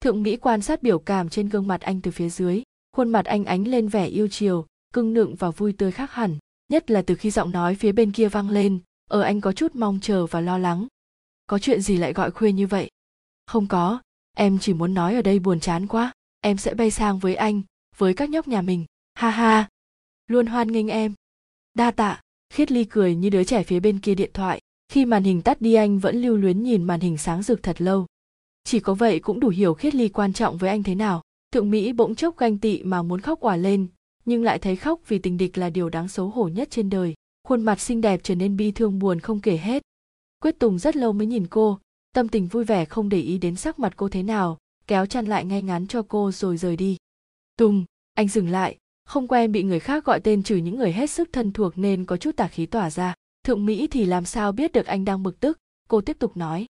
thượng mỹ quan sát biểu cảm trên gương mặt anh từ phía dưới, khuôn mặt anh ánh lên vẻ yêu chiều, cưng nựng và vui tươi khác hẳn, nhất là từ khi giọng nói phía bên kia vang lên ở anh có chút mong chờ và lo lắng. Có chuyện gì lại gọi khuya như vậy? Không có, em chỉ muốn nói ở đây buồn chán quá, em sẽ bay sang với anh, với các nhóc nhà mình. Ha ha, luôn hoan nghênh em. Đa tạ. Khiết ly cười như đứa trẻ phía bên kia điện thoại, khi màn hình tắt đi anh vẫn lưu luyến nhìn màn hình sáng rực thật lâu chỉ có vậy cũng đủ hiểu khiết ly quan trọng với anh thế nào. Thượng mỹ bỗng chốc ganh tị mà muốn khóc òa lên, nhưng lại thấy khóc vì tình địch là điều đáng xấu hổ nhất trên đời. Khuôn mặt xinh đẹp trở nên bi thương buồn không kể hết. Quyết tùng rất lâu mới nhìn cô, tâm tình vui vẻ không để ý đến sắc mặt cô thế nào, kéo chăn lại ngay ngắn cho cô rồi rời đi. Tùng, anh dừng lại, không quen bị người khác gọi tên trừ những người hết sức thân thuộc nên có chút tà khí tỏa ra. Thượng mỹ thì làm sao biết được anh đang bực tức? Cô tiếp tục nói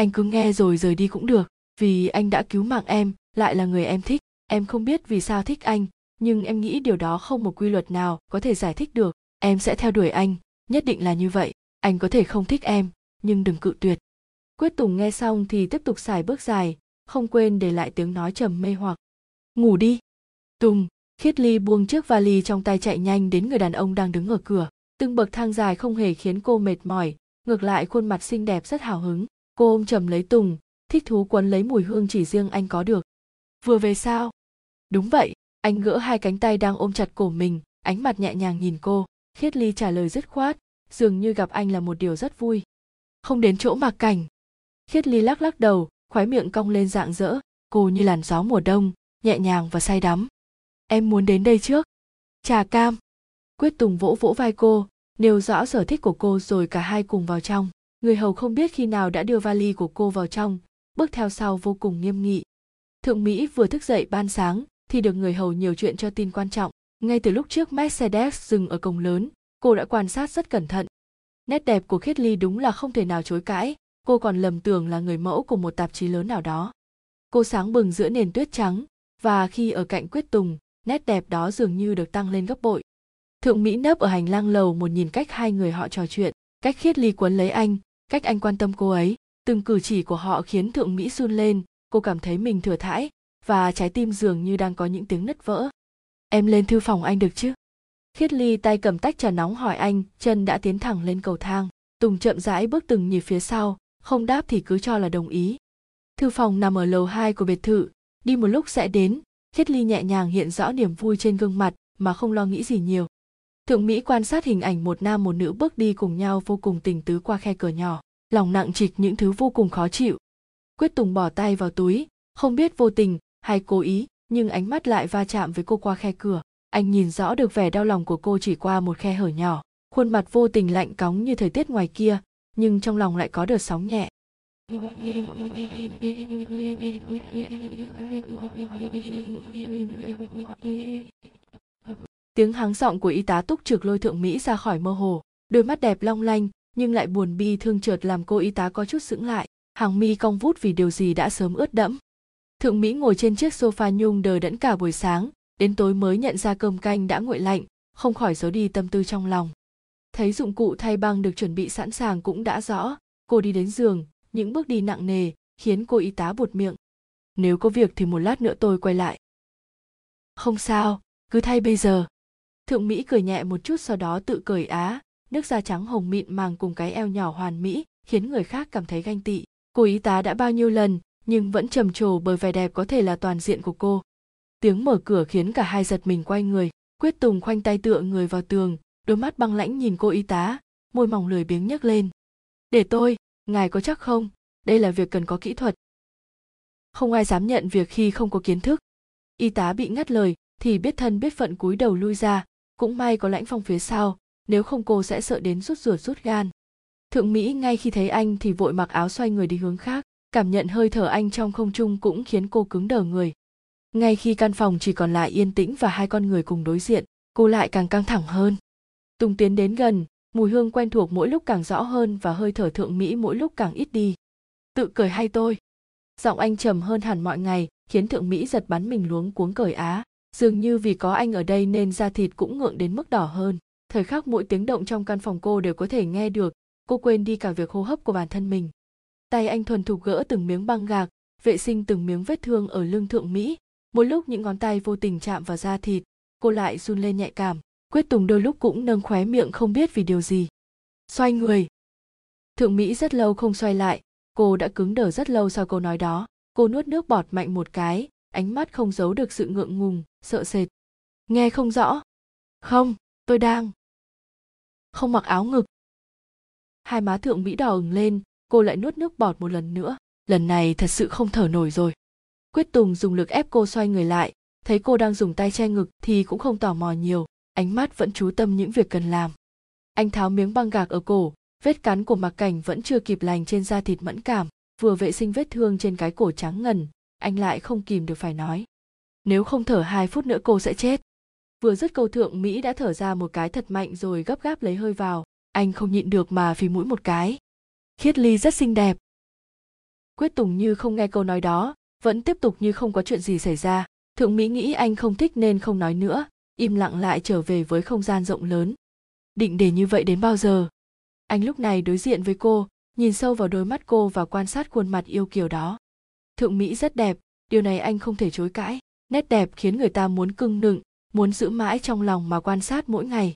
anh cứ nghe rồi rời đi cũng được, vì anh đã cứu mạng em, lại là người em thích. Em không biết vì sao thích anh, nhưng em nghĩ điều đó không một quy luật nào có thể giải thích được. Em sẽ theo đuổi anh, nhất định là như vậy. Anh có thể không thích em, nhưng đừng cự tuyệt. Quyết tùng nghe xong thì tiếp tục xài bước dài, không quên để lại tiếng nói trầm mê hoặc. Ngủ đi. Tùng, khiết ly buông chiếc vali trong tay chạy nhanh đến người đàn ông đang đứng ở cửa. Từng bậc thang dài không hề khiến cô mệt mỏi, ngược lại khuôn mặt xinh đẹp rất hào hứng cô ôm chầm lấy tùng, thích thú quấn lấy mùi hương chỉ riêng anh có được. Vừa về sao? Đúng vậy, anh gỡ hai cánh tay đang ôm chặt cổ mình, ánh mặt nhẹ nhàng nhìn cô, khiết ly trả lời dứt khoát, dường như gặp anh là một điều rất vui. Không đến chỗ mặc cảnh. Khiết ly lắc lắc đầu khoái miệng cong lên dạng dỡ, cô như làn gió mùa đông, nhẹ nhàng và say đắm. Em muốn đến đây trước. Trà cam. Quyết tùng vỗ vỗ vai cô, nêu rõ sở thích của cô rồi cả hai cùng vào trong người hầu không biết khi nào đã đưa vali của cô vào trong, bước theo sau vô cùng nghiêm nghị. Thượng mỹ vừa thức dậy ban sáng, thì được người hầu nhiều chuyện cho tin quan trọng. Ngay từ lúc trước mercedes dừng ở cổng lớn, cô đã quan sát rất cẩn thận. Nét đẹp của khiết ly đúng là không thể nào chối cãi, cô còn lầm tưởng là người mẫu của một tạp chí lớn nào đó. Cô sáng bừng giữa nền tuyết trắng, và khi ở cạnh quyết tùng, nét đẹp đó dường như được tăng lên gấp bội. Thượng mỹ nấp ở hành lang lầu một nhìn cách hai người họ trò chuyện, cách khiết ly quấn lấy anh cách anh quan tâm cô ấy, từng cử chỉ của họ khiến thượng mỹ run lên, cô cảm thấy mình thừa thãi, và trái tim dường như đang có những tiếng nứt vỡ. Em lên thư phòng anh được chứ? Khiết ly tay cầm tách trà nóng hỏi anh, chân đã tiến thẳng lên cầu thang. Tùng chậm rãi bước từng nhịp phía sau, không đáp thì cứ cho là đồng ý. Thư phòng nằm ở lầu 2 của biệt thự, đi một lúc sẽ đến. Khiết ly nhẹ nhàng hiện rõ niềm vui trên gương mặt, mà không lo nghĩ gì nhiều thượng mỹ quan sát hình ảnh một nam một nữ bước đi cùng nhau vô cùng tình tứ qua khe cửa nhỏ, lòng nặng trịch những thứ vô cùng khó chịu. Quyết tùng bỏ tay vào túi, không biết vô tình hay cố ý, nhưng ánh mắt lại va chạm với cô qua khe cửa. Anh nhìn rõ được vẻ đau lòng của cô chỉ qua một khe hở nhỏ, khuôn mặt vô tình lạnh cóng như thời tiết ngoài kia, nhưng trong lòng lại có đợt sóng nhẹ tiếng háng giọng của y tá túc trực lôi thượng mỹ ra khỏi mơ hồ. Đôi mắt đẹp long lanh, nhưng lại buồn bi thương chợt làm cô y tá có chút sững lại. Hàng mi cong vút vì điều gì đã sớm ướt đẫm. Thượng mỹ ngồi trên chiếc sofa nhung đờ đẫn cả buổi sáng, đến tối mới nhận ra cơm canh đã nguội lạnh, không khỏi giấu đi tâm tư trong lòng. Thấy dụng cụ thay băng được chuẩn bị sẵn sàng cũng đã rõ, cô đi đến giường, những bước đi nặng nề khiến cô y tá buột miệng. Nếu có việc thì một lát nữa tôi quay lại. Không sao, cứ thay bây giờ thượng mỹ cười nhẹ một chút sau đó tự cười, á, nước da trắng hồng mịn màng cùng cái eo nhỏ hoàn mỹ, khiến người khác cảm thấy ganh tị. Cô y tá đã bao nhiêu lần, nhưng vẫn trầm trồ bởi vẻ đẹp có thể là toàn diện của cô. Tiếng mở cửa khiến cả hai giật mình quay người, quyết tùng khoanh tay tựa người vào tường, đôi mắt băng lãnh nhìn cô y tá, môi mỏng lười biếng nhấc lên. Để tôi, ngài có chắc không? Đây là việc cần có kỹ thuật. Không ai dám nhận việc khi không có kiến thức. Y tá bị ngắt lời, thì biết thân biết phận cúi đầu lui ra cũng may có lãnh phong phía sau, nếu không cô sẽ sợ đến rút ruột rút gan. Thượng mỹ ngay khi thấy anh thì vội mặc áo xoay người đi hướng khác, cảm nhận hơi thở anh trong không trung cũng khiến cô cứng đờ người. Ngay khi căn phòng chỉ còn lại yên tĩnh và hai con người cùng đối diện, cô lại càng căng thẳng hơn. Tùng tiến đến gần, mùi hương quen thuộc mỗi lúc càng rõ hơn và hơi thở thượng mỹ mỗi lúc càng ít đi. Tự cười hay tôi? Giọng anh trầm hơn hẳn mọi ngày, khiến thượng mỹ giật bắn mình luống cuống cởi á dường như vì có anh ở đây nên da thịt cũng ngượng đến mức đỏ hơn. Thời khắc mỗi tiếng động trong căn phòng cô đều có thể nghe được, cô quên đi cả việc hô hấp của bản thân mình. Tay anh thuần thục gỡ từng miếng băng gạc, vệ sinh từng miếng vết thương ở lưng thượng mỹ. Một lúc những ngón tay vô tình chạm vào da thịt, cô lại run lên nhạy cảm, quyết tùng đôi lúc cũng nâng khóe miệng không biết vì điều gì. Xoay người. Thượng mỹ rất lâu không xoay lại, cô đã cứng đờ rất lâu sau câu nói đó. Cô nuốt nước bọt mạnh một cái ánh mắt không giấu được sự ngượng ngùng, sợ sệt. Nghe không rõ. Không, tôi đang. Không mặc áo ngực. Hai má thượng mỹ đỏ ửng lên, cô lại nuốt nước bọt một lần nữa. Lần này thật sự không thở nổi rồi. Quyết tùng dùng lực ép cô xoay người lại. Thấy cô đang dùng tay che ngực thì cũng không tò mò nhiều, ánh mắt vẫn chú tâm những việc cần làm. Anh tháo miếng băng gạc ở cổ, vết cắn của mặc cảnh vẫn chưa kịp lành trên da thịt mẫn cảm, vừa vệ sinh vết thương trên cái cổ trắng ngần anh lại không kìm được phải nói. Nếu không thở hai phút nữa cô sẽ chết. Vừa dứt câu thượng mỹ đã thở ra một cái thật mạnh rồi gấp gáp lấy hơi vào. Anh không nhịn được mà phì mũi một cái. Khiết ly rất xinh đẹp. Quyết tùng như không nghe câu nói đó, vẫn tiếp tục như không có chuyện gì xảy ra. Thượng mỹ nghĩ anh không thích nên không nói nữa, im lặng lại trở về với không gian rộng lớn. Định để như vậy đến bao giờ? Anh lúc này đối diện với cô, nhìn sâu vào đôi mắt cô và quan sát khuôn mặt yêu kiều đó thượng mỹ rất đẹp. Điều này anh không thể chối cãi. Nét đẹp khiến người ta muốn cưng nựng, muốn giữ mãi trong lòng mà quan sát mỗi ngày.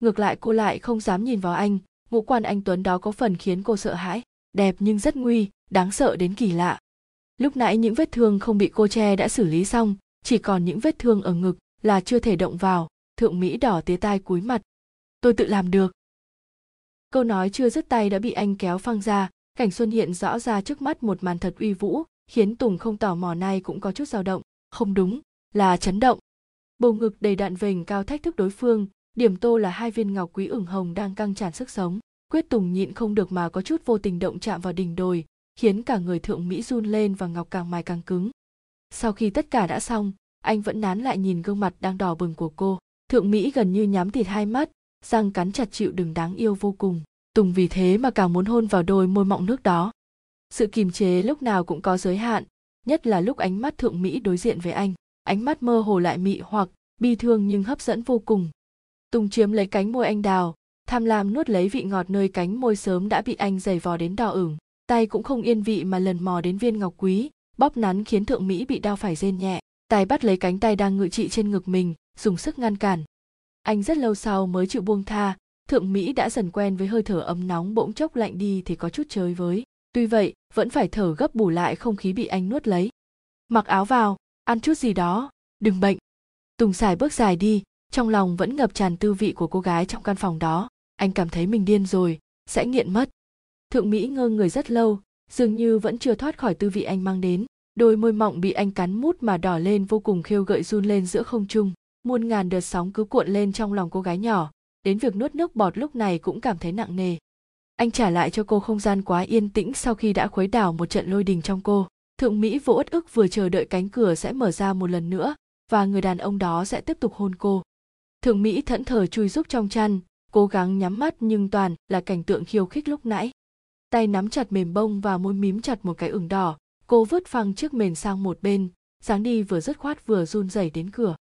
Ngược lại, cô lại không dám nhìn vào anh. Ngũ quan anh tuấn đó có phần khiến cô sợ hãi. Đẹp nhưng rất nguy, đáng sợ đến kỳ lạ. Lúc nãy những vết thương không bị cô che đã xử lý xong, chỉ còn những vết thương ở ngực là chưa thể động vào. Thượng mỹ đỏ tía tai cúi mặt. Tôi tự làm được. Câu nói chưa dứt tay đã bị anh kéo phăng ra. Cảnh xuân hiện rõ ra trước mắt một màn thật uy vũ khiến tùng không tò mò nay cũng có chút dao động. Không đúng, là chấn động. Bầu ngực đầy đạn vềnh cao thách thức đối phương, điểm tô là hai viên ngọc quý ửng hồng đang căng tràn sức sống. Quyết tùng nhịn không được mà có chút vô tình động chạm vào đỉnh đồi, khiến cả người thượng mỹ run lên và ngọc càng mài càng cứng. Sau khi tất cả đã xong, anh vẫn nán lại nhìn gương mặt đang đỏ bừng của cô. Thượng mỹ gần như nhắm thịt hai mắt, răng cắn chặt chịu đừng đáng yêu vô cùng. Tùng vì thế mà càng muốn hôn vào đôi môi mọng nước đó sự kìm chế lúc nào cũng có giới hạn, nhất là lúc ánh mắt thượng mỹ đối diện với anh. Ánh mắt mơ hồ lại mị hoặc, bi thương nhưng hấp dẫn vô cùng. Tùng chiếm lấy cánh môi anh đào, tham lam nuốt lấy vị ngọt nơi cánh môi sớm đã bị anh giày vò đến đỏ ửng. Tay cũng không yên vị mà lần mò đến viên ngọc quý, bóp nắn khiến thượng mỹ bị đau phải rên nhẹ. Tay bắt lấy cánh tay đang ngự trị trên ngực mình, dùng sức ngăn cản. Anh rất lâu sau mới chịu buông tha, thượng mỹ đã dần quen với hơi thở ấm nóng bỗng chốc lạnh đi thì có chút chơi với tuy vậy, vẫn phải thở gấp bù lại không khí bị anh nuốt lấy. Mặc áo vào, ăn chút gì đó, đừng bệnh. Tùng xài bước dài đi, trong lòng vẫn ngập tràn tư vị của cô gái trong căn phòng đó. Anh cảm thấy mình điên rồi, sẽ nghiện mất. Thượng mỹ ngơ người rất lâu, dường như vẫn chưa thoát khỏi tư vị anh mang đến. Đôi môi mọng bị anh cắn mút mà đỏ lên vô cùng khiêu gợi run lên giữa không trung. Muôn ngàn đợt sóng cứ cuộn lên trong lòng cô gái nhỏ. Đến việc nuốt nước bọt lúc này cũng cảm thấy nặng nề anh trả lại cho cô không gian quá yên tĩnh sau khi đã khuấy đảo một trận lôi đình trong cô. Thượng mỹ vô ất ức vừa chờ đợi cánh cửa sẽ mở ra một lần nữa, và người đàn ông đó sẽ tiếp tục hôn cô. Thượng mỹ thẫn thờ chui rúc trong chăn, cố gắng nhắm mắt nhưng toàn là cảnh tượng khiêu khích lúc nãy. Tay nắm chặt mềm bông và môi mím chặt một cái ửng đỏ, cô vứt phăng chiếc mền sang một bên, dáng đi vừa dứt khoát vừa run rẩy đến cửa.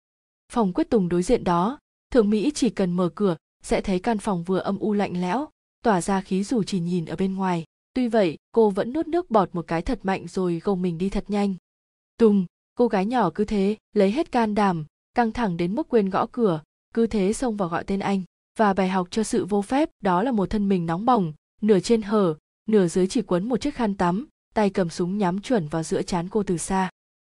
Phòng quyết tùng đối diện đó, thượng mỹ chỉ cần mở cửa, sẽ thấy căn phòng vừa âm u lạnh lẽo tỏa ra khí dù chỉ nhìn ở bên ngoài. Tuy vậy, cô vẫn nuốt nước bọt một cái thật mạnh rồi gồng mình đi thật nhanh. Tùng, cô gái nhỏ cứ thế, lấy hết can đảm, căng thẳng đến mức quên gõ cửa, cứ thế xông vào gọi tên anh, và bài học cho sự vô phép, đó là một thân mình nóng bỏng, nửa trên hở, nửa dưới chỉ quấn một chiếc khăn tắm, tay cầm súng nhắm chuẩn vào giữa trán cô từ xa.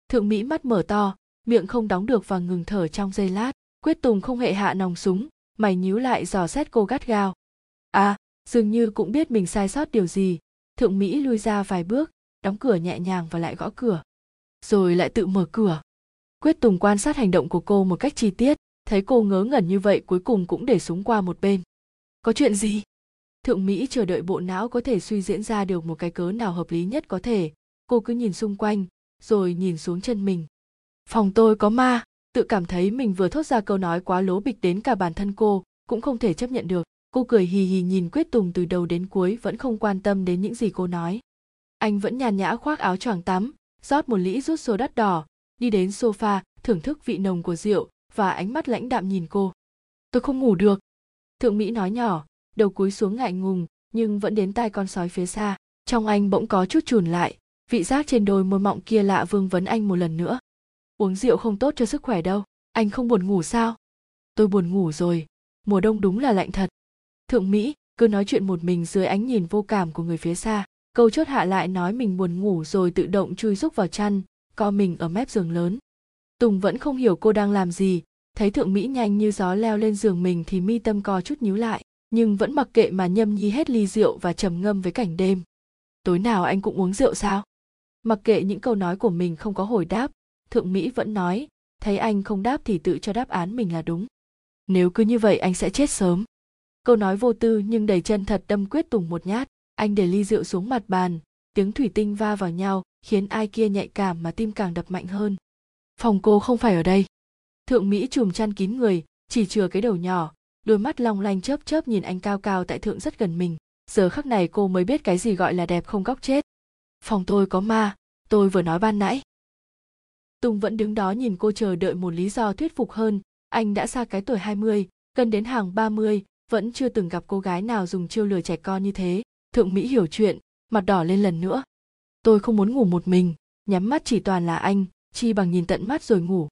Thượng mỹ mắt mở to, miệng không đóng được và ngừng thở trong giây lát. Quyết tùng không hệ hạ nòng súng, mày nhíu lại dò xét cô gắt gao. À dường như cũng biết mình sai sót điều gì. Thượng mỹ lui ra vài bước, đóng cửa nhẹ nhàng và lại gõ cửa. Rồi lại tự mở cửa. Quyết tùng quan sát hành động của cô một cách chi tiết, thấy cô ngớ ngẩn như vậy cuối cùng cũng để súng qua một bên. Có chuyện gì? Thượng mỹ chờ đợi bộ não có thể suy diễn ra được một cái cớ nào hợp lý nhất có thể. Cô cứ nhìn xung quanh, rồi nhìn xuống chân mình. Phòng tôi có ma. Tự cảm thấy mình vừa thốt ra câu nói quá lố bịch đến cả bản thân cô, cũng không thể chấp nhận được cô cười hì hì nhìn quyết tùng từ đầu đến cuối, vẫn không quan tâm đến những gì cô nói. Anh vẫn nhàn nhã khoác áo choàng tắm, rót một lĩ rút xô đắt đỏ, đi đến sofa, thưởng thức vị nồng của rượu và ánh mắt lãnh đạm nhìn cô. Tôi không ngủ được. Thượng mỹ nói nhỏ, đầu cúi xuống ngại ngùng, nhưng vẫn đến tai con sói phía xa. Trong anh bỗng có chút chùn lại, vị giác trên đôi môi mọng kia lạ vương vấn anh một lần nữa. Uống rượu không tốt cho sức khỏe đâu, anh không buồn ngủ sao? Tôi buồn ngủ rồi, mùa đông đúng là lạnh thật thượng mỹ, cứ nói chuyện một mình dưới ánh nhìn vô cảm của người phía xa. Câu chốt hạ lại nói mình buồn ngủ rồi tự động chui rúc vào chăn, co mình ở mép giường lớn. Tùng vẫn không hiểu cô đang làm gì. Thấy thượng mỹ nhanh như gió leo lên giường mình thì mi tâm co chút nhíu lại, nhưng vẫn mặc kệ mà nhâm nhi hết ly rượu và trầm ngâm với cảnh đêm. Tối nào anh cũng uống rượu sao? Mặc kệ những câu nói của mình không có hồi đáp, thượng mỹ vẫn nói, thấy anh không đáp thì tự cho đáp án mình là đúng. Nếu cứ như vậy anh sẽ chết sớm câu nói vô tư nhưng đầy chân thật đâm quyết tùng một nhát. Anh để ly rượu xuống mặt bàn tiếng thủy tinh va vào nhau khiến ai kia nhạy cảm mà tim càng đập mạnh hơn. Phòng cô không phải ở đây. Thượng mỹ chùm chăn kín người chỉ chừa cái đầu nhỏ đôi mắt long lanh chớp chớp nhìn anh cao cao tại thượng rất gần mình. Giờ khắc này cô mới biết cái gì gọi là đẹp không góc chết. Phòng tôi có ma tôi vừa nói ban nãy. Tùng vẫn đứng đó nhìn cô chờ đợi một lý do thuyết phục hơn. Anh đã xa cái tuổi 20, gần đến hàng 30, vẫn chưa từng gặp cô gái nào dùng chiêu lừa trẻ con như thế. Thượng Mỹ hiểu chuyện, mặt đỏ lên lần nữa. Tôi không muốn ngủ một mình, nhắm mắt chỉ toàn là anh, chi bằng nhìn tận mắt rồi ngủ.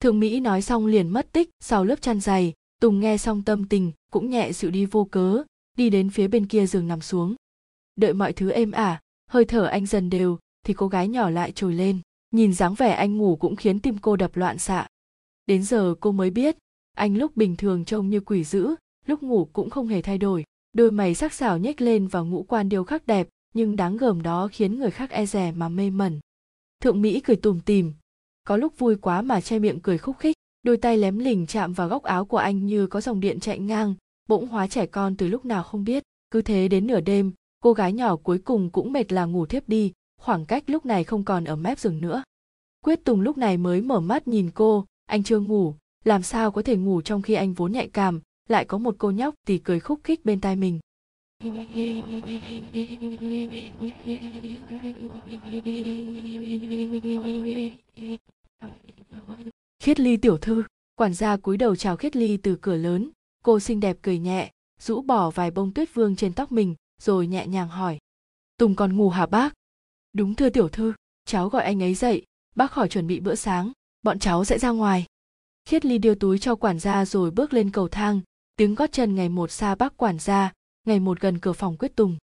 Thượng Mỹ nói xong liền mất tích sau lớp chăn dày, Tùng nghe xong tâm tình cũng nhẹ dịu đi vô cớ, đi đến phía bên kia giường nằm xuống. Đợi mọi thứ êm ả, hơi thở anh dần đều, thì cô gái nhỏ lại trồi lên. Nhìn dáng vẻ anh ngủ cũng khiến tim cô đập loạn xạ. Đến giờ cô mới biết, anh lúc bình thường trông như quỷ dữ, lúc ngủ cũng không hề thay đổi. Đôi mày sắc sảo nhếch lên và ngũ quan điêu khắc đẹp, nhưng đáng gờm đó khiến người khác e rè mà mê mẩn. Thượng Mỹ cười tùm tìm, có lúc vui quá mà che miệng cười khúc khích, đôi tay lém lỉnh chạm vào góc áo của anh như có dòng điện chạy ngang, bỗng hóa trẻ con từ lúc nào không biết. Cứ thế đến nửa đêm, cô gái nhỏ cuối cùng cũng mệt là ngủ thiếp đi, khoảng cách lúc này không còn ở mép giường nữa. Quyết Tùng lúc này mới mở mắt nhìn cô, anh chưa ngủ, làm sao có thể ngủ trong khi anh vốn nhạy cảm, lại có một cô nhóc tỉ cười khúc khích bên tai mình. Khiết Ly tiểu thư, quản gia cúi đầu chào Khiết Ly từ cửa lớn, cô xinh đẹp cười nhẹ, rũ bỏ vài bông tuyết vương trên tóc mình, rồi nhẹ nhàng hỏi. Tùng còn ngủ hả bác? Đúng thưa tiểu thư, cháu gọi anh ấy dậy, bác khỏi chuẩn bị bữa sáng, bọn cháu sẽ ra ngoài. Khiết Ly đưa túi cho quản gia rồi bước lên cầu thang, tiếng gót chân ngày một xa bác quản gia, ngày một gần cửa phòng quyết tùng.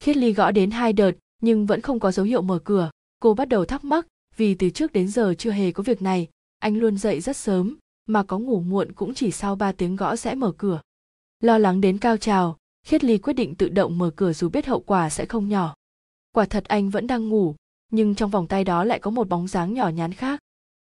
Khiết Ly gõ đến hai đợt nhưng vẫn không có dấu hiệu mở cửa, cô bắt đầu thắc mắc vì từ trước đến giờ chưa hề có việc này, anh luôn dậy rất sớm, mà có ngủ muộn cũng chỉ sau ba tiếng gõ sẽ mở cửa. Lo lắng đến cao trào, Khiết Ly quyết định tự động mở cửa dù biết hậu quả sẽ không nhỏ. Quả thật anh vẫn đang ngủ, nhưng trong vòng tay đó lại có một bóng dáng nhỏ nhắn khác.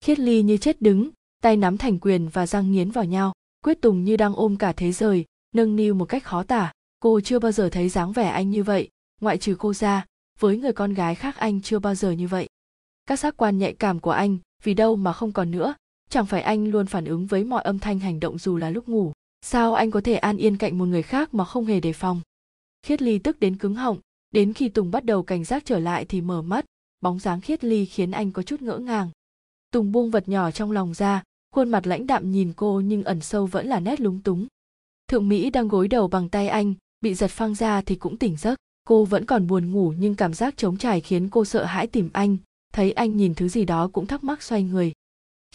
Khiết Ly như chết đứng, tay nắm thành quyền và răng nghiến vào nhau. Quyết Tùng như đang ôm cả thế giới, nâng niu một cách khó tả. Cô chưa bao giờ thấy dáng vẻ anh như vậy, ngoại trừ cô ra, với người con gái khác anh chưa bao giờ như vậy. Các giác quan nhạy cảm của anh, vì đâu mà không còn nữa, chẳng phải anh luôn phản ứng với mọi âm thanh hành động dù là lúc ngủ. Sao anh có thể an yên cạnh một người khác mà không hề đề phòng? Khiết Ly tức đến cứng họng, đến khi Tùng bắt đầu cảnh giác trở lại thì mở mắt, bóng dáng Khiết Ly khiến anh có chút ngỡ ngàng. Tùng buông vật nhỏ trong lòng ra, khuôn mặt lãnh đạm nhìn cô nhưng ẩn sâu vẫn là nét lúng túng. Thượng Mỹ đang gối đầu bằng tay anh, bị giật phăng ra thì cũng tỉnh giấc. Cô vẫn còn buồn ngủ nhưng cảm giác trống trải khiến cô sợ hãi tìm anh, thấy anh nhìn thứ gì đó cũng thắc mắc xoay người.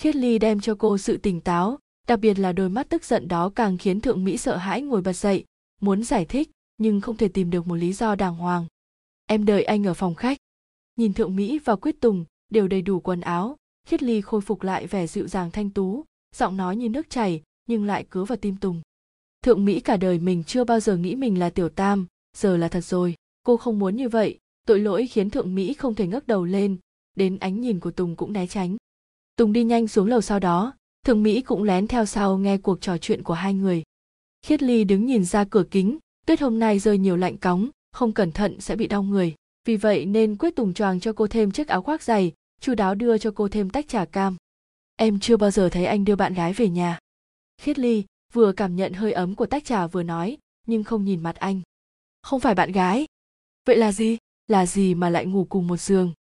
Khiết Ly đem cho cô sự tỉnh táo, đặc biệt là đôi mắt tức giận đó càng khiến Thượng Mỹ sợ hãi ngồi bật dậy, muốn giải thích nhưng không thể tìm được một lý do đàng hoàng. Em đợi anh ở phòng khách. Nhìn Thượng Mỹ và Quyết Tùng đều đầy đủ quần áo, khiết ly khôi phục lại vẻ dịu dàng thanh tú, giọng nói như nước chảy, nhưng lại cứa vào tim tùng. Thượng mỹ cả đời mình chưa bao giờ nghĩ mình là tiểu tam, giờ là thật rồi. Cô không muốn như vậy, tội lỗi khiến thượng mỹ không thể ngước đầu lên, đến ánh nhìn của tùng cũng né tránh. Tùng đi nhanh xuống lầu sau đó, thượng mỹ cũng lén theo sau nghe cuộc trò chuyện của hai người. Khiết ly đứng nhìn ra cửa kính, tuyết hôm nay rơi nhiều lạnh cóng, không cẩn thận sẽ bị đau người. Vì vậy nên quyết tùng choàng cho cô thêm chiếc áo khoác dày chu đáo đưa cho cô thêm tách trà cam. Em chưa bao giờ thấy anh đưa bạn gái về nhà. Khiết ly vừa cảm nhận hơi ấm của tách trà vừa nói, nhưng không nhìn mặt anh. Không phải bạn gái. Vậy là gì? Là gì mà lại ngủ cùng một giường?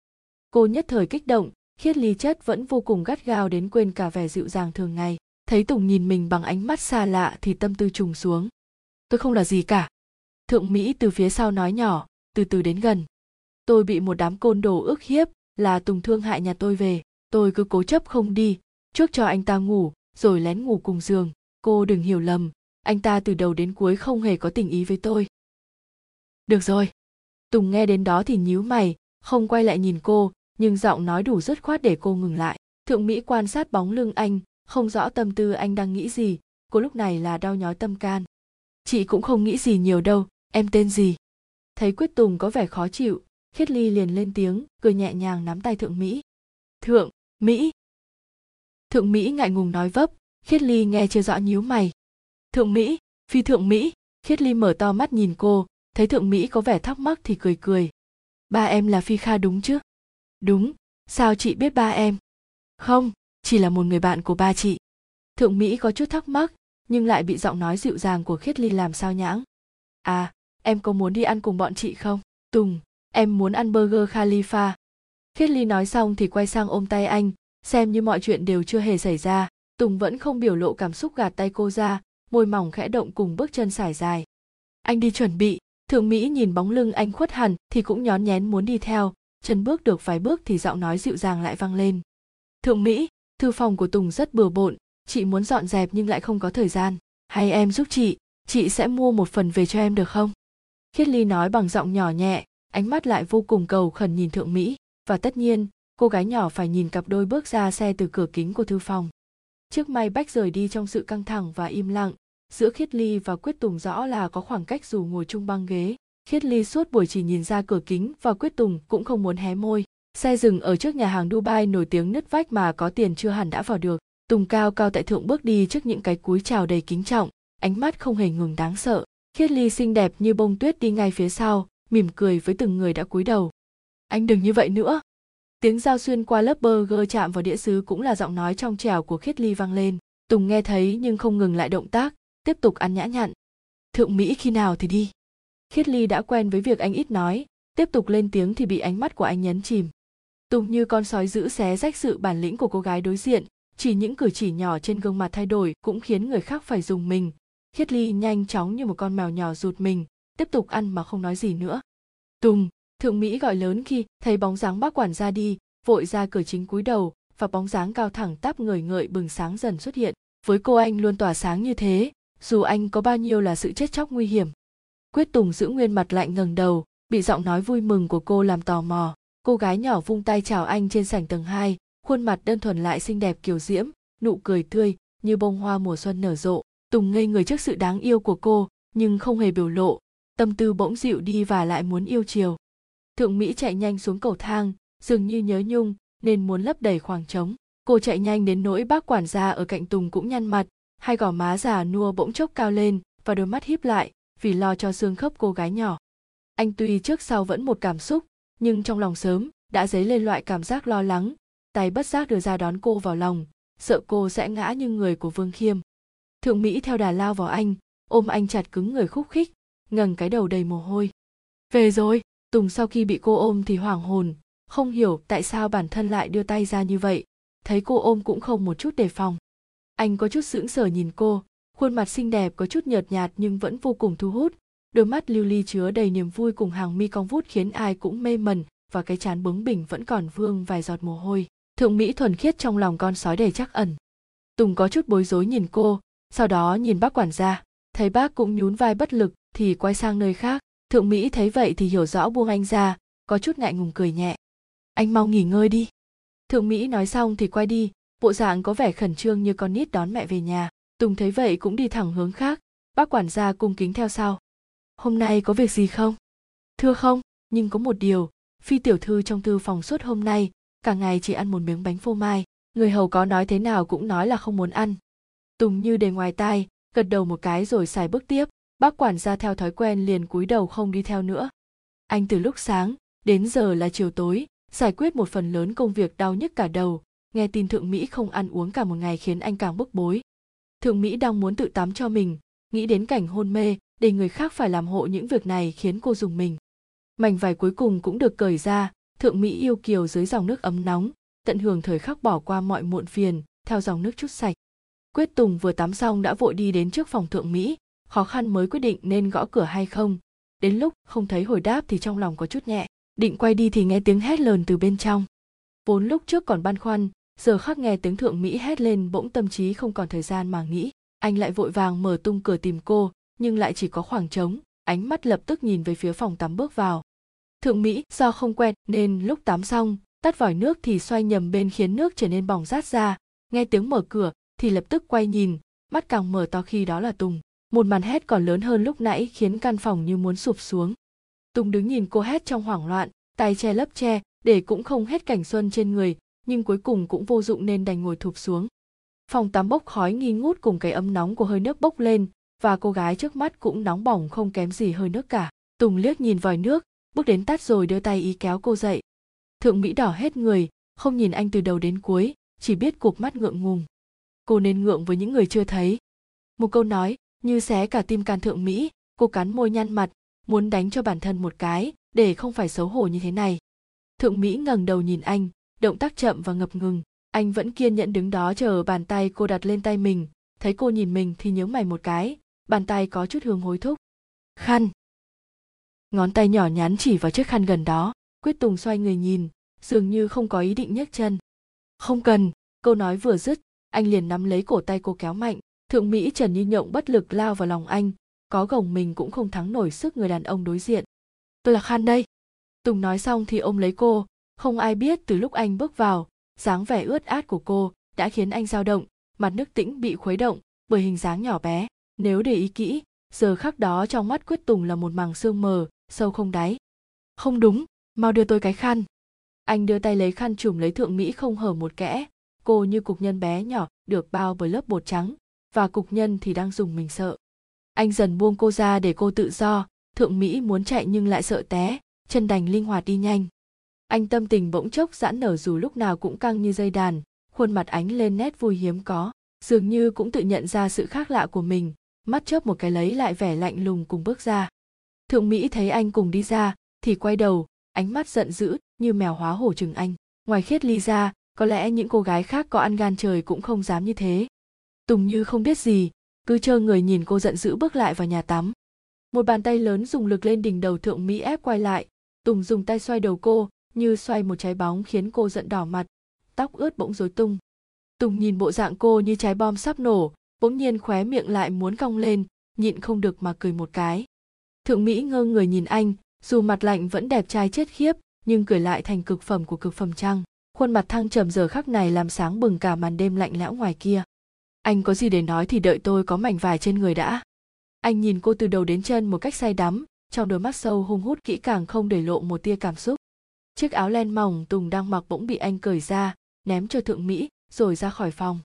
Cô nhất thời kích động, khiết ly chất vẫn vô cùng gắt gao đến quên cả vẻ dịu dàng thường ngày. Thấy tùng nhìn mình bằng ánh mắt xa lạ thì tâm tư trùng xuống. Tôi không là gì cả. Thượng mỹ từ phía sau nói nhỏ, từ từ đến gần. Tôi bị một đám côn đồ ức hiếp là tùng thương hại nhà tôi về, tôi cứ cố chấp không đi trước cho anh ta ngủ, rồi lén ngủ cùng giường. Cô đừng hiểu lầm, anh ta từ đầu đến cuối không hề có tình ý với tôi. Được rồi. Tùng nghe đến đó thì nhíu mày, không quay lại nhìn cô, nhưng giọng nói đủ dứt khoát để cô ngừng lại. Thượng mỹ quan sát bóng lưng anh, không rõ tâm tư anh đang nghĩ gì, cô lúc này là đau nhói tâm can. Chị cũng không nghĩ gì nhiều đâu, em tên gì? Thấy quyết tùng có vẻ khó chịu khiết ly liền lên tiếng, cười nhẹ nhàng nắm tay thượng mỹ. Thượng mỹ? Thượng mỹ ngại ngùng nói vấp khiết ly nghe chưa rõ nhíu mày. Thượng mỹ, phi thượng mỹ. Khiết ly mở to mắt nhìn cô, thấy thượng mỹ có vẻ thắc mắc thì cười cười. Ba em là phi kha đúng chứ? Đúng, sao chị biết ba em? Không, chỉ là một người bạn của ba chị. Thượng mỹ có chút thắc mắc, nhưng lại bị giọng nói dịu dàng của khiết ly làm sao nhãng. À em có muốn đi ăn cùng bọn chị không? Tùng em muốn ăn burger khalifa. Khiết ly nói xong thì quay sang ôm tay anh, xem như mọi chuyện đều chưa hề xảy ra. Tùng vẫn không biểu lộ cảm xúc gạt tay cô ra, môi mỏng khẽ động cùng bước chân sải dài. Anh đi chuẩn bị. Thượng mỹ nhìn bóng lưng anh khuất hẳn thì cũng nhón nhén muốn đi theo. Chân bước được vài bước thì giọng nói dịu dàng lại vang lên. Thượng mỹ, thư phòng của tùng rất bừa bộn. Chị muốn dọn dẹp nhưng lại không có thời gian. Hay em giúp chị? Chị sẽ mua một phần về cho em được không? Khiết ly nói bằng giọng nhỏ nhẹ ánh mắt lại vô cùng cầu khẩn nhìn thượng mỹ, và tất nhiên, cô gái nhỏ phải nhìn cặp đôi bước ra xe từ cửa kính của thư phòng. Chiếc may bách rời đi trong sự căng thẳng và im lặng, giữa khiết ly và quyết tùng rõ là có khoảng cách dù ngồi chung băng ghế. Khiết ly suốt buổi chỉ nhìn ra cửa kính và quyết tùng cũng không muốn hé môi. Xe dừng ở trước nhà hàng dubai nổi tiếng nứt vách mà có tiền chưa hẳn đã vào được. Tùng cao cao tại thượng bước đi trước những cái cúi chào đầy kính trọng, ánh mắt không hề ngừng đáng sợ. Khiết ly xinh đẹp như bông tuyết đi ngay phía sau mỉm cười với từng người đã cúi đầu. Anh đừng như vậy nữa. Tiếng dao xuyên qua lớp burger chạm vào đĩa sứ cũng là giọng nói trong trẻo của khiết ly vang lên. Tùng nghe thấy nhưng không ngừng lại động tác, tiếp tục ăn nhã nhặn. Thượng mỹ khi nào thì đi? Khiết ly đã quen với việc anh ít nói, tiếp tục lên tiếng thì bị ánh mắt của anh nhấn chìm. Tùng như con sói giữ xé rách sự bản lĩnh của cô gái đối diện, chỉ những cử chỉ nhỏ trên gương mặt thay đổi cũng khiến người khác phải dùng mình. Khiết ly nhanh chóng như một con mèo nhỏ rụt mình tiếp tục ăn mà không nói gì nữa. Tùng thượng mỹ gọi lớn khi thấy bóng dáng bác quản ra đi vội ra cửa chính cúi đầu và bóng dáng cao thẳng tắp người ngợi bừng sáng dần xuất hiện. Với cô anh luôn tỏa sáng như thế dù anh có bao nhiêu là sự chết chóc nguy hiểm. Quyết tùng giữ nguyên mặt lạnh ngẩng đầu bị giọng nói vui mừng của cô làm tò mò. Cô gái nhỏ vung tay chào anh trên sảnh tầng 2, khuôn mặt đơn thuần lại xinh đẹp kiều diễm nụ cười tươi như bông hoa mùa xuân nở rộ. Tùng ngây người trước sự đáng yêu của cô nhưng không hề biểu lộ tâm tư bỗng dịu đi và lại muốn yêu chiều. Thượng mỹ chạy nhanh xuống cầu thang, dường như nhớ nhung, nên muốn lấp đầy khoảng trống. Cô chạy nhanh đến nỗi bác quản gia ở cạnh tùng cũng nhăn mặt, hai gò má già nua bỗng chốc cao lên, và đôi mắt híp lại, vì lo cho xương khớp cô gái nhỏ. Anh tuy trước sau vẫn một cảm xúc, nhưng trong lòng sớm, đã dấy lên loại cảm giác lo lắng, tay bất giác đưa ra đón cô vào lòng, sợ cô sẽ ngã như người của vương khiêm. Thượng mỹ theo đà lao vào anh, ôm anh chặt cứng người khúc khích ngẩng cái đầu đầy mồ hôi. Về rồi, tùng sau khi bị cô ôm thì hoảng hồn, không hiểu tại sao bản thân lại đưa tay ra như vậy. Thấy cô ôm cũng không một chút đề phòng. Anh có chút sững sờ nhìn cô, khuôn mặt xinh đẹp có chút nhợt nhạt nhưng vẫn vô cùng thu hút. Đôi mắt lưu ly chứa đầy niềm vui cùng hàng mi cong vút khiến ai cũng mê mẩn và cái chán bướng bỉnh vẫn còn vương vài giọt mồ hôi. Thượng mỹ thuần khiết trong lòng con sói đầy chắc ẩn. Tùng có chút bối rối nhìn cô, sau đó nhìn bác quản gia thấy bác cũng nhún vai bất lực, thì quay sang nơi khác. Thượng mỹ thấy vậy thì hiểu rõ buông anh ra, có chút ngại ngùng cười nhẹ. Anh mau nghỉ ngơi đi. Thượng mỹ nói xong thì quay đi, bộ dạng có vẻ khẩn trương như con nít đón mẹ về nhà. Tùng thấy vậy cũng đi thẳng hướng khác, bác quản gia cung kính theo sau. Hôm nay có việc gì không? Thưa không, nhưng có một điều, phi tiểu thư trong thư phòng suốt hôm nay, cả ngày chỉ ăn một miếng bánh phô mai, người hầu có nói thế nào cũng nói là không muốn ăn. Tùng như để ngoài tai gật đầu một cái rồi xài bước tiếp. Bác quản gia theo thói quen liền cúi đầu không đi theo nữa. Anh từ lúc sáng đến giờ là chiều tối, giải quyết một phần lớn công việc đau nhức cả đầu. Nghe tin thượng mỹ không ăn uống cả một ngày khiến anh càng bức bối. Thượng mỹ đang muốn tự tắm cho mình, nghĩ đến cảnh hôn mê để người khác phải làm hộ những việc này khiến cô dùng mình. Mảnh vải cuối cùng cũng được cởi ra, thượng mỹ yêu kiều dưới dòng nước ấm nóng, tận hưởng thời khắc bỏ qua mọi muộn phiền, theo dòng nước chút sạch quyết tùng vừa tắm xong đã vội đi đến trước phòng thượng mỹ, khó khăn mới quyết định nên gõ cửa hay không. Đến lúc không thấy hồi đáp thì trong lòng có chút nhẹ, định quay đi thì nghe tiếng hét lớn từ bên trong. Vốn lúc trước còn băn khoăn, giờ khắc nghe tiếng thượng mỹ hét lên bỗng tâm trí không còn thời gian mà nghĩ. Anh lại vội vàng mở tung cửa tìm cô, nhưng lại chỉ có khoảng trống, ánh mắt lập tức nhìn về phía phòng tắm bước vào. Thượng mỹ do không quen nên lúc tắm xong, tắt vòi nước thì xoay nhầm bên khiến nước trở nên bỏng rát ra. Nghe tiếng mở cửa thì lập tức quay nhìn, mắt càng mở to khi đó là tùng. Một màn hét còn lớn hơn lúc nãy khiến căn phòng như muốn sụp xuống. Tùng đứng nhìn cô hét trong hoảng loạn, tay che lấp che, để cũng không hết cảnh xuân trên người, nhưng cuối cùng cũng vô dụng nên đành ngồi thụp xuống. Phòng tắm bốc khói nghi ngút cùng cái ấm nóng của hơi nước bốc lên, và cô gái trước mắt cũng nóng bỏng không kém gì hơi nước cả. Tùng liếc nhìn vòi nước, bước đến tắt rồi đưa tay ý kéo cô dậy. Thượng mỹ đỏ hết người, không nhìn anh từ đầu đến cuối, chỉ biết cụp mắt ngượng ngùng cô nên ngượng với những người chưa thấy. Một câu nói như xé cả tim can thượng mỹ, cô cắn môi nhăn mặt, muốn đánh cho bản thân một cái để không phải xấu hổ như thế này. Thượng mỹ ngẩng đầu nhìn anh, động tác chậm và ngập ngừng. Anh vẫn kiên nhẫn đứng đó chờ bàn tay cô đặt lên tay mình. Thấy cô nhìn mình thì nhớ mày một cái, bàn tay có chút hương hối thúc. Khăn. Ngón tay nhỏ nhắn chỉ vào chiếc khăn gần đó, quyết tùng xoay người nhìn, dường như không có ý định nhấc chân. Không cần, câu nói vừa dứt anh liền nắm lấy cổ tay cô kéo mạnh. Thượng mỹ trần như nhộng bất lực lao vào lòng anh. Có gồng mình cũng không thắng nổi sức người đàn ông đối diện. Tôi là khan đây. Tùng nói xong thì ôm lấy cô. Không ai biết từ lúc anh bước vào, dáng vẻ ướt át của cô đã khiến anh dao động, mặt nước tĩnh bị khuấy động bởi hình dáng nhỏ bé. Nếu để ý kỹ, giờ khắc đó trong mắt quyết tùng là một màng sương mờ, sâu không đáy. Không đúng, mau đưa tôi cái khăn. Anh đưa tay lấy khăn trùm lấy thượng mỹ không hở một kẽ cô như cục nhân bé nhỏ, được bao bởi lớp bột trắng, và cục nhân thì đang dùng mình sợ. Anh dần buông cô ra để cô tự do, thượng mỹ muốn chạy nhưng lại sợ té, chân đành linh hoạt đi nhanh. Anh tâm tình bỗng chốc giãn nở dù lúc nào cũng căng như dây đàn, khuôn mặt ánh lên nét vui hiếm có, dường như cũng tự nhận ra sự khác lạ của mình, mắt chớp một cái lấy lại vẻ lạnh lùng cùng bước ra. Thượng mỹ thấy anh cùng đi ra, thì quay đầu, ánh mắt giận dữ như mèo hóa hổ chừng anh. Ngoài khiết ly ra có lẽ những cô gái khác có ăn gan trời cũng không dám như thế. Tùng như không biết gì, cứ chờ người nhìn cô giận dữ bước lại vào nhà tắm. Một bàn tay lớn dùng lực lên đỉnh đầu thượng mỹ ép quay lại. Tùng dùng tay xoay đầu cô, như xoay một trái bóng khiến cô giận đỏ mặt. Tóc ướt bỗng rối tung. Tùng nhìn bộ dạng cô như trái bom sắp nổ, bỗng nhiên khóe miệng lại muốn cong lên, nhịn không được mà cười một cái. Thượng mỹ ngơ người nhìn anh, dù mặt lạnh vẫn đẹp trai chết khiếp, nhưng cười lại thành cực phẩm của cực phẩm trăng khuôn mặt thăng trầm giờ khắc này làm sáng bừng cả màn đêm lạnh lẽo ngoài kia. Anh có gì để nói thì đợi tôi có mảnh vải trên người đã. Anh nhìn cô từ đầu đến chân một cách say đắm, trong đôi mắt sâu hung hút kỹ càng không để lộ một tia cảm xúc. Chiếc áo len mỏng tùng đang mặc bỗng bị anh cởi ra, ném cho thượng mỹ, rồi ra khỏi phòng.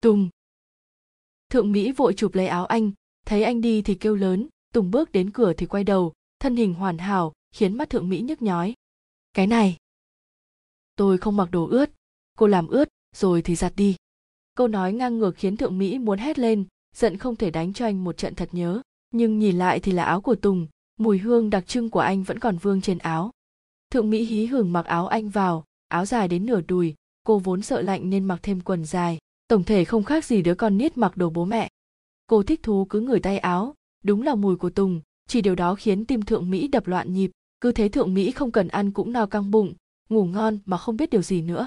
Tùng! Thượng mỹ vội chụp lấy áo anh, thấy anh đi thì kêu lớn, tùng bước đến cửa thì quay đầu, thân hình hoàn hảo, khiến mắt thượng mỹ nhức nhói. Cái này! Tôi không mặc đồ ướt. Cô làm ướt, rồi thì giặt đi. Câu nói ngang ngược khiến thượng mỹ muốn hét lên, giận không thể đánh cho anh một trận thật nhớ. Nhưng nhìn lại thì là áo của tùng, mùi hương đặc trưng của anh vẫn còn vương trên áo. Thượng mỹ hí hửng mặc áo anh vào, áo dài đến nửa đùi. Cô vốn sợ lạnh nên mặc thêm quần dài. Tổng thể không khác gì đứa con nít mặc đồ bố mẹ. Cô thích thú cứ ngửi tay áo. Đúng là mùi của tùng, chỉ điều đó khiến tim thượng mỹ đập loạn nhịp. Cứ thế thượng mỹ không cần ăn cũng no căng bụng ngủ ngon mà không biết điều gì nữa.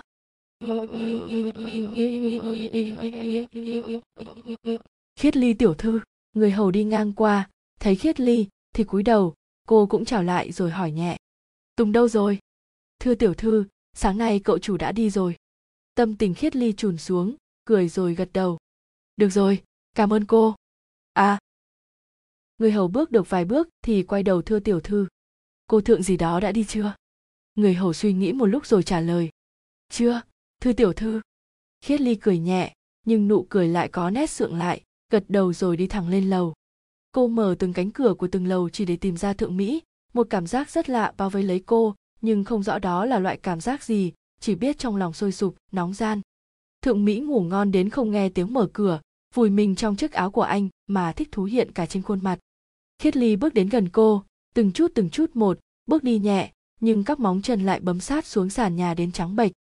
Khiết ly tiểu thư, người hầu đi ngang qua, thấy khiết ly thì cúi đầu, cô cũng chào lại rồi hỏi nhẹ. Tùng đâu rồi? Thưa tiểu thư, sáng nay cậu chủ đã đi rồi. Tâm tình khiết ly trùn xuống, cười rồi gật đầu. Được rồi, cảm ơn cô. À. Người hầu bước được vài bước thì quay đầu thưa tiểu thư. Cô thượng gì đó đã đi chưa? Người hầu suy nghĩ một lúc rồi trả lời. Chưa thư tiểu thư. Khiết ly cười nhẹ, nhưng nụ cười lại có nét sượng lại, gật đầu rồi đi thẳng lên lầu. Cô mở từng cánh cửa của từng lầu chỉ để tìm ra thượng mỹ, một cảm giác rất lạ bao vây lấy cô, nhưng không rõ đó là loại cảm giác gì, chỉ biết trong lòng sôi sục, nóng gian. Thượng mỹ ngủ ngon đến không nghe tiếng mở cửa, vùi mình trong chiếc áo của anh, mà thích thú hiện cả trên khuôn mặt. Khiết ly bước đến gần cô, từng chút từng chút một, bước đi nhẹ nhưng các móng chân lại bấm sát xuống sàn nhà đến trắng bệch.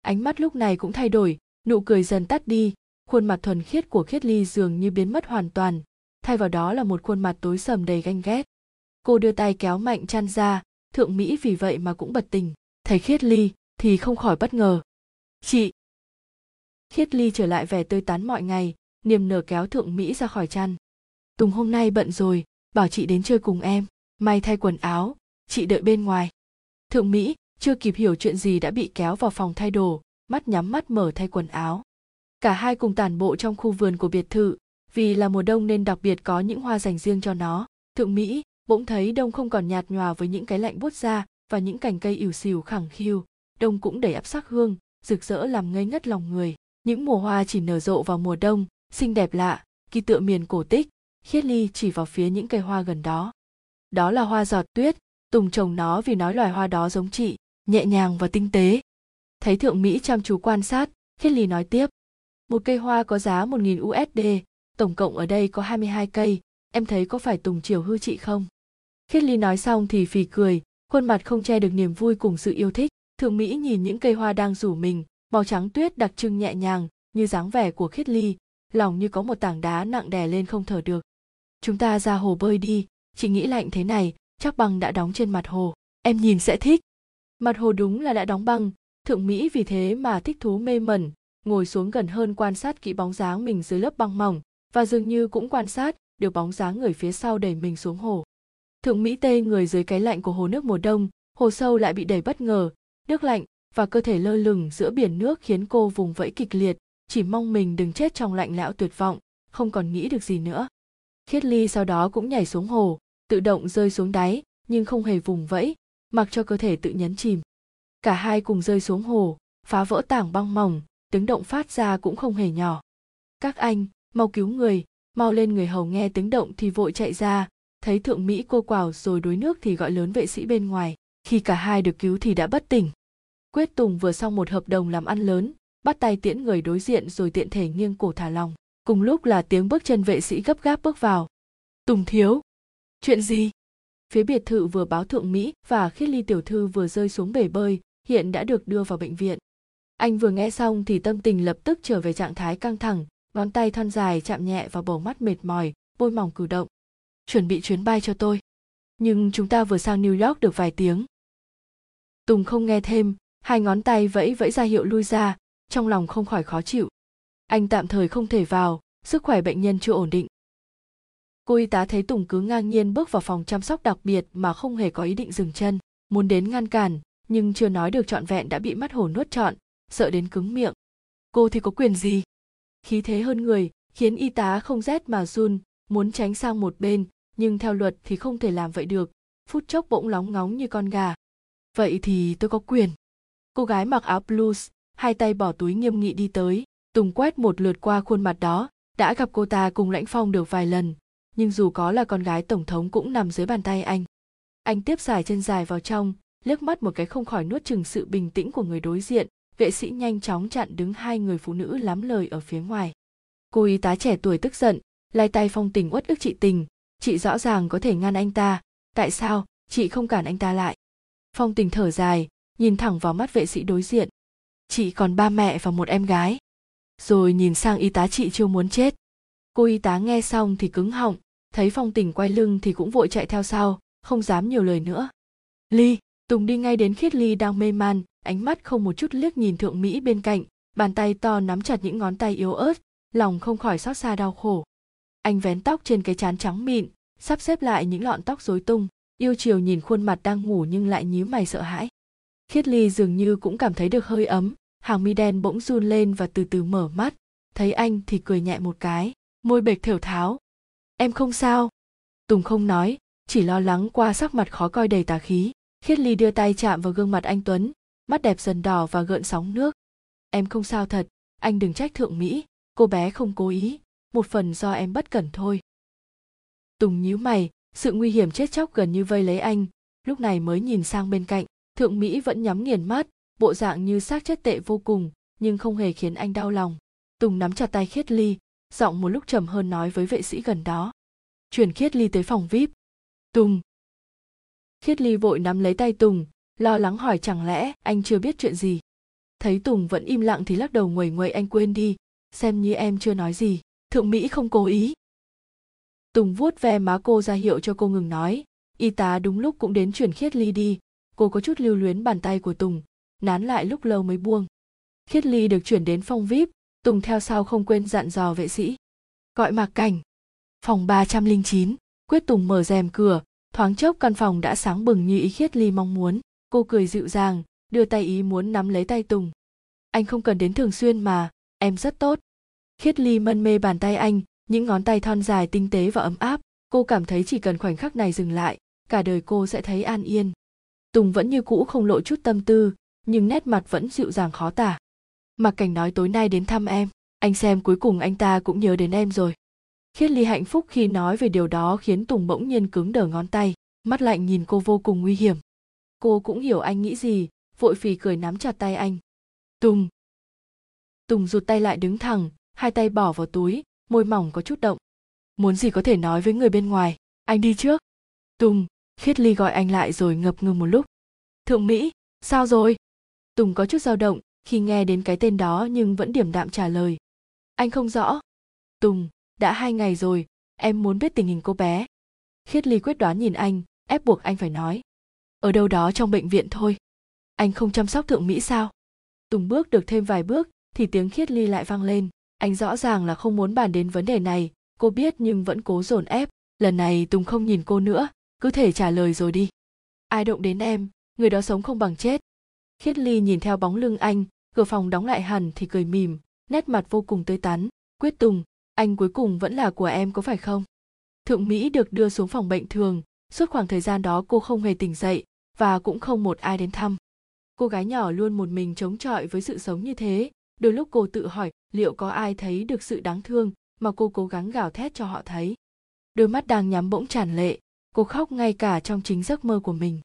Ánh mắt lúc này cũng thay đổi, nụ cười dần tắt đi, khuôn mặt thuần khiết của khiết ly dường như biến mất hoàn toàn, thay vào đó là một khuôn mặt tối sầm đầy ganh ghét. Cô đưa tay kéo mạnh chăn ra, thượng mỹ vì vậy mà cũng bật tình thấy khiết ly, thì không khỏi bất ngờ. Chị! Khiết ly trở lại vẻ tươi tắn mọi ngày, niềm nở kéo thượng mỹ ra khỏi chăn. Tùng hôm nay bận rồi, bảo chị đến chơi cùng em. May thay quần áo, chị đợi bên ngoài thượng mỹ, chưa kịp hiểu chuyện gì đã bị kéo vào phòng thay đồ, mắt nhắm mắt mở thay quần áo. Cả hai cùng tản bộ trong khu vườn của biệt thự, vì là mùa đông nên đặc biệt có những hoa dành riêng cho nó. Thượng mỹ, bỗng thấy đông không còn nhạt nhòa với những cái lạnh buốt ra và những cành cây ỉu xìu khẳng khiu, đông cũng đầy áp sắc hương, rực rỡ làm ngây ngất lòng người. Những mùa hoa chỉ nở rộ vào mùa đông, xinh đẹp lạ kỳ tựa miền cổ tích, khiết ly chỉ vào phía những cây hoa gần đó. Đó là hoa giọt tuyết tùng trồng nó vì nói loài hoa đó giống chị nhẹ nhàng và tinh tế thấy thượng mỹ chăm chú quan sát khiết ly nói tiếp một cây hoa có giá 1.000 USD, tổng cộng ở đây có 22 cây, em thấy có phải Tùng chiều hư chị không? Khiết Ly nói xong thì phì cười, khuôn mặt không che được niềm vui cùng sự yêu thích. Thượng Mỹ nhìn những cây hoa đang rủ mình, màu trắng tuyết đặc trưng nhẹ nhàng, như dáng vẻ của Khiết Ly, lòng như có một tảng đá nặng đè lên không thở được. Chúng ta ra hồ bơi đi, chị nghĩ lạnh thế này, chắc băng đã đóng trên mặt hồ. Em nhìn sẽ thích. Mặt hồ đúng là đã đóng băng, Thượng Mỹ vì thế mà thích thú mê mẩn, ngồi xuống gần hơn quan sát kỹ bóng dáng mình dưới lớp băng mỏng và dường như cũng quan sát được bóng dáng người phía sau đẩy mình xuống hồ. Thượng Mỹ tê người dưới cái lạnh của hồ nước mùa đông, hồ sâu lại bị đẩy bất ngờ, nước lạnh và cơ thể lơ lửng giữa biển nước khiến cô vùng vẫy kịch liệt, chỉ mong mình đừng chết trong lạnh lẽo tuyệt vọng, không còn nghĩ được gì nữa. Khiết Ly sau đó cũng nhảy xuống hồ, tự động rơi xuống đáy, nhưng không hề vùng vẫy, mặc cho cơ thể tự nhấn chìm. Cả hai cùng rơi xuống hồ, phá vỡ tảng băng mỏng, tiếng động phát ra cũng không hề nhỏ. Các anh mau cứu người mau lên người hầu nghe tiếng động thì vội chạy ra thấy thượng mỹ cô quào rồi đuối nước thì gọi lớn vệ sĩ bên ngoài khi cả hai được cứu thì đã bất tỉnh. Quyết tùng vừa xong một hợp đồng làm ăn lớn bắt tay tiễn người đối diện rồi tiện thể nghiêng cổ thả lòng. Cùng lúc là tiếng bước chân vệ sĩ gấp gáp bước vào. Tùng thiếu chuyện gì? Phía biệt thự vừa báo thượng mỹ và khiết ly tiểu thư vừa rơi xuống bể bơi, hiện đã được đưa vào bệnh viện. Anh vừa nghe xong thì tâm tình lập tức trở về trạng thái căng thẳng, ngón tay thon dài chạm nhẹ vào bầu mắt mệt mỏi, môi mỏng cử động. Chuẩn bị chuyến bay cho tôi. Nhưng chúng ta vừa sang new york được vài tiếng. Tùng không nghe thêm, hai ngón tay vẫy vẫy ra hiệu lui ra, trong lòng không khỏi khó chịu. Anh tạm thời không thể vào, sức khỏe bệnh nhân chưa ổn định cô y tá thấy tùng cứ ngang nhiên bước vào phòng chăm sóc đặc biệt mà không hề có ý định dừng chân, muốn đến ngăn cản, nhưng chưa nói được trọn vẹn đã bị mắt hổ nuốt trọn, sợ đến cứng miệng. Cô thì có quyền gì? Khí thế hơn người, khiến y tá không rét mà run, muốn tránh sang một bên, nhưng theo luật thì không thể làm vậy được. Phút chốc bỗng lóng ngóng như con gà. Vậy thì tôi có quyền. Cô gái mặc áo blues hai tay bỏ túi nghiêm nghị đi tới. Tùng quét một lượt qua khuôn mặt đó, đã gặp cô ta cùng lãnh phong được vài lần nhưng dù có là con gái tổng thống cũng nằm dưới bàn tay anh. Anh tiếp dài chân dài vào trong, liếc mắt một cái không khỏi nuốt chừng sự bình tĩnh của người đối diện, vệ sĩ nhanh chóng chặn đứng hai người phụ nữ lắm lời ở phía ngoài. Cô y tá trẻ tuổi tức giận, lai tay phong tình uất ức chị tình, chị rõ ràng có thể ngăn anh ta, tại sao chị không cản anh ta lại? Phong tình thở dài, nhìn thẳng vào mắt vệ sĩ đối diện, chị còn ba mẹ và một em gái. Rồi nhìn sang y tá chị chưa muốn chết cô y tá nghe xong thì cứng họng, thấy phong tình quay lưng thì cũng vội chạy theo sau, không dám nhiều lời nữa. Ly, tùng đi ngay đến khiết ly đang mê man, ánh mắt không một chút liếc nhìn thượng mỹ bên cạnh, bàn tay to nắm chặt những ngón tay yếu ớt, lòng không khỏi xót xa đau khổ. Anh vén tóc trên cái chán trắng mịn, sắp xếp lại những lọn tóc rối tung, yêu chiều nhìn khuôn mặt đang ngủ nhưng lại nhíu mày sợ hãi. Khiết ly dường như cũng cảm thấy được hơi ấm, hàng mi đen bỗng run lên và từ từ mở mắt, thấy anh thì cười nhẹ một cái môi bệch thều tháo. Em không sao. Tùng không nói, chỉ lo lắng qua sắc mặt khó coi đầy tà khí. Khiết ly đưa tay chạm vào gương mặt anh tuấn, mắt đẹp dần đỏ và gợn sóng nước. Em không sao thật, anh đừng trách thượng mỹ, cô bé không cố ý, một phần do em bất cẩn thôi. Tùng nhíu mày, sự nguy hiểm chết chóc gần như vây lấy anh, lúc này mới nhìn sang bên cạnh, thượng mỹ vẫn nhắm nghiền mắt, bộ dạng như xác chết tệ vô cùng, nhưng không hề khiến anh đau lòng. Tùng nắm chặt tay khiết ly giọng một lúc trầm hơn nói với vệ sĩ gần đó. Chuyển khiết ly tới phòng vip tùng. Khiết ly vội nắm lấy tay tùng, lo lắng hỏi chẳng lẽ anh chưa biết chuyện gì. Thấy tùng vẫn im lặng thì lắc đầu nguầy nguầy anh quên đi, xem như em chưa nói gì, thượng mỹ không cố ý. Tùng vuốt ve má cô ra hiệu cho cô ngừng nói, y tá đúng lúc cũng đến chuyển khiết ly đi, cô có chút lưu luyến bàn tay của tùng, nán lại lúc lâu mới buông. Khiết ly được chuyển đến phòng vip tùng theo sau không quên dặn dò vệ sĩ. Gọi mạc cảnh. Phòng 309, quyết tùng mở rèm cửa thoáng chốc căn phòng đã sáng bừng như ý khiết ly mong muốn. Cô cười dịu dàng đưa tay ý muốn nắm lấy tay tùng. Anh không cần đến thường xuyên mà em rất tốt. Khiết ly mân mê bàn tay anh những ngón tay thon dài tinh tế và ấm áp cô cảm thấy chỉ cần khoảnh khắc này dừng lại cả đời cô sẽ thấy an yên. Tùng vẫn như cũ không lộ chút tâm tư nhưng nét mặt vẫn dịu dàng khó tả mặc cảnh nói tối nay đến thăm em, anh xem cuối cùng anh ta cũng nhớ đến em rồi. Khiết ly hạnh phúc khi nói về điều đó khiến tùng bỗng nhiên cứng đờ ngón tay, mắt lạnh nhìn cô vô cùng nguy hiểm. Cô cũng hiểu anh nghĩ gì, vội phì cười nắm chặt tay anh. Tùng! Tùng rụt tay lại đứng thẳng, hai tay bỏ vào túi, môi mỏng có chút động. Muốn gì có thể nói với người bên ngoài, anh đi trước. Tùng! Khiết ly gọi anh lại rồi ngập ngừng một lúc. Thượng mỹ, sao rồi? Tùng có chút dao động khi nghe đến cái tên đó nhưng vẫn điểm đạm trả lời. Anh không rõ. Tùng, đã hai ngày rồi, em muốn biết tình hình cô bé. Khiết ly quyết đoán nhìn anh, ép buộc anh phải nói. Ở đâu đó trong bệnh viện thôi. Anh không chăm sóc thượng mỹ sao? Tùng bước được thêm vài bước, thì tiếng khiết ly lại vang lên. Anh rõ ràng là không muốn bàn đến vấn đề này. Cô biết nhưng vẫn cố dồn ép. Lần này tùng không nhìn cô nữa, cứ thể trả lời rồi đi. Ai động đến em, người đó sống không bằng chết khiết ly nhìn theo bóng lưng anh, cửa phòng đóng lại hẳn thì cười mỉm, nét mặt vô cùng tươi tắn. Quyết tùng, anh cuối cùng vẫn là của em có phải không? Thượng mỹ được đưa xuống phòng bệnh thường, suốt khoảng thời gian đó cô không hề tỉnh dậy và cũng không một ai đến thăm. Cô gái nhỏ luôn một mình chống chọi với sự sống như thế, đôi lúc cô tự hỏi liệu có ai thấy được sự đáng thương mà cô cố gắng gào thét cho họ thấy. Đôi mắt đang nhắm bỗng tràn lệ, cô khóc ngay cả trong chính giấc mơ của mình.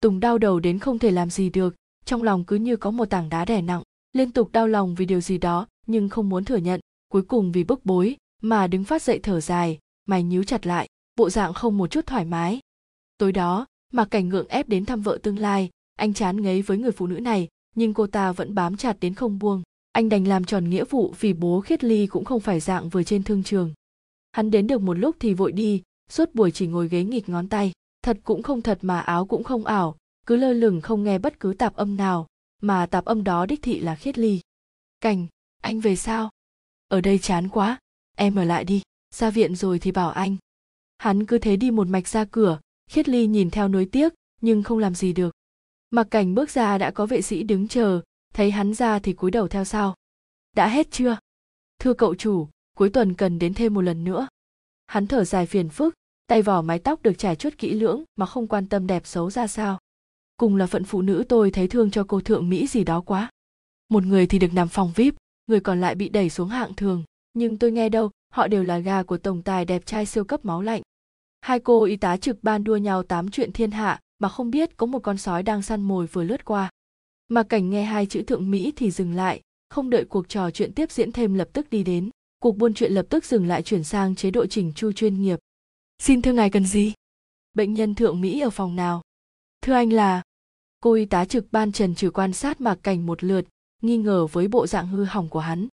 Tùng đau đầu đến không thể làm gì được trong lòng cứ như có một tảng đá đè nặng, liên tục đau lòng vì điều gì đó, nhưng không muốn thừa nhận. Cuối cùng vì bức bối mà đứng phát dậy thở dài, mày nhíu chặt lại, bộ dạng không một chút thoải mái. Tối đó mà cảnh ngượng ép đến thăm vợ tương lai, anh chán ngấy với người phụ nữ này, nhưng cô ta vẫn bám chặt đến không buông. Anh đành làm tròn nghĩa vụ vì bố khiết ly cũng không phải dạng vừa trên thương trường. Hắn đến được một lúc thì vội đi, suốt buổi chỉ ngồi ghế nghịch ngón tay. Thật cũng không thật mà áo cũng không ảo cứ lơ lửng không nghe bất cứ tạp âm nào, mà tạp âm đó đích thị là khiết ly. Cảnh, anh về sao? Ở đây chán quá, em ở lại đi, ra viện rồi thì bảo anh. Hắn cứ thế đi một mạch ra cửa, khiết ly nhìn theo nối tiếc, nhưng không làm gì được. Mặc cảnh bước ra đã có vệ sĩ đứng chờ, thấy hắn ra thì cúi đầu theo sau. Đã hết chưa? Thưa cậu chủ, cuối tuần cần đến thêm một lần nữa. Hắn thở dài phiền phức, tay vỏ mái tóc được trải chuốt kỹ lưỡng mà không quan tâm đẹp xấu ra sao cùng là phận phụ nữ tôi thấy thương cho cô thượng mỹ gì đó quá. Một người thì được nằm phòng vip, người còn lại bị đẩy xuống hạng thường. Nhưng tôi nghe đâu, họ đều là gà của tổng tài đẹp trai siêu cấp máu lạnh. Hai cô y tá trực ban đua nhau tám chuyện thiên hạ mà không biết có một con sói đang săn mồi vừa lướt qua. Mà cảnh nghe hai chữ thượng mỹ thì dừng lại, không đợi cuộc trò chuyện tiếp diễn thêm lập tức đi đến, cuộc buôn chuyện lập tức dừng lại chuyển sang chế độ chỉnh chu chuyên nghiệp. Xin thưa ngài cần gì? Bệnh nhân thượng mỹ ở phòng nào? Thưa anh là cô y tá trực ban trần trừ quan sát mạc cảnh một lượt nghi ngờ với bộ dạng hư hỏng của hắn.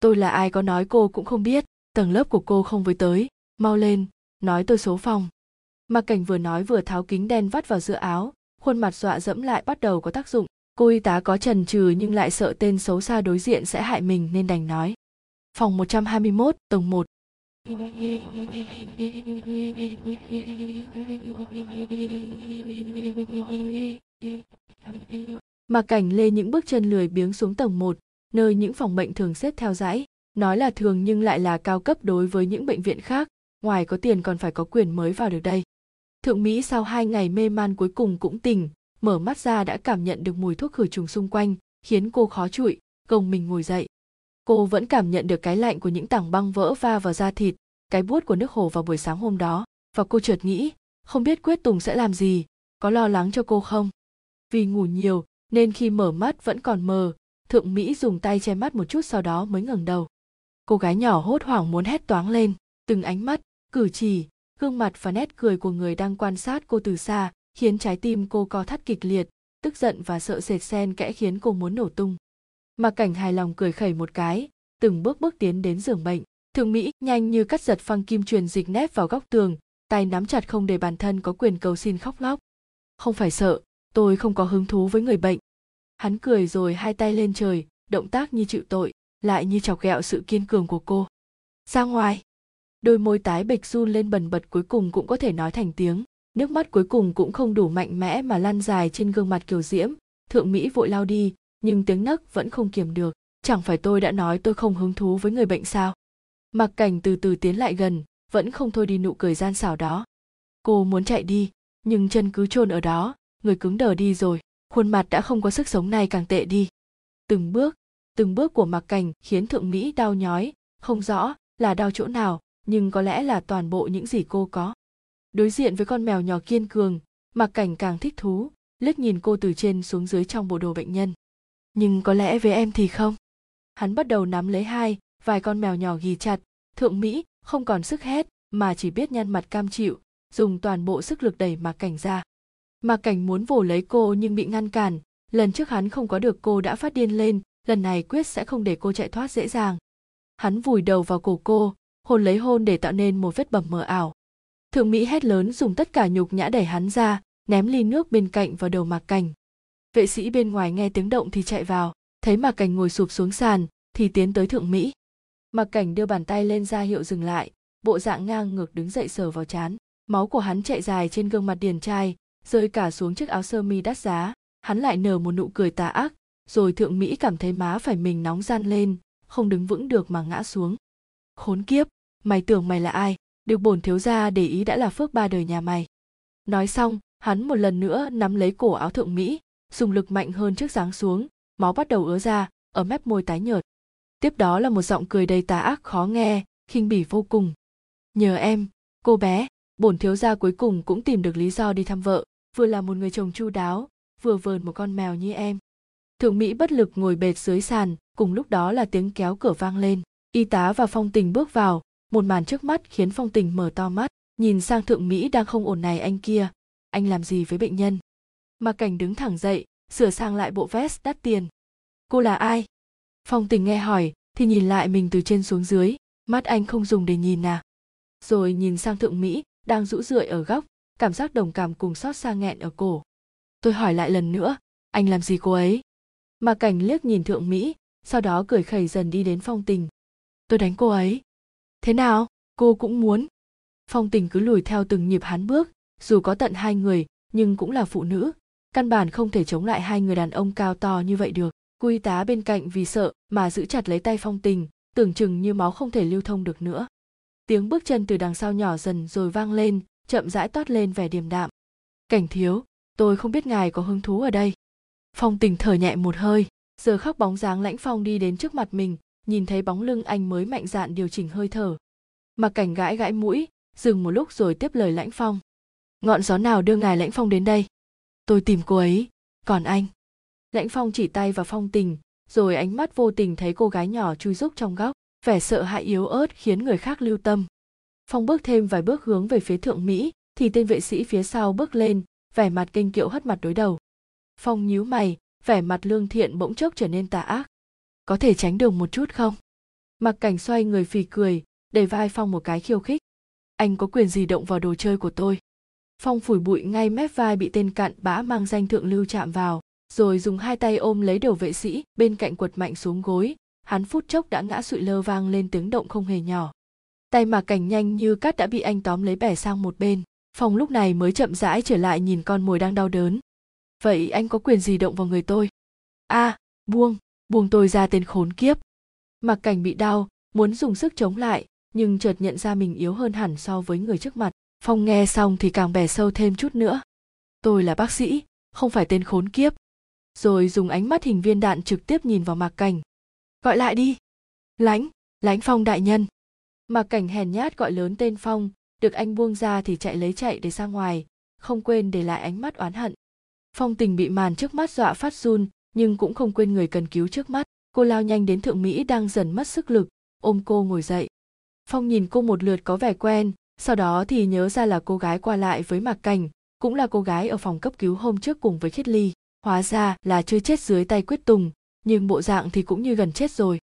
Tôi là ai có nói cô cũng không biết tầng lớp của cô không với tới mau lên nói tôi số phòng. Mạc cảnh vừa nói vừa tháo kính đen vắt vào giữa áo khuôn mặt dọa dẫm lại bắt đầu có tác dụng. Cô y tá có trần trừ nhưng lại sợ tên xấu xa đối diện sẽ hại mình nên đành nói. Phòng 121, tầng 1. Mà cảnh lê những bước chân lười biếng xuống tầng 1, nơi những phòng bệnh thường xếp theo dãy. Nói là thường nhưng lại là cao cấp đối với những bệnh viện khác, ngoài có tiền còn phải có quyền mới vào được đây. Thượng Mỹ sau hai ngày mê man cuối cùng cũng tỉnh, mở mắt ra đã cảm nhận được mùi thuốc khử trùng xung quanh, khiến cô khó chịu, gồng mình ngồi dậy. Cô vẫn cảm nhận được cái lạnh của những tảng băng vỡ va vào da thịt, cái buốt của nước hồ vào buổi sáng hôm đó, và cô chợt nghĩ, không biết Quyết Tùng sẽ làm gì, có lo lắng cho cô không? Vì ngủ nhiều, nên khi mở mắt vẫn còn mờ, Thượng Mỹ dùng tay che mắt một chút sau đó mới ngẩng đầu. Cô gái nhỏ hốt hoảng muốn hét toáng lên, từng ánh mắt, cử chỉ, gương mặt và nét cười của người đang quan sát cô từ xa khiến trái tim cô co thắt kịch liệt tức giận và sợ sệt sen kẽ khiến cô muốn nổ tung mà cảnh hài lòng cười khẩy một cái, từng bước bước tiến đến giường bệnh. Thượng mỹ nhanh như cắt giật phăng kim truyền dịch nép vào góc tường, tay nắm chặt không để bản thân có quyền cầu xin khóc lóc. Không phải sợ, tôi không có hứng thú với người bệnh. Hắn cười rồi hai tay lên trời, động tác như chịu tội, lại như chọc ghẹo sự kiên cường của cô. Ra ngoài. Đôi môi tái bệch run lên bần bật cuối cùng cũng có thể nói thành tiếng. Nước mắt cuối cùng cũng không đủ mạnh mẽ mà lăn dài trên gương mặt kiều diễm. Thượng mỹ vội lao đi nhưng tiếng nấc vẫn không kiềm được. Chẳng phải tôi đã nói tôi không hứng thú với người bệnh sao? Mặc cảnh từ từ tiến lại gần, vẫn không thôi đi nụ cười gian xảo đó. Cô muốn chạy đi, nhưng chân cứ chôn ở đó, người cứng đờ đi rồi, khuôn mặt đã không có sức sống này càng tệ đi. Từng bước từng bước của mặc cảnh khiến thượng mỹ đau nhói, không rõ là đau chỗ nào, nhưng có lẽ là toàn bộ những gì cô có. Đối diện với con mèo nhỏ kiên cường, mặc cảnh càng thích thú, liếc nhìn cô từ trên xuống dưới trong bộ đồ bệnh nhân nhưng có lẽ với em thì không. Hắn bắt đầu nắm lấy hai, vài con mèo nhỏ ghì chặt. Thượng mỹ không còn sức hét, mà chỉ biết nhăn mặt cam chịu, dùng toàn bộ sức lực đẩy mạc cảnh ra. Mạc cảnh muốn vồ lấy cô nhưng bị ngăn cản. Lần trước hắn không có được cô đã phát điên lên, lần này quyết sẽ không để cô chạy thoát dễ dàng. Hắn vùi đầu vào cổ cô, hôn lấy hôn để tạo nên một vết bầm mờ ảo. Thượng mỹ hét lớn dùng tất cả nhục nhã đẩy hắn ra, ném ly nước bên cạnh vào đầu mạc cảnh vệ sĩ bên ngoài nghe tiếng động thì chạy vào, thấy mạc cảnh ngồi sụp xuống sàn, thì tiến tới thượng mỹ. Mạc cảnh đưa bàn tay lên ra hiệu dừng lại, bộ dạng ngang ngược đứng dậy sờ vào chán. Máu của hắn chạy dài trên gương mặt điền trai, rơi cả xuống chiếc áo sơ mi đắt giá. Hắn lại nở một nụ cười tà ác, rồi thượng mỹ cảm thấy má phải mình nóng gian lên, không đứng vững được mà ngã xuống. Khốn kiếp, mày tưởng mày là ai? Được bổn thiếu gia để ý đã là phước ba đời nhà mày. Nói xong, hắn một lần nữa nắm lấy cổ áo thượng mỹ dùng lực mạnh hơn trước giáng xuống, máu bắt đầu ứa ra, ở mép môi tái nhợt. Tiếp đó là một giọng cười đầy tà ác khó nghe, khinh bỉ vô cùng. Nhờ em, cô bé, bổn thiếu gia cuối cùng cũng tìm được lý do đi thăm vợ, vừa là một người chồng chu đáo, vừa vờn một con mèo như em. Thượng mỹ bất lực ngồi bệt dưới sàn, cùng lúc đó là tiếng kéo cửa vang lên. Y tá và phong tình bước vào, một màn trước mắt khiến phong tình mở to mắt, nhìn sang thượng mỹ đang không ổn này anh kia. Anh làm gì với bệnh nhân? Mà cảnh đứng thẳng dậy, sửa sang lại bộ vest đắt tiền. Cô là ai? Phong tình nghe hỏi, thì nhìn lại mình từ trên xuống dưới, mắt anh không dùng để nhìn à? Rồi nhìn sang thượng mỹ, đang rũ rượi ở góc, cảm giác đồng cảm cùng xót xa nghẹn ở cổ. Tôi hỏi lại lần nữa, anh làm gì cô ấy? Mà cảnh liếc nhìn thượng mỹ, sau đó cười khẩy dần đi đến phong tình. Tôi đánh cô ấy. Thế nào? Cô cũng muốn. Phong tình cứ lùi theo từng nhịp hắn bước, dù có tận hai người, nhưng cũng là phụ nữ căn bản không thể chống lại hai người đàn ông cao to như vậy được. Quy tá bên cạnh vì sợ mà giữ chặt lấy tay phong tình, tưởng chừng như máu không thể lưu thông được nữa. Tiếng bước chân từ đằng sau nhỏ dần rồi vang lên, chậm rãi toát lên vẻ điềm đạm. Cảnh thiếu, tôi không biết ngài có hứng thú ở đây. Phong tình thở nhẹ một hơi, giờ khắc bóng dáng lãnh phong đi đến trước mặt mình, nhìn thấy bóng lưng anh mới mạnh dạn điều chỉnh hơi thở. Mặc cảnh gãi gãi mũi, dừng một lúc rồi tiếp lời lãnh phong. Ngọn gió nào đưa ngài lãnh phong đến đây? Tôi tìm cô ấy. Còn anh? Lãnh phong chỉ tay vào phong tình, rồi ánh mắt vô tình thấy cô gái nhỏ chui rúc trong góc, vẻ sợ hãi yếu ớt khiến người khác lưu tâm. Phong bước thêm vài bước hướng về phía thượng mỹ, thì tên vệ sĩ phía sau bước lên, vẻ mặt kinh kiệu hất mặt đối đầu. Phong nhíu mày, vẻ mặt lương thiện bỗng chốc trở nên tà ác. Có thể tránh đường một chút không? Mặc cảnh xoay người phì cười, để vai phong một cái khiêu khích. Anh có quyền gì động vào đồ chơi của tôi? Phong phủi bụi ngay mép vai bị tên cặn bã mang danh thượng lưu chạm vào rồi dùng hai tay ôm lấy đầu vệ sĩ bên cạnh quật mạnh xuống gối. Hắn phút chốc đã ngã sụi lơ vang lên tiếng động không hề nhỏ. Tay mà cảnh nhanh như cắt đã bị anh tóm lấy bẻ sang một bên. Phong lúc này mới chậm rãi trở lại nhìn con mồi đang đau đớn. Vậy anh có quyền gì động vào người tôi? A à, buông buông tôi ra tên khốn kiếp. Mặc cảnh bị đau muốn dùng sức chống lại nhưng chợt nhận ra mình yếu hơn hẳn so với người trước mặt phong nghe xong thì càng bẻ sâu thêm chút nữa. Tôi là bác sĩ, không phải tên khốn kiếp. Rồi dùng ánh mắt hình viên đạn trực tiếp nhìn vào mạc cảnh. Gọi lại đi. Lãnh lãnh phong đại nhân. Mạc cảnh hèn nhát gọi lớn tên phong, được anh buông ra thì chạy lấy chạy để ra ngoài, không quên để lại ánh mắt oán hận. Phong tình bị màn trước mắt dọa phát run, nhưng cũng không quên người cần cứu trước mắt. Cô lao nhanh đến thượng mỹ đang dần mất sức lực, ôm cô ngồi dậy. Phong nhìn cô một lượt có vẻ quen sau đó thì nhớ ra là cô gái qua lại với mạc cảnh, cũng là cô gái ở phòng cấp cứu hôm trước cùng với khiết ly. Hóa ra là chưa chết dưới tay quyết tùng, nhưng bộ dạng thì cũng như gần chết rồi.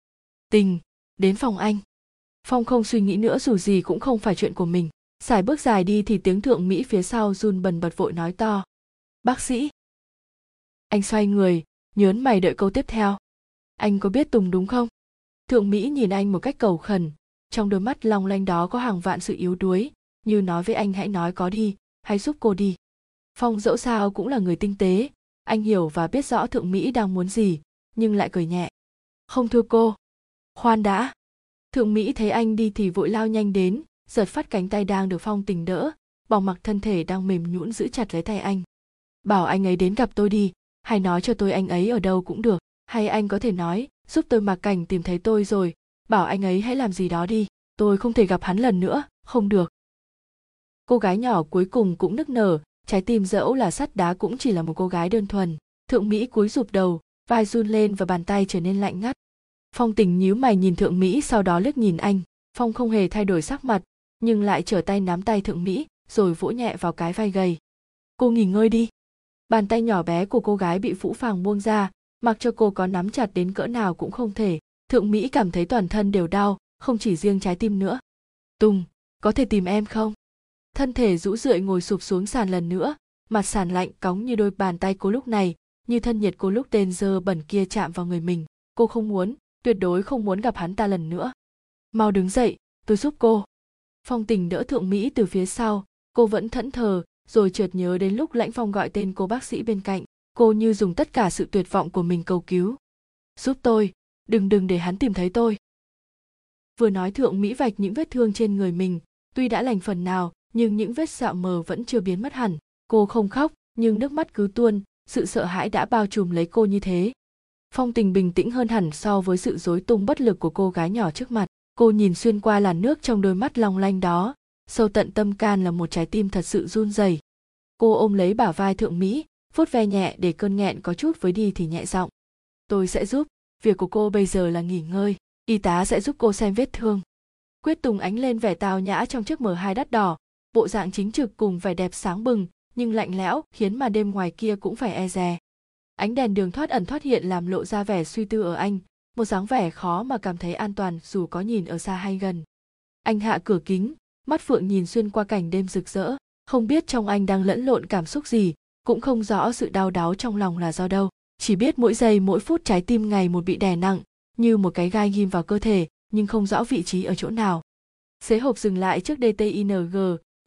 Tình, đến phòng anh. Phong không suy nghĩ nữa dù gì cũng không phải chuyện của mình. Xài bước dài đi thì tiếng thượng mỹ phía sau run bần bật vội nói to. Bác sĩ. Anh xoay người, nhớn mày đợi câu tiếp theo. Anh có biết tùng đúng không? Thượng mỹ nhìn anh một cách cầu khẩn trong đôi mắt long lanh đó có hàng vạn sự yếu đuối, như nói với anh hãy nói có đi, hãy giúp cô đi. Phong dẫu sao cũng là người tinh tế, anh hiểu và biết rõ thượng mỹ đang muốn gì, nhưng lại cười nhẹ. Không thưa cô. Khoan đã. Thượng mỹ thấy anh đi thì vội lao nhanh đến, giật phát cánh tay đang được phong tình đỡ bỏ mặc thân thể đang mềm nhũn giữ chặt lấy tay anh. Bảo anh ấy đến gặp tôi đi, hay nói cho tôi anh ấy ở đâu cũng được, hay anh có thể nói, giúp tôi mặc cảnh tìm thấy tôi rồi bảo anh ấy hãy làm gì đó đi, tôi không thể gặp hắn lần nữa, không được. Cô gái nhỏ cuối cùng cũng nức nở, trái tim dẫu là sắt đá cũng chỉ là một cô gái đơn thuần. Thượng mỹ cúi rụp đầu, vai run lên và bàn tay trở nên lạnh ngắt. Phong tình nhíu mày nhìn thượng mỹ sau đó liếc nhìn anh. Phong không hề thay đổi sắc mặt, nhưng lại trở tay nắm tay thượng mỹ, rồi vỗ nhẹ vào cái vai gầy. Cô nghỉ ngơi đi. Bàn tay nhỏ bé của cô gái bị phũ phàng buông ra, mặc cho cô có nắm chặt đến cỡ nào cũng không thể thượng mỹ cảm thấy toàn thân đều đau, không chỉ riêng trái tim nữa. Tùng, có thể tìm em không? Thân thể rũ rượi ngồi sụp xuống sàn lần nữa, mặt sàn lạnh cóng như đôi bàn tay cô lúc này, như thân nhiệt cô lúc tên dơ bẩn kia chạm vào người mình. Cô không muốn, tuyệt đối không muốn gặp hắn ta lần nữa. Mau đứng dậy, tôi giúp cô. Phong tình đỡ thượng mỹ từ phía sau, cô vẫn thẫn thờ, rồi chợt nhớ đến lúc lãnh phong gọi tên cô bác sĩ bên cạnh. Cô như dùng tất cả sự tuyệt vọng của mình cầu cứu. Giúp tôi đừng đừng để hắn tìm thấy tôi. Vừa nói thượng mỹ vạch những vết thương trên người mình, tuy đã lành phần nào, nhưng những vết sẹo mờ vẫn chưa biến mất hẳn. Cô không khóc, nhưng nước mắt cứ tuôn, sự sợ hãi đã bao trùm lấy cô như thế. Phong tình bình tĩnh hơn hẳn so với sự rối tung bất lực của cô gái nhỏ trước mặt. Cô nhìn xuyên qua làn nước trong đôi mắt long lanh đó. Sâu tận tâm can là một trái tim thật sự run rẩy. Cô ôm lấy bả vai thượng mỹ, vuốt ve nhẹ để cơn nghẹn có chút với đi thì nhẹ giọng. Tôi sẽ giúp việc của cô bây giờ là nghỉ ngơi, y tá sẽ giúp cô xem vết thương. Quyết tùng ánh lên vẻ tào nhã trong chiếc m hai đắt đỏ, bộ dạng chính trực cùng vẻ đẹp sáng bừng, nhưng lạnh lẽo, khiến mà đêm ngoài kia cũng phải e dè. Ánh đèn đường thoát ẩn thoát hiện làm lộ ra vẻ suy tư ở anh, một dáng vẻ khó mà cảm thấy an toàn dù có nhìn ở xa hay gần. Anh hạ cửa kính, mắt phượng nhìn xuyên qua cảnh đêm rực rỡ, không biết trong anh đang lẫn lộn cảm xúc gì, cũng không rõ sự đau đáu trong lòng là do đâu chỉ biết mỗi giây, mỗi phút trái tim ngày một bị đè nặng, như một cái gai ghim vào cơ thể, nhưng không rõ vị trí ở chỗ nào. Xế hộp dừng lại trước dting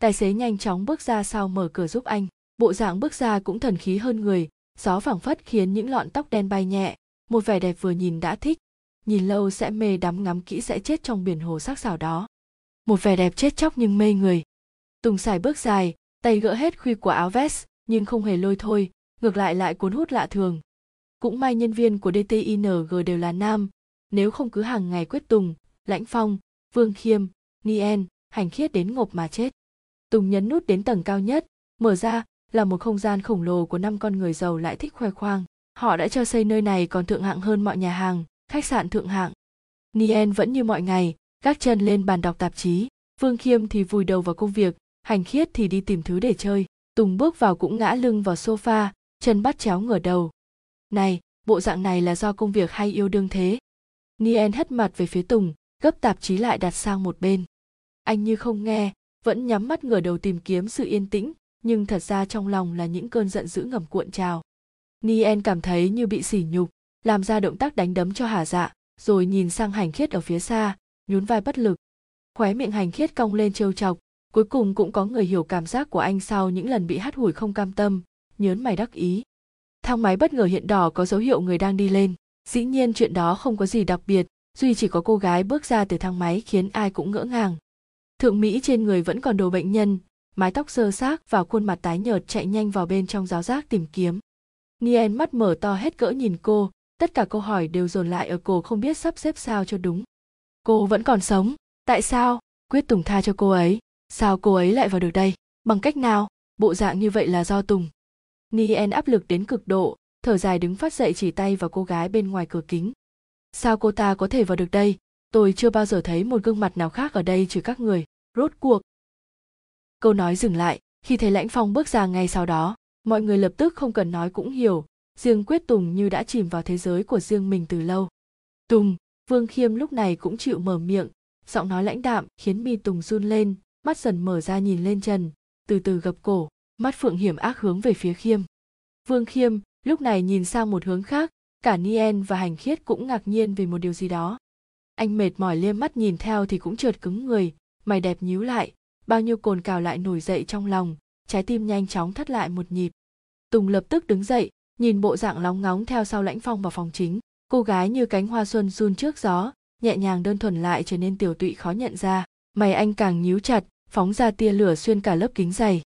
tài xế nhanh chóng bước ra sau mở cửa giúp anh. Bộ dạng bước ra cũng thần khí hơn người, gió phảng phất khiến những lọn tóc đen bay nhẹ, một vẻ đẹp vừa nhìn đã thích. Nhìn lâu sẽ mê đắm ngắm kỹ sẽ chết trong biển hồ sắc sảo đó. Một vẻ đẹp chết chóc nhưng mê người. Tùng xài bước dài, tay gỡ hết khuy của áo vest, nhưng không hề lôi thôi, ngược lại lại cuốn hút lạ thường cũng may nhân viên của dting đều là nam. Nếu không cứ hàng ngày quyết tùng, lãnh phong, vương khiêm nien hành khiết đến ngộp mà chết. Tùng nhấn nút đến tầng cao nhất, mở ra là một không gian khổng lồ của năm con người giàu lại thích khoe khoang. Họ đã cho xây nơi này còn thượng hạng hơn mọi nhà hàng, khách sạn thượng hạng. Nien vẫn như mọi ngày, gác chân lên bàn đọc tạp chí. Vương khiêm thì vùi đầu vào công việc, hành khiết thì đi tìm thứ để chơi. Tùng bước vào cũng ngã lưng vào sofa, chân bắt chéo ngửa đầu này, bộ dạng này là do công việc hay yêu đương thế? Nien hất mặt về phía tùng, gấp tạp chí lại đặt sang một bên. Anh như không nghe, vẫn nhắm mắt ngửa đầu tìm kiếm sự yên tĩnh, nhưng thật ra trong lòng là những cơn giận dữ ngầm cuộn trào. Nien cảm thấy như bị sỉ nhục, làm ra động tác đánh đấm cho hà dạ rồi nhìn sang hành khiết ở phía xa, nhún vai bất lực. Khóe miệng hành khiết cong lên trêu chọc, cuối cùng cũng có người hiểu cảm giác của anh sau những lần bị hắt hủi không cam tâm, nhớn mày đắc ý thang máy bất ngờ hiện đỏ có dấu hiệu người đang đi lên. Dĩ nhiên chuyện đó không có gì đặc biệt, duy chỉ có cô gái bước ra từ thang máy khiến ai cũng ngỡ ngàng. Thượng mỹ trên người vẫn còn đồ bệnh nhân, mái tóc sơ xác và khuôn mặt tái nhợt chạy nhanh vào bên trong giáo giác tìm kiếm. Nien mắt mở to hết cỡ nhìn cô, tất cả câu hỏi đều dồn lại ở cô không biết sắp xếp sao cho đúng. Cô vẫn còn sống, tại sao? Quyết tùng tha cho cô ấy, sao cô ấy lại vào được đây? Bằng cách nào? Bộ dạng như vậy là do tùng nien áp lực đến cực độ, thở dài đứng phát dậy chỉ tay vào cô gái bên ngoài cửa kính. Sao cô ta có thể vào được đây? Tôi chưa bao giờ thấy một gương mặt nào khác ở đây trừ các người. Rốt cuộc. Câu nói dừng lại, khi thấy lãnh phong bước ra ngay sau đó, mọi người lập tức không cần nói cũng hiểu riêng quyết tùng như đã chìm vào thế giới của riêng mình từ lâu. Tùng, vương khiêm lúc này cũng chịu mở miệng, giọng nói lãnh đạm khiến mi tùng run lên, mắt dần mở ra nhìn lên trần, từ từ gập cổ mắt phượng hiểm ác hướng về phía khiêm. Vương khiêm lúc này nhìn sang một hướng khác, cả nien và hành khiết cũng ngạc nhiên về một điều gì đó. Anh mệt mỏi liêm mắt nhìn theo thì cũng trượt cứng người, mày đẹp nhíu lại, bao nhiêu cồn cào lại nổi dậy trong lòng, trái tim nhanh chóng thắt lại một nhịp. Tùng lập tức đứng dậy, nhìn bộ dạng lóng ngóng theo sau lãnh phong vào phòng chính. Cô gái như cánh hoa xuân run trước gió, nhẹ nhàng đơn thuần lại trở nên tiểu tụy khó nhận ra. Mày anh càng nhíu chặt, phóng ra tia lửa xuyên cả lớp kính dày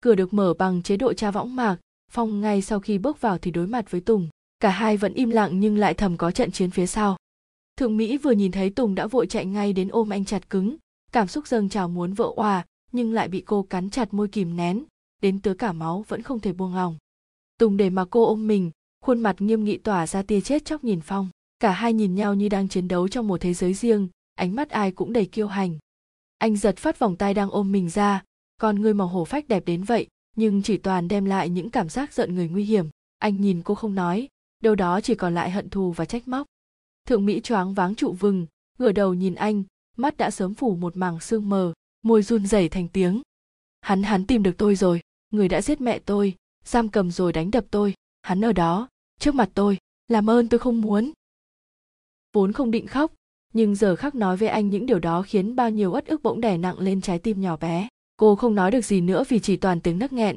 cửa được mở bằng chế độ tra võng mạc, phong ngay sau khi bước vào thì đối mặt với tùng. Cả hai vẫn im lặng nhưng lại thầm có trận chiến phía sau. Thượng mỹ vừa nhìn thấy tùng đã vội chạy ngay đến ôm anh chặt cứng. Cảm xúc dâng trào muốn vỡ òa, nhưng lại bị cô cắn chặt môi kìm nén. Đến tứa cả máu vẫn không thể buông lòng tùng để mà cô ôm mình, khuôn mặt nghiêm nghị tỏa ra tia chết chóc nhìn phong. Cả hai nhìn nhau như đang chiến đấu trong một thế giới riêng, ánh mắt ai cũng đầy kiêu hành. Anh giật phát vòng tay đang ôm mình ra con người màu hổ phách đẹp đến vậy, nhưng chỉ toàn đem lại những cảm giác giận người nguy hiểm. Anh nhìn cô không nói, đâu đó chỉ còn lại hận thù và trách móc. Thượng mỹ choáng váng trụ vừng, ngửa đầu nhìn anh, mắt đã sớm phủ một mảng sương mờ, môi run rẩy thành tiếng. Hắn hắn tìm được tôi rồi, người đã giết mẹ tôi, giam cầm rồi đánh đập tôi, hắn ở đó, trước mặt tôi, làm ơn tôi không muốn. Vốn không định khóc, nhưng giờ khắc nói với anh những điều đó khiến bao nhiêu uất ức bỗng đè nặng lên trái tim nhỏ bé cô không nói được gì nữa vì chỉ toàn tiếng nấc nghẹn.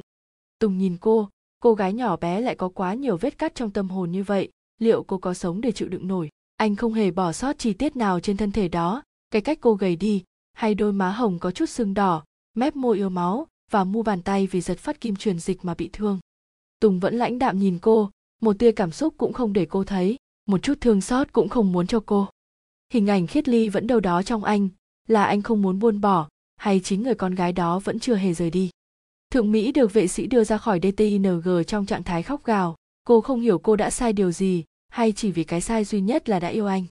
Tùng nhìn cô cô gái nhỏ bé lại có quá nhiều vết cắt trong tâm hồn như vậy, liệu cô có sống để chịu đựng nổi? Anh không hề bỏ sót chi tiết nào trên thân thể đó, cái cách cô gầy đi, hay đôi má hồng có chút sưng đỏ, mép môi yêu máu và mu bàn tay vì giật phát kim truyền dịch mà bị thương. Tùng vẫn lãnh đạm nhìn cô, một tia cảm xúc cũng không để cô thấy, một chút thương xót cũng không muốn cho cô. Hình ảnh khiết ly vẫn đâu đó trong anh, là anh không muốn buông bỏ hay chính người con gái đó vẫn chưa hề rời đi? Thượng mỹ được vệ sĩ đưa ra khỏi dting trong trạng thái khóc gào. Cô không hiểu cô đã sai điều gì, hay chỉ vì cái sai duy nhất là đã yêu anh.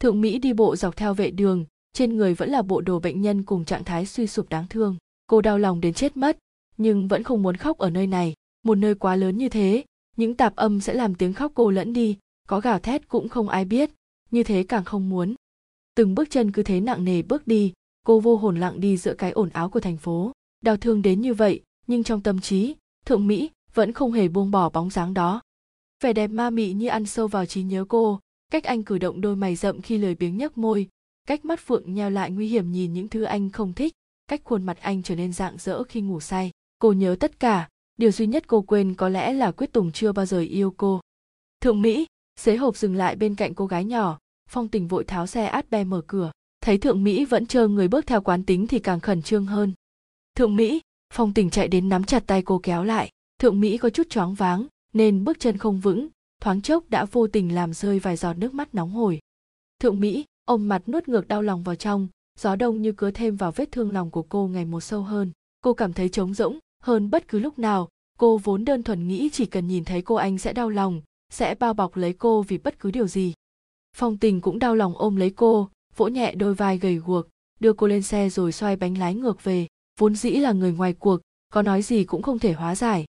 Thượng mỹ đi bộ dọc theo vệ đường, trên người vẫn là bộ đồ bệnh nhân cùng trạng thái suy sụp đáng thương. Cô đau lòng đến chết mất, nhưng vẫn không muốn khóc ở nơi này. Một nơi quá lớn như thế, những tạp âm sẽ làm tiếng khóc cô lẫn đi, có gào thét cũng không ai biết, như thế càng không muốn. Từng bước chân cứ thế nặng nề bước đi cô vô hồn lặng đi giữa cái ồn áo của thành phố. Đau thương đến như vậy, nhưng trong tâm trí, thượng mỹ vẫn không hề buông bỏ bóng dáng đó. Vẻ đẹp ma mị như ăn sâu vào trí nhớ cô, cách anh cử động đôi mày rậm khi lười biếng nhấc môi, cách mắt phượng nheo lại nguy hiểm nhìn những thứ anh không thích, cách khuôn mặt anh trở nên rạng rỡ khi ngủ say. Cô nhớ tất cả, điều duy nhất cô quên có lẽ là quyết tùng chưa bao giờ yêu cô. Thượng mỹ, xế hộp dừng lại bên cạnh cô gái nhỏ, phong tình vội tháo xe át be mở cửa thấy thượng mỹ vẫn chờ người bước theo quán tính thì càng khẩn trương hơn. Thượng mỹ, phong tình chạy đến nắm chặt tay cô kéo lại. Thượng mỹ có chút choáng váng, nên bước chân không vững, thoáng chốc đã vô tình làm rơi vài giọt nước mắt nóng hổi. Thượng mỹ ôm mặt nuốt ngược đau lòng vào trong, gió đông như cứa thêm vào vết thương lòng của cô ngày một sâu hơn. Cô cảm thấy trống rỗng, hơn bất cứ lúc nào. Cô vốn đơn thuần nghĩ chỉ cần nhìn thấy cô anh sẽ đau lòng, sẽ bao bọc lấy cô vì bất cứ điều gì. Phong tình cũng đau lòng ôm lấy cô vỗ nhẹ đôi vai gầy guộc, đưa cô lên xe rồi xoay bánh lái ngược về. Vốn dĩ là người ngoài cuộc, có nói gì cũng không thể hóa giải.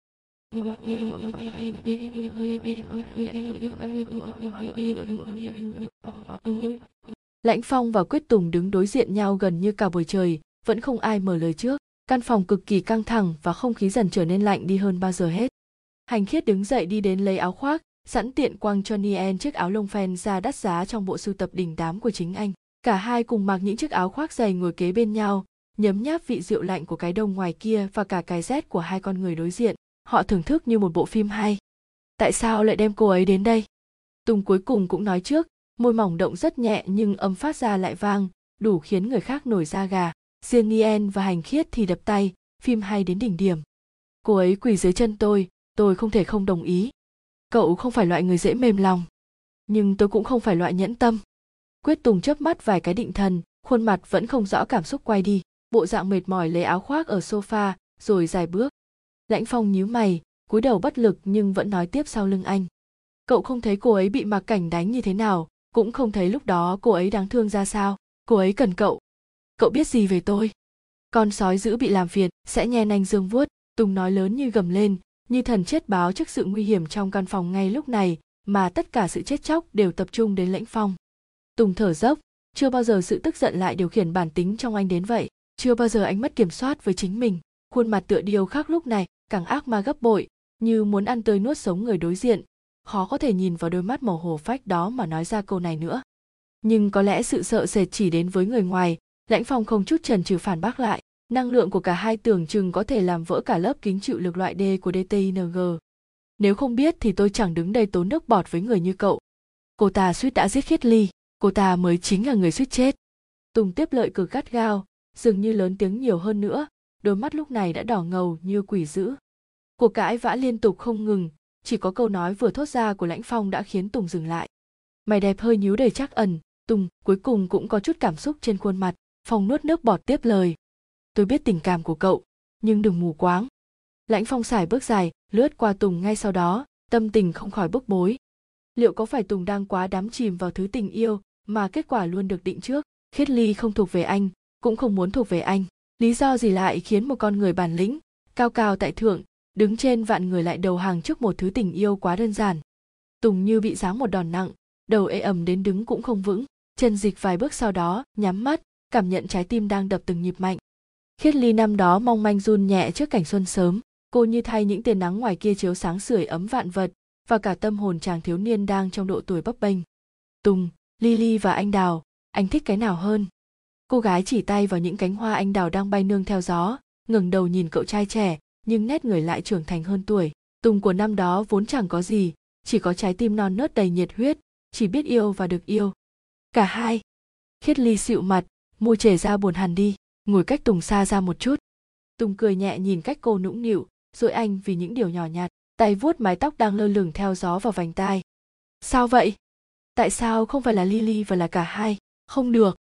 Lãnh phong và quyết tùng đứng đối diện nhau gần như cả buổi trời, vẫn không ai mở lời trước. Căn phòng cực kỳ căng thẳng và không khí dần trở nên lạnh đi hơn bao giờ hết. Hành khiết đứng dậy đi đến lấy áo khoác, sẵn tiện quăng cho Nien chiếc áo lông phen ra đắt giá trong bộ sưu tập đình đám của chính anh. Cả hai cùng mặc những chiếc áo khoác dày ngồi kế bên nhau, nhấm nháp vị rượu lạnh của cái đông ngoài kia và cả cái rét của hai con người đối diện. Họ thưởng thức như một bộ phim hay. Tại sao lại đem cô ấy đến đây? Tùng cuối cùng cũng nói trước, môi mỏng động rất nhẹ nhưng âm phát ra lại vang, đủ khiến người khác nổi da gà. Riêng Nien và Hành Khiết thì đập tay, phim hay đến đỉnh điểm. Cô ấy quỳ dưới chân tôi, tôi không thể không đồng ý cậu không phải loại người dễ mềm lòng nhưng tôi cũng không phải loại nhẫn tâm quyết tùng chớp mắt vài cái định thần, khuôn mặt vẫn không rõ cảm xúc quay đi. Bộ dạng mệt mỏi lấy áo khoác ở sofa, rồi dài bước. Lãnh phong nhíu mày, cúi đầu bất lực nhưng vẫn nói tiếp sau lưng anh. Cậu không thấy cô ấy bị mặc cảnh đánh như thế nào, cũng không thấy lúc đó cô ấy đáng thương ra sao. Cô ấy cần cậu. Cậu biết gì về tôi? Con sói dữ bị làm phiền, sẽ nhen anh dương vuốt. Tùng nói lớn như gầm lên, như thần chết báo trước sự nguy hiểm trong căn phòng ngay lúc này, mà tất cả sự chết chóc đều tập trung đến lãnh phong tùng thở dốc, chưa bao giờ sự tức giận lại điều khiển bản tính trong anh đến vậy. Chưa bao giờ anh mất kiểm soát với chính mình. Khuôn mặt tựa điều khác lúc này càng ác ma gấp bội, như muốn ăn tươi nuốt sống người đối diện. Khó có thể nhìn vào đôi mắt màu hồ phách đó mà nói ra câu này nữa. Nhưng có lẽ sự sợ sệt chỉ đến với người ngoài, lãnh phong không chút trần trừ phản bác lại. Năng lượng của cả hai tưởng chừng có thể làm vỡ cả lớp kính chịu lực loại d của dting nếu không biết thì tôi chẳng đứng đây tốn nước bọt với người như cậu. Cô ta suýt đã giết khiết ly cô ta mới chính là người suýt chết. Tùng tiếp lợi cực gắt gao, dường như lớn tiếng nhiều hơn nữa, đôi mắt lúc này đã đỏ ngầu như quỷ dữ. Cuộc cãi vã liên tục không ngừng, chỉ có câu nói vừa thốt ra của lãnh phong đã khiến tùng dừng lại. Mày đẹp hơi nhíu đầy chắc ẩn, tùng, cuối cùng cũng có chút cảm xúc trên khuôn mặt, phong nuốt nước bọt tiếp lời. Tôi biết tình cảm của cậu, nhưng đừng mù quáng. Lãnh phong xài bước dài, lướt qua tùng ngay sau đó, tâm tình không khỏi bức bối. Liệu có phải tùng đang quá đắm chìm vào thứ tình yêu mà kết quả luôn được định trước. Khiết ly không thuộc về anh, cũng không muốn thuộc về anh. Lý do gì lại khiến một con người bản lĩnh, cao cao tại thượng, đứng trên vạn người lại đầu hàng trước một thứ tình yêu quá đơn giản? Tùng như bị giáng một đòn nặng, đầu ê ẩm đến đứng cũng không vững. Chân dịch vài bước sau đó, nhắm mắt, cảm nhận trái tim đang đập từng nhịp mạnh. Khiết ly năm đó mong manh run nhẹ trước cảnh xuân sớm, cô như thay những tia nắng ngoài kia chiếu sáng sưởi ấm vạn vật, và cả tâm hồn chàng thiếu niên đang trong độ tuổi bấp bênh. Tùng lily và anh đào. Anh thích cái nào hơn? Cô gái chỉ tay vào những cánh hoa anh đào đang bay nương theo gió, ngẩng đầu nhìn cậu trai trẻ, nhưng nét người lại trưởng thành hơn tuổi. Tùng của năm đó vốn chẳng có gì, chỉ có trái tim non nớt đầy nhiệt huyết, chỉ biết yêu và được yêu. Cả hai. Khiết ly xịu mặt môi chảy ra buồn hẳn đi, ngồi cách tùng xa ra một chút. Tùng cười nhẹ nhìn cách cô nũng nịu, rồi anh vì những điều nhỏ nhặt, tay vuốt mái tóc đang lơ lửng theo gió vào vành tai. Sao vậy? Tại sao không phải là lily và là cả hai? Không được.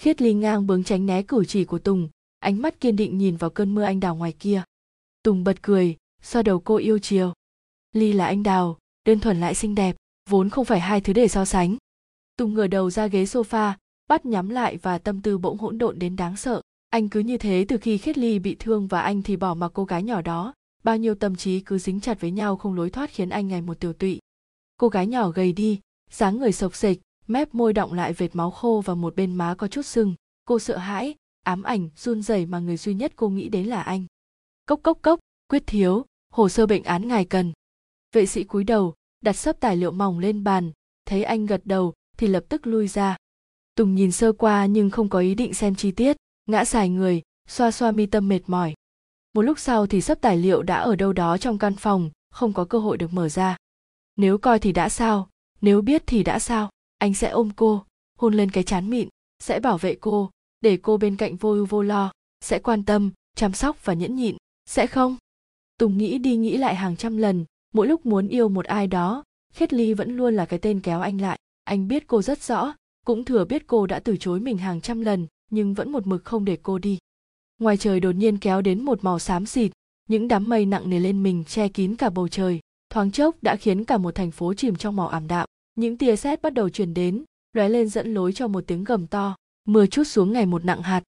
Khiết ly ngang bướng tránh né cử chỉ của tùng, ánh mắt kiên định nhìn vào cơn mưa anh đào ngoài kia. Tùng bật cười, xoa đầu cô yêu chiều. Ly là anh đào, đơn thuần lại xinh đẹp, vốn không phải hai thứ để so sánh. Tùng ngửa đầu ra ghế sofa, bắt nhắm lại và tâm tư bỗng hỗn độn đến đáng sợ. Anh cứ như thế từ khi khiết ly bị thương và anh thì bỏ mặc cô gái nhỏ đó. Bao nhiêu tâm trí cứ dính chặt với nhau không lối thoát khiến anh ngày một tiểu tụy. Cô gái nhỏ gầy đi dáng người sộc sịch mép môi động lại vệt máu khô và một bên má có chút sưng. Cô sợ hãi, ám ảnh, run rẩy mà người duy nhất cô nghĩ đến là anh. Cốc cốc cốc, quyết thiếu, hồ sơ bệnh án ngài cần. Vệ sĩ cúi đầu, đặt sấp tài liệu mỏng lên bàn, thấy anh gật đầu, thì lập tức lui ra. Tùng nhìn sơ qua nhưng không có ý định xem chi tiết, ngã xài người, xoa xoa mi tâm mệt mỏi. Một lúc sau thì sấp tài liệu đã ở đâu đó trong căn phòng, không có cơ hội được mở ra. Nếu coi thì đã sao? Nếu biết thì đã sao? Anh sẽ ôm cô, hôn lên cái chán mịn, sẽ bảo vệ cô, để cô bên cạnh vô ưu vô lo, sẽ quan tâm, chăm sóc và nhẫn nhịn, sẽ không? Tùng nghĩ đi nghĩ lại hàng trăm lần, mỗi lúc muốn yêu một ai đó, khiết ly vẫn luôn là cái tên kéo anh lại. Anh biết cô rất rõ, cũng thừa biết cô đã từ chối mình hàng trăm lần, nhưng vẫn một mực không để cô đi. Ngoài trời đột nhiên kéo đến một màu xám xịt, những đám mây nặng nề lên mình che kín cả bầu trời thoáng chốc đã khiến cả một thành phố chìm trong màu ảm đạm. Những tia sét bắt đầu truyền đến, lóe lên dẫn lối cho một tiếng gầm to. Mưa chút xuống ngày một nặng hạt.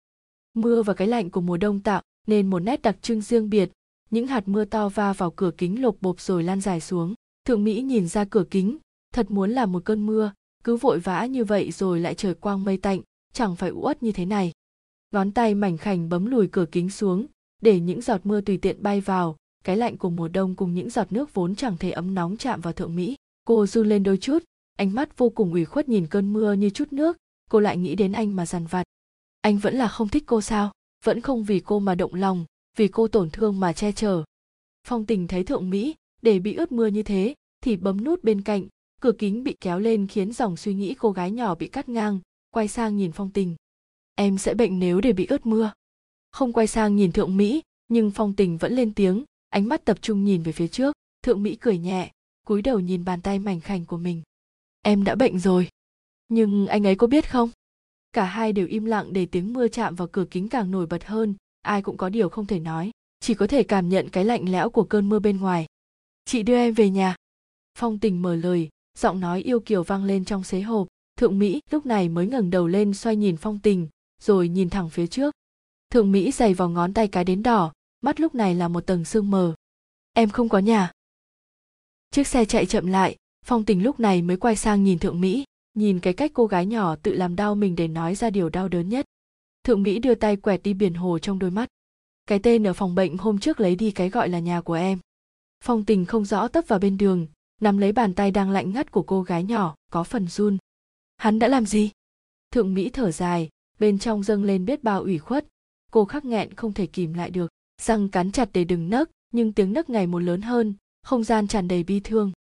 Mưa và cái lạnh của mùa đông tạo nên một nét đặc trưng riêng biệt. Những hạt mưa to va vào cửa kính lộp bộp rồi lan dài xuống. Thượng mỹ nhìn ra cửa kính, thật muốn là một cơn mưa, cứ vội vã như vậy rồi lại trời quang mây tạnh, chẳng phải uất như thế này. Ngón tay mảnh khảnh bấm lùi cửa kính xuống, để những giọt mưa tùy tiện bay vào cái lạnh của mùa đông cùng những giọt nước vốn chẳng thể ấm nóng chạm vào thượng mỹ. Cô run lên đôi chút, ánh mắt vô cùng ủy khuất nhìn cơn mưa như chút nước. Cô lại nghĩ đến anh mà dằn vặt. Anh vẫn là không thích cô sao? Vẫn không vì cô mà động lòng, vì cô tổn thương mà che chở. Phong tình thấy thượng mỹ, để bị ướt mưa như thế, thì bấm nút bên cạnh. Cửa kính bị kéo lên khiến dòng suy nghĩ cô gái nhỏ bị cắt ngang, quay sang nhìn phong tình. Em sẽ bệnh nếu để bị ướt mưa. Không quay sang nhìn thượng mỹ, nhưng phong tình vẫn lên tiếng ánh mắt tập trung nhìn về phía trước, thượng mỹ cười nhẹ, cúi đầu nhìn bàn tay mảnh khảnh của mình. Em đã bệnh rồi. Nhưng anh ấy có biết không? Cả hai đều im lặng để tiếng mưa chạm vào cửa kính càng nổi bật hơn, ai cũng có điều không thể nói, chỉ có thể cảm nhận cái lạnh lẽo của cơn mưa bên ngoài. Chị đưa em về nhà. Phong tình mở lời, giọng nói yêu kiều vang lên trong xế hộp. Thượng mỹ lúc này mới ngẩng đầu lên xoay nhìn phong tình, rồi nhìn thẳng phía trước. Thượng mỹ giày vào ngón tay cái đến đỏ mắt lúc này là một tầng sương mờ. Em không có nhà. Chiếc xe chạy chậm lại, phong tình lúc này mới quay sang nhìn thượng mỹ, nhìn cái cách cô gái nhỏ tự làm đau mình để nói ra điều đau đớn nhất. Thượng mỹ đưa tay quẹt đi biển hồ trong đôi mắt. Cái tên ở phòng bệnh hôm trước lấy đi cái gọi là nhà của em. Phong tình không rõ tấp vào bên đường, nắm lấy bàn tay đang lạnh ngắt của cô gái nhỏ, có phần run. Hắn đã làm gì? Thượng mỹ thở dài, bên trong dâng lên biết bao ủy khuất. Cô khắc nghẹn không thể kìm lại được răng cắn chặt để đừng nấc, nhưng tiếng nấc ngày một lớn hơn, không gian tràn đầy bi thương.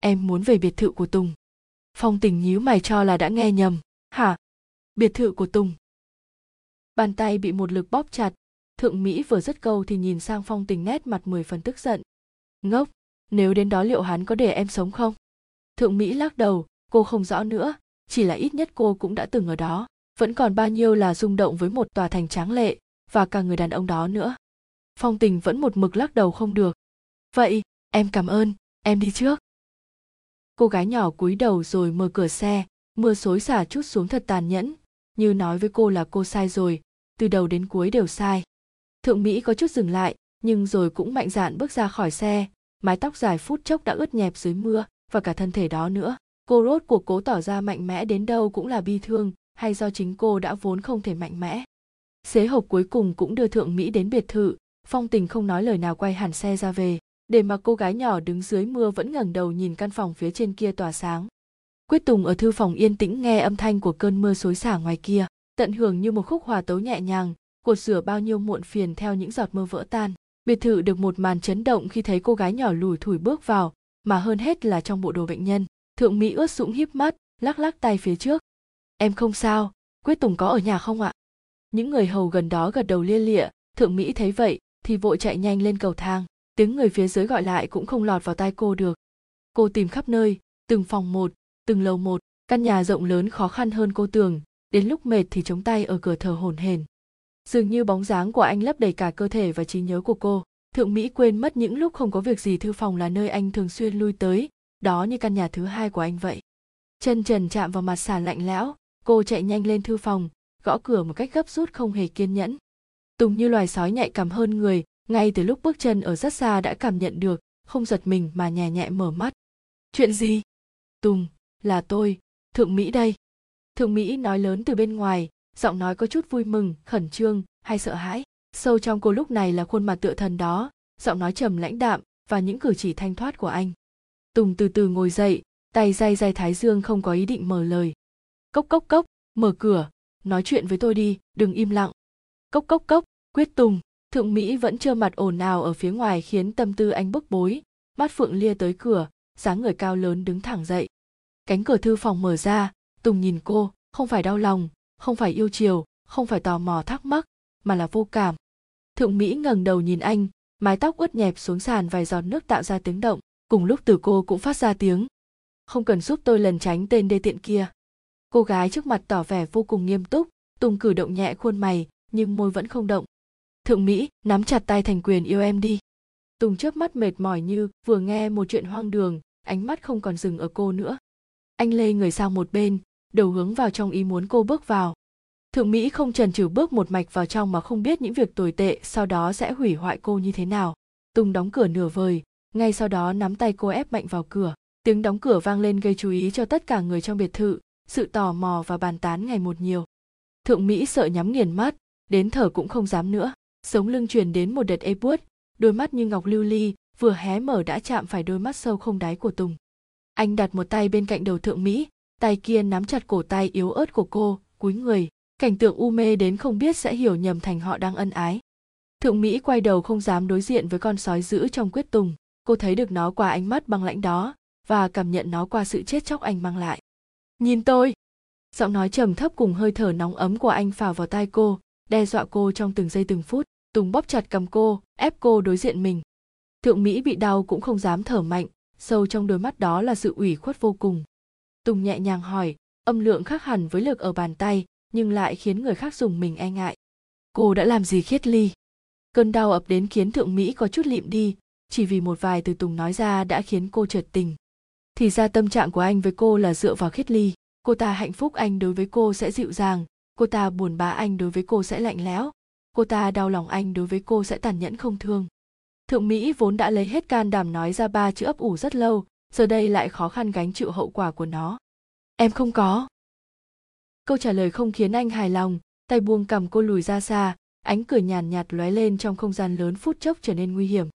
Em muốn về biệt thự của tùng. Phong tình nhíu mày cho là đã nghe nhầm. Hả? Biệt thự của tùng. Bàn tay bị một lực bóp chặt. Thượng mỹ vừa dứt câu thì nhìn sang phong tình nét mặt mười phần tức giận. Ngốc, nếu đến đó liệu hắn có để em sống không? Thượng mỹ lắc đầu, cô không rõ nữa, chỉ là ít nhất cô cũng đã từng ở đó. Vẫn còn bao nhiêu là rung động với một tòa thành tráng lệ, và cả người đàn ông đó nữa phong tình vẫn một mực lắc đầu không được. Vậy, em cảm ơn, em đi trước. Cô gái nhỏ cúi đầu rồi mở cửa xe, mưa xối xả chút xuống thật tàn nhẫn, như nói với cô là cô sai rồi, từ đầu đến cuối đều sai. Thượng mỹ có chút dừng lại, nhưng rồi cũng mạnh dạn bước ra khỏi xe, mái tóc dài phút chốc đã ướt nhẹp dưới mưa và cả thân thể đó nữa. Cô rốt cuộc cố tỏ ra mạnh mẽ đến đâu cũng là bi thương, hay do chính cô đã vốn không thể mạnh mẽ. Xế hộp cuối cùng cũng đưa thượng mỹ đến biệt thự phong tình không nói lời nào quay hẳn xe ra về, để mà cô gái nhỏ đứng dưới mưa vẫn ngẩng đầu nhìn căn phòng phía trên kia tỏa sáng. Quyết tùng ở thư phòng yên tĩnh nghe âm thanh của cơn mưa xối xả ngoài kia, tận hưởng như một khúc hòa tấu nhẹ nhàng, cột rửa bao nhiêu muộn phiền theo những giọt mưa vỡ tan. Biệt thự được một màn chấn động khi thấy cô gái nhỏ lùi thủi bước vào, mà hơn hết là trong bộ đồ bệnh nhân. Thượng mỹ ướt sũng híp mắt, lắc lắc tay phía trước. Em không sao, quyết tùng có ở nhà không ạ? Những người hầu gần đó gật đầu lia lịa, thượng mỹ thấy vậy thì vội chạy nhanh lên cầu thang. Tiếng người phía dưới gọi lại cũng không lọt vào tai cô được. Cô tìm khắp nơi, từng phòng một, từng lầu một, căn nhà rộng lớn khó khăn hơn cô tưởng. Đến lúc mệt thì chống tay ở cửa thờ hổn hển. Dường như bóng dáng của anh lấp đầy cả cơ thể và trí nhớ của cô. Thượng mỹ quên mất những lúc không có việc gì thư phòng là nơi anh thường xuyên lui tới, đó như căn nhà thứ hai của anh vậy. Chân trần chạm vào mặt sàn lạnh lẽo, cô chạy nhanh lên thư phòng, gõ cửa một cách gấp rút không hề kiên nhẫn tùng như loài sói nhạy cảm hơn người, ngay từ lúc bước chân ở rất xa đã cảm nhận được, không giật mình mà nhẹ nhẹ mở mắt. Chuyện gì? Tùng, là tôi, thượng mỹ đây. Thượng mỹ nói lớn từ bên ngoài, giọng nói có chút vui mừng, khẩn trương, hay sợ hãi. Sâu trong cô lúc này là khuôn mặt tựa thần đó, giọng nói trầm lãnh đạm và những cử chỉ thanh thoát của anh. Tùng từ từ ngồi dậy, tay day day thái dương không có ý định mở lời. Cốc cốc cốc, mở cửa, nói chuyện với tôi đi, đừng im lặng cốc cốc cốc, quyết tùng. Thượng mỹ vẫn chưa mặt ồn ào ở phía ngoài khiến tâm tư anh bức bối. Mắt phượng lia tới cửa, dáng người cao lớn đứng thẳng dậy. Cánh cửa thư phòng mở ra, tùng nhìn cô, không phải đau lòng, không phải yêu chiều, không phải tò mò thắc mắc, mà là vô cảm. Thượng mỹ ngẩng đầu nhìn anh, mái tóc ướt nhẹp xuống sàn vài giọt nước tạo ra tiếng động, cùng lúc từ cô cũng phát ra tiếng. Không cần giúp tôi lần tránh tên đê tiện kia. Cô gái trước mặt tỏ vẻ vô cùng nghiêm túc, tùng cử động nhẹ khuôn mày nhưng môi vẫn không động. Thượng mỹ, nắm chặt tay thành quyền yêu em đi. Tùng chớp mắt mệt mỏi như vừa nghe một chuyện hoang đường, ánh mắt không còn dừng ở cô nữa. Anh lê người sang một bên, đầu hướng vào trong ý muốn cô bước vào. Thượng mỹ không trần trừ bước một mạch vào trong mà không biết những việc tồi tệ sau đó sẽ hủy hoại cô như thế nào. Tùng đóng cửa nửa vời, ngay sau đó nắm tay cô ép mạnh vào cửa. Tiếng đóng cửa vang lên gây chú ý cho tất cả người trong biệt thự, sự tò mò và bàn tán ngày một nhiều. Thượng mỹ sợ nhắm nghiền mắt đến thở cũng không dám nữa. Sống lưng truyền đến một đợt ê buốt đôi mắt như ngọc lưu ly, vừa hé mở đã chạm phải đôi mắt sâu không đáy của tùng. Anh đặt một tay bên cạnh đầu thượng mỹ, tay kia nắm chặt cổ tay yếu ớt của cô, cúi người. Cảnh tượng u mê đến không biết sẽ hiểu nhầm thành họ đang ân ái. Thượng mỹ quay đầu không dám đối diện với con sói dữ trong quyết tùng. Cô thấy được nó qua ánh mắt băng lãnh đó và cảm nhận nó qua sự chết chóc anh mang lại. Nhìn tôi! Giọng nói trầm thấp cùng hơi thở nóng ấm của anh phào vào tai cô đe dọa cô trong từng giây từng phút, tùng bóp chặt cầm cô, ép cô đối diện mình. Thượng mỹ bị đau cũng không dám thở mạnh, sâu trong đôi mắt đó là sự ủy khuất vô cùng. Tùng nhẹ nhàng hỏi, âm lượng khác hẳn với lực ở bàn tay, nhưng lại khiến người khác dùng mình e ngại. Cô đã làm gì khiết ly? Cơn đau ập đến khiến thượng mỹ có chút lịm đi, chỉ vì một vài từ tùng nói ra đã khiến cô trượt tình. Thì ra tâm trạng của anh với cô là dựa vào khiết ly, cô ta hạnh phúc anh đối với cô sẽ dịu dàng cô ta buồn bã anh đối với cô sẽ lạnh lẽo. Cô ta đau lòng anh đối với cô sẽ tàn nhẫn không thương. Thượng mỹ vốn đã lấy hết can đảm nói ra ba chữ ấp ủ rất lâu, giờ đây lại khó khăn gánh chịu hậu quả của nó. Em không có. Câu trả lời không khiến anh hài lòng, tay buông cầm cô lùi ra xa, ánh cười nhàn nhạt lóe lên trong không gian lớn phút chốc trở nên nguy hiểm.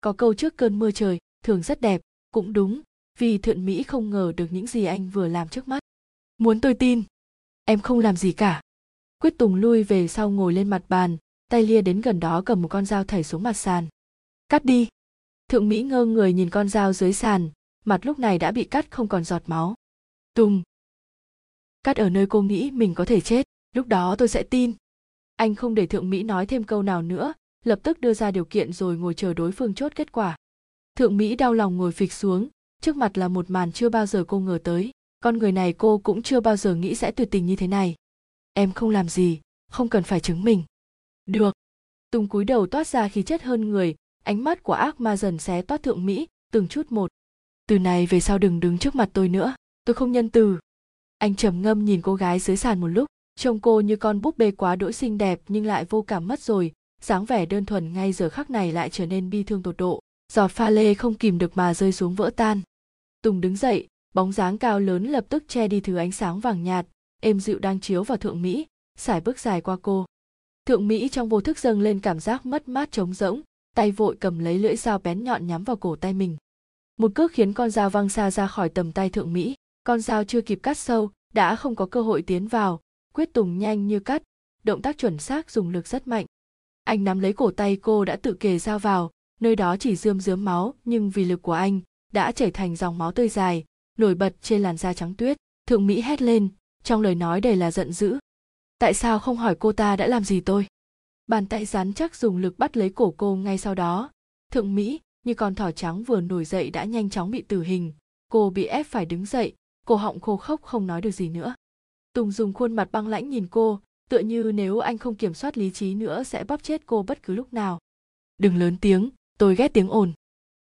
Có câu trước cơn mưa trời, thường rất đẹp, cũng đúng, vì thượng mỹ không ngờ được những gì anh vừa làm trước mắt. Muốn tôi tin? Em không làm gì cả quyết tùng lui về sau ngồi lên mặt bàn, tay lia đến gần đó cầm một con dao thảy xuống mặt sàn. Cắt đi. Thượng mỹ ngơ người nhìn con dao dưới sàn, mặt lúc này đã bị cắt không còn giọt máu. Tùng. Cắt ở nơi cô nghĩ mình có thể chết, lúc đó tôi sẽ tin. Anh không để thượng mỹ nói thêm câu nào nữa, lập tức đưa ra điều kiện rồi ngồi chờ đối phương chốt kết quả. Thượng mỹ đau lòng ngồi phịch xuống, trước mặt là một màn chưa bao giờ cô ngờ tới, con người này cô cũng chưa bao giờ nghĩ sẽ tuyệt tình như thế này em không làm gì, không cần phải chứng minh. Được. Tùng cúi đầu toát ra khí chất hơn người, ánh mắt của ác ma dần xé toát thượng mỹ, từng chút một. Từ này về sau đừng đứng trước mặt tôi nữa, tôi không nhân từ. Anh trầm ngâm nhìn cô gái dưới sàn một lúc, trông cô như con búp bê quá đỗi xinh đẹp nhưng lại vô cảm mất rồi, dáng vẻ đơn thuần ngay giờ khắc này lại trở nên bi thương tột độ. Giọt pha lê không kìm được mà rơi xuống vỡ tan. Tùng đứng dậy, bóng dáng cao lớn lập tức che đi thứ ánh sáng vàng nhạt êm dịu đang chiếu vào thượng mỹ sải bước dài qua cô. Thượng mỹ trong vô thức dâng lên cảm giác mất mát trống rỗng, tay vội cầm lấy lưỡi dao bén nhọn nhắm vào cổ tay mình. Một cước khiến con dao văng xa ra khỏi tầm tay thượng mỹ, con dao chưa kịp cắt sâu, đã không có cơ hội tiến vào, quyết tùng nhanh như cắt, động tác chuẩn xác dùng lực rất mạnh. Anh nắm lấy cổ tay cô đã tự kề dao vào, nơi đó chỉ rươm rớm máu, nhưng vì lực của anh, đã chảy thành dòng máu tươi dài, nổi bật trên làn da trắng tuyết. Thượng mỹ hét lên trong lời nói đầy là giận dữ. Tại sao không hỏi cô ta đã làm gì tôi? Bàn tay rắn chắc dùng lực bắt lấy cổ cô ngay sau đó. Thượng mỹ, như con thỏ trắng vừa nổi dậy đã nhanh chóng bị tử hình. Cô bị ép phải đứng dậy, cổ họng khô khốc không nói được gì nữa. Tùng dùng khuôn mặt băng lãnh nhìn cô, tựa như nếu anh không kiểm soát lý trí nữa sẽ bóp chết cô bất cứ lúc nào. Đừng lớn tiếng, tôi ghét tiếng ồn.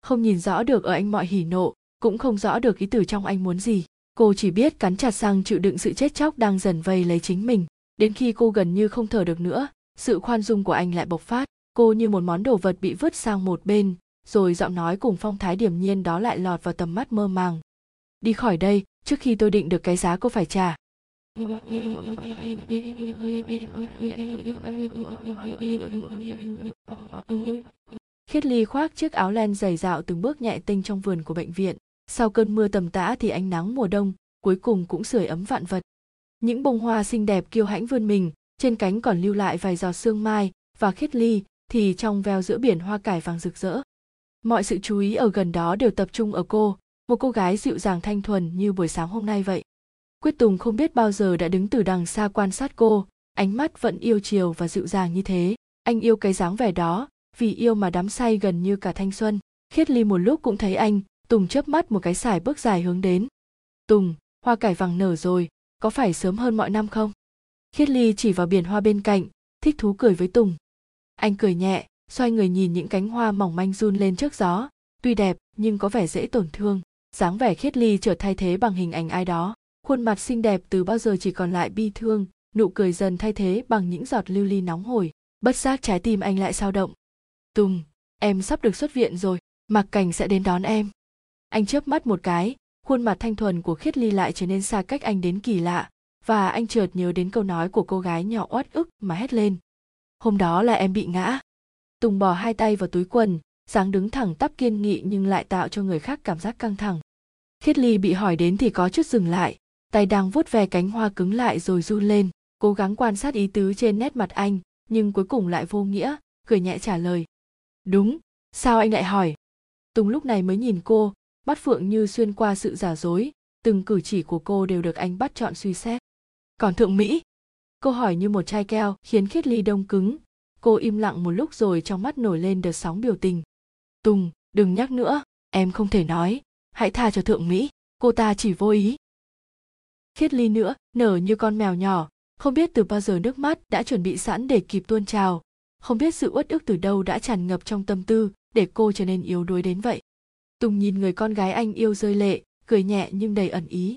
Không nhìn rõ được ở anh mọi hỉ nộ, cũng không rõ được ý tử trong anh muốn gì cô chỉ biết cắn chặt răng chịu đựng sự chết chóc đang dần vây lấy chính mình. Đến khi cô gần như không thở được nữa, sự khoan dung của anh lại bộc phát. Cô như một món đồ vật bị vứt sang một bên, rồi giọng nói cùng phong thái điềm nhiên đó lại lọt vào tầm mắt mơ màng. Đi khỏi đây, trước khi tôi định được cái giá cô phải trả. Khiết ly khoác chiếc áo len dày dạo từng bước nhẹ tinh trong vườn của bệnh viện sau cơn mưa tầm tã thì ánh nắng mùa đông, cuối cùng cũng sưởi ấm vạn vật. Những bông hoa xinh đẹp kiêu hãnh vươn mình, trên cánh còn lưu lại vài giọt sương mai và khiết ly thì trong veo giữa biển hoa cải vàng rực rỡ. Mọi sự chú ý ở gần đó đều tập trung ở cô, một cô gái dịu dàng thanh thuần như buổi sáng hôm nay vậy. Quyết tùng không biết bao giờ đã đứng từ đằng xa quan sát cô, ánh mắt vẫn yêu chiều và dịu dàng như thế. Anh yêu cái dáng vẻ đó, vì yêu mà đắm say gần như cả thanh xuân. Khiết ly một lúc cũng thấy anh tùng chớp mắt một cái xài bước dài hướng đến. Tùng, hoa cải vàng nở rồi, có phải sớm hơn mọi năm không? Khiết ly chỉ vào biển hoa bên cạnh, thích thú cười với tùng. Anh cười nhẹ, xoay người nhìn những cánh hoa mỏng manh run lên trước gió, tuy đẹp nhưng có vẻ dễ tổn thương. Dáng vẻ khiết ly trở thay thế bằng hình ảnh ai đó, khuôn mặt xinh đẹp từ bao giờ chỉ còn lại bi thương, nụ cười dần thay thế bằng những giọt lưu ly nóng hổi. Bất giác trái tim anh lại sao động. Tùng, em sắp được xuất viện rồi, mặc cảnh sẽ đến đón em anh chớp mắt một cái, khuôn mặt thanh thuần của khiết ly lại trở nên xa cách anh đến kỳ lạ, và anh chợt nhớ đến câu nói của cô gái nhỏ oát ức mà hét lên. Hôm đó là em bị ngã. Tùng bỏ hai tay vào túi quần, dáng đứng thẳng tắp kiên nghị nhưng lại tạo cho người khác cảm giác căng thẳng. Khiết ly bị hỏi đến thì có chút dừng lại, tay đang vuốt ve cánh hoa cứng lại rồi run lên, cố gắng quan sát ý tứ trên nét mặt anh, nhưng cuối cùng lại vô nghĩa, cười nhẹ trả lời. Đúng, sao anh lại hỏi? Tùng lúc này mới nhìn cô bắt phượng như xuyên qua sự giả dối, từng cử chỉ của cô đều được anh bắt chọn suy xét. Còn thượng mỹ? Câu hỏi như một chai keo khiến khiết ly đông cứng. Cô im lặng một lúc rồi trong mắt nổi lên đợt sóng biểu tình. Tùng, đừng nhắc nữa, em không thể nói. Hãy tha cho thượng mỹ, cô ta chỉ vô ý. Khiết ly nữa, nở như con mèo nhỏ. Không biết từ bao giờ nước mắt đã chuẩn bị sẵn để kịp tuôn trào. Không biết sự uất ức từ đâu đã tràn ngập trong tâm tư để cô trở nên yếu đuối đến vậy tùng nhìn người con gái anh yêu rơi lệ, cười nhẹ nhưng đầy ẩn ý.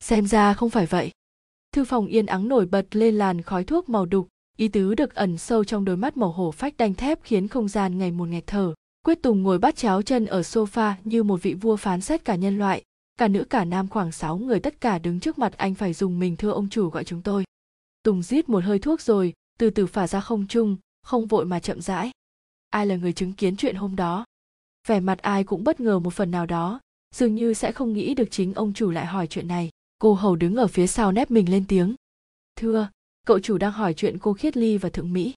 Xem ra không phải vậy. Thư phòng yên ắng nổi bật lên làn khói thuốc màu đục, ý tứ được ẩn sâu trong đôi mắt màu hổ phách đanh thép khiến không gian ngày một nghẹt thở. Quyết tùng ngồi bắt cháo chân ở sofa như một vị vua phán xét cả nhân loại, cả nữ cả nam khoảng sáu người tất cả đứng trước mặt anh phải dùng mình thưa ông chủ gọi chúng tôi. Tùng rít một hơi thuốc rồi, từ từ phả ra không trung, không vội mà chậm rãi. Ai là người chứng kiến chuyện hôm đó? Vẻ mặt ai cũng bất ngờ một phần nào đó, dường như sẽ không nghĩ được chính ông chủ lại hỏi chuyện này. Cô hầu đứng ở phía sau nép mình lên tiếng. Thưa, cậu chủ đang hỏi chuyện cô khiết ly và thượng mỹ.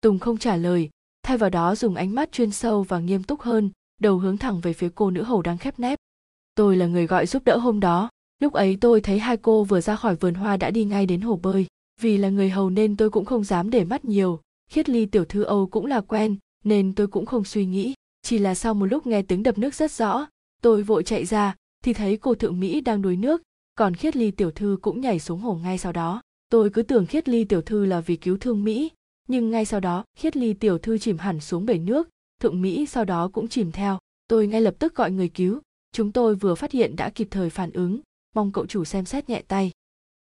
Tùng không trả lời, thay vào đó dùng ánh mắt chuyên sâu và nghiêm túc hơn, đầu hướng thẳng về phía cô nữ hầu đang khép nép. Tôi là người gọi giúp đỡ hôm đó, lúc ấy tôi thấy hai cô vừa ra khỏi vườn hoa đã đi ngay đến hồ bơi. Vì là người hầu nên tôi cũng không dám để mắt nhiều, khiết ly tiểu thư âu cũng là quen, nên tôi cũng không suy nghĩ chỉ là sau một lúc nghe tiếng đập nước rất rõ, tôi vội chạy ra, thì thấy cô thượng mỹ đang đuối nước, còn khiết ly tiểu thư cũng nhảy xuống hồ ngay sau đó. Tôi cứ tưởng khiết ly tiểu thư là vì cứu thương mỹ, nhưng ngay sau đó, khiết ly tiểu thư chìm hẳn xuống bể nước, thượng mỹ sau đó cũng chìm theo. Tôi ngay lập tức gọi người cứu, chúng tôi vừa phát hiện đã kịp thời phản ứng, mong cậu chủ xem xét nhẹ tay.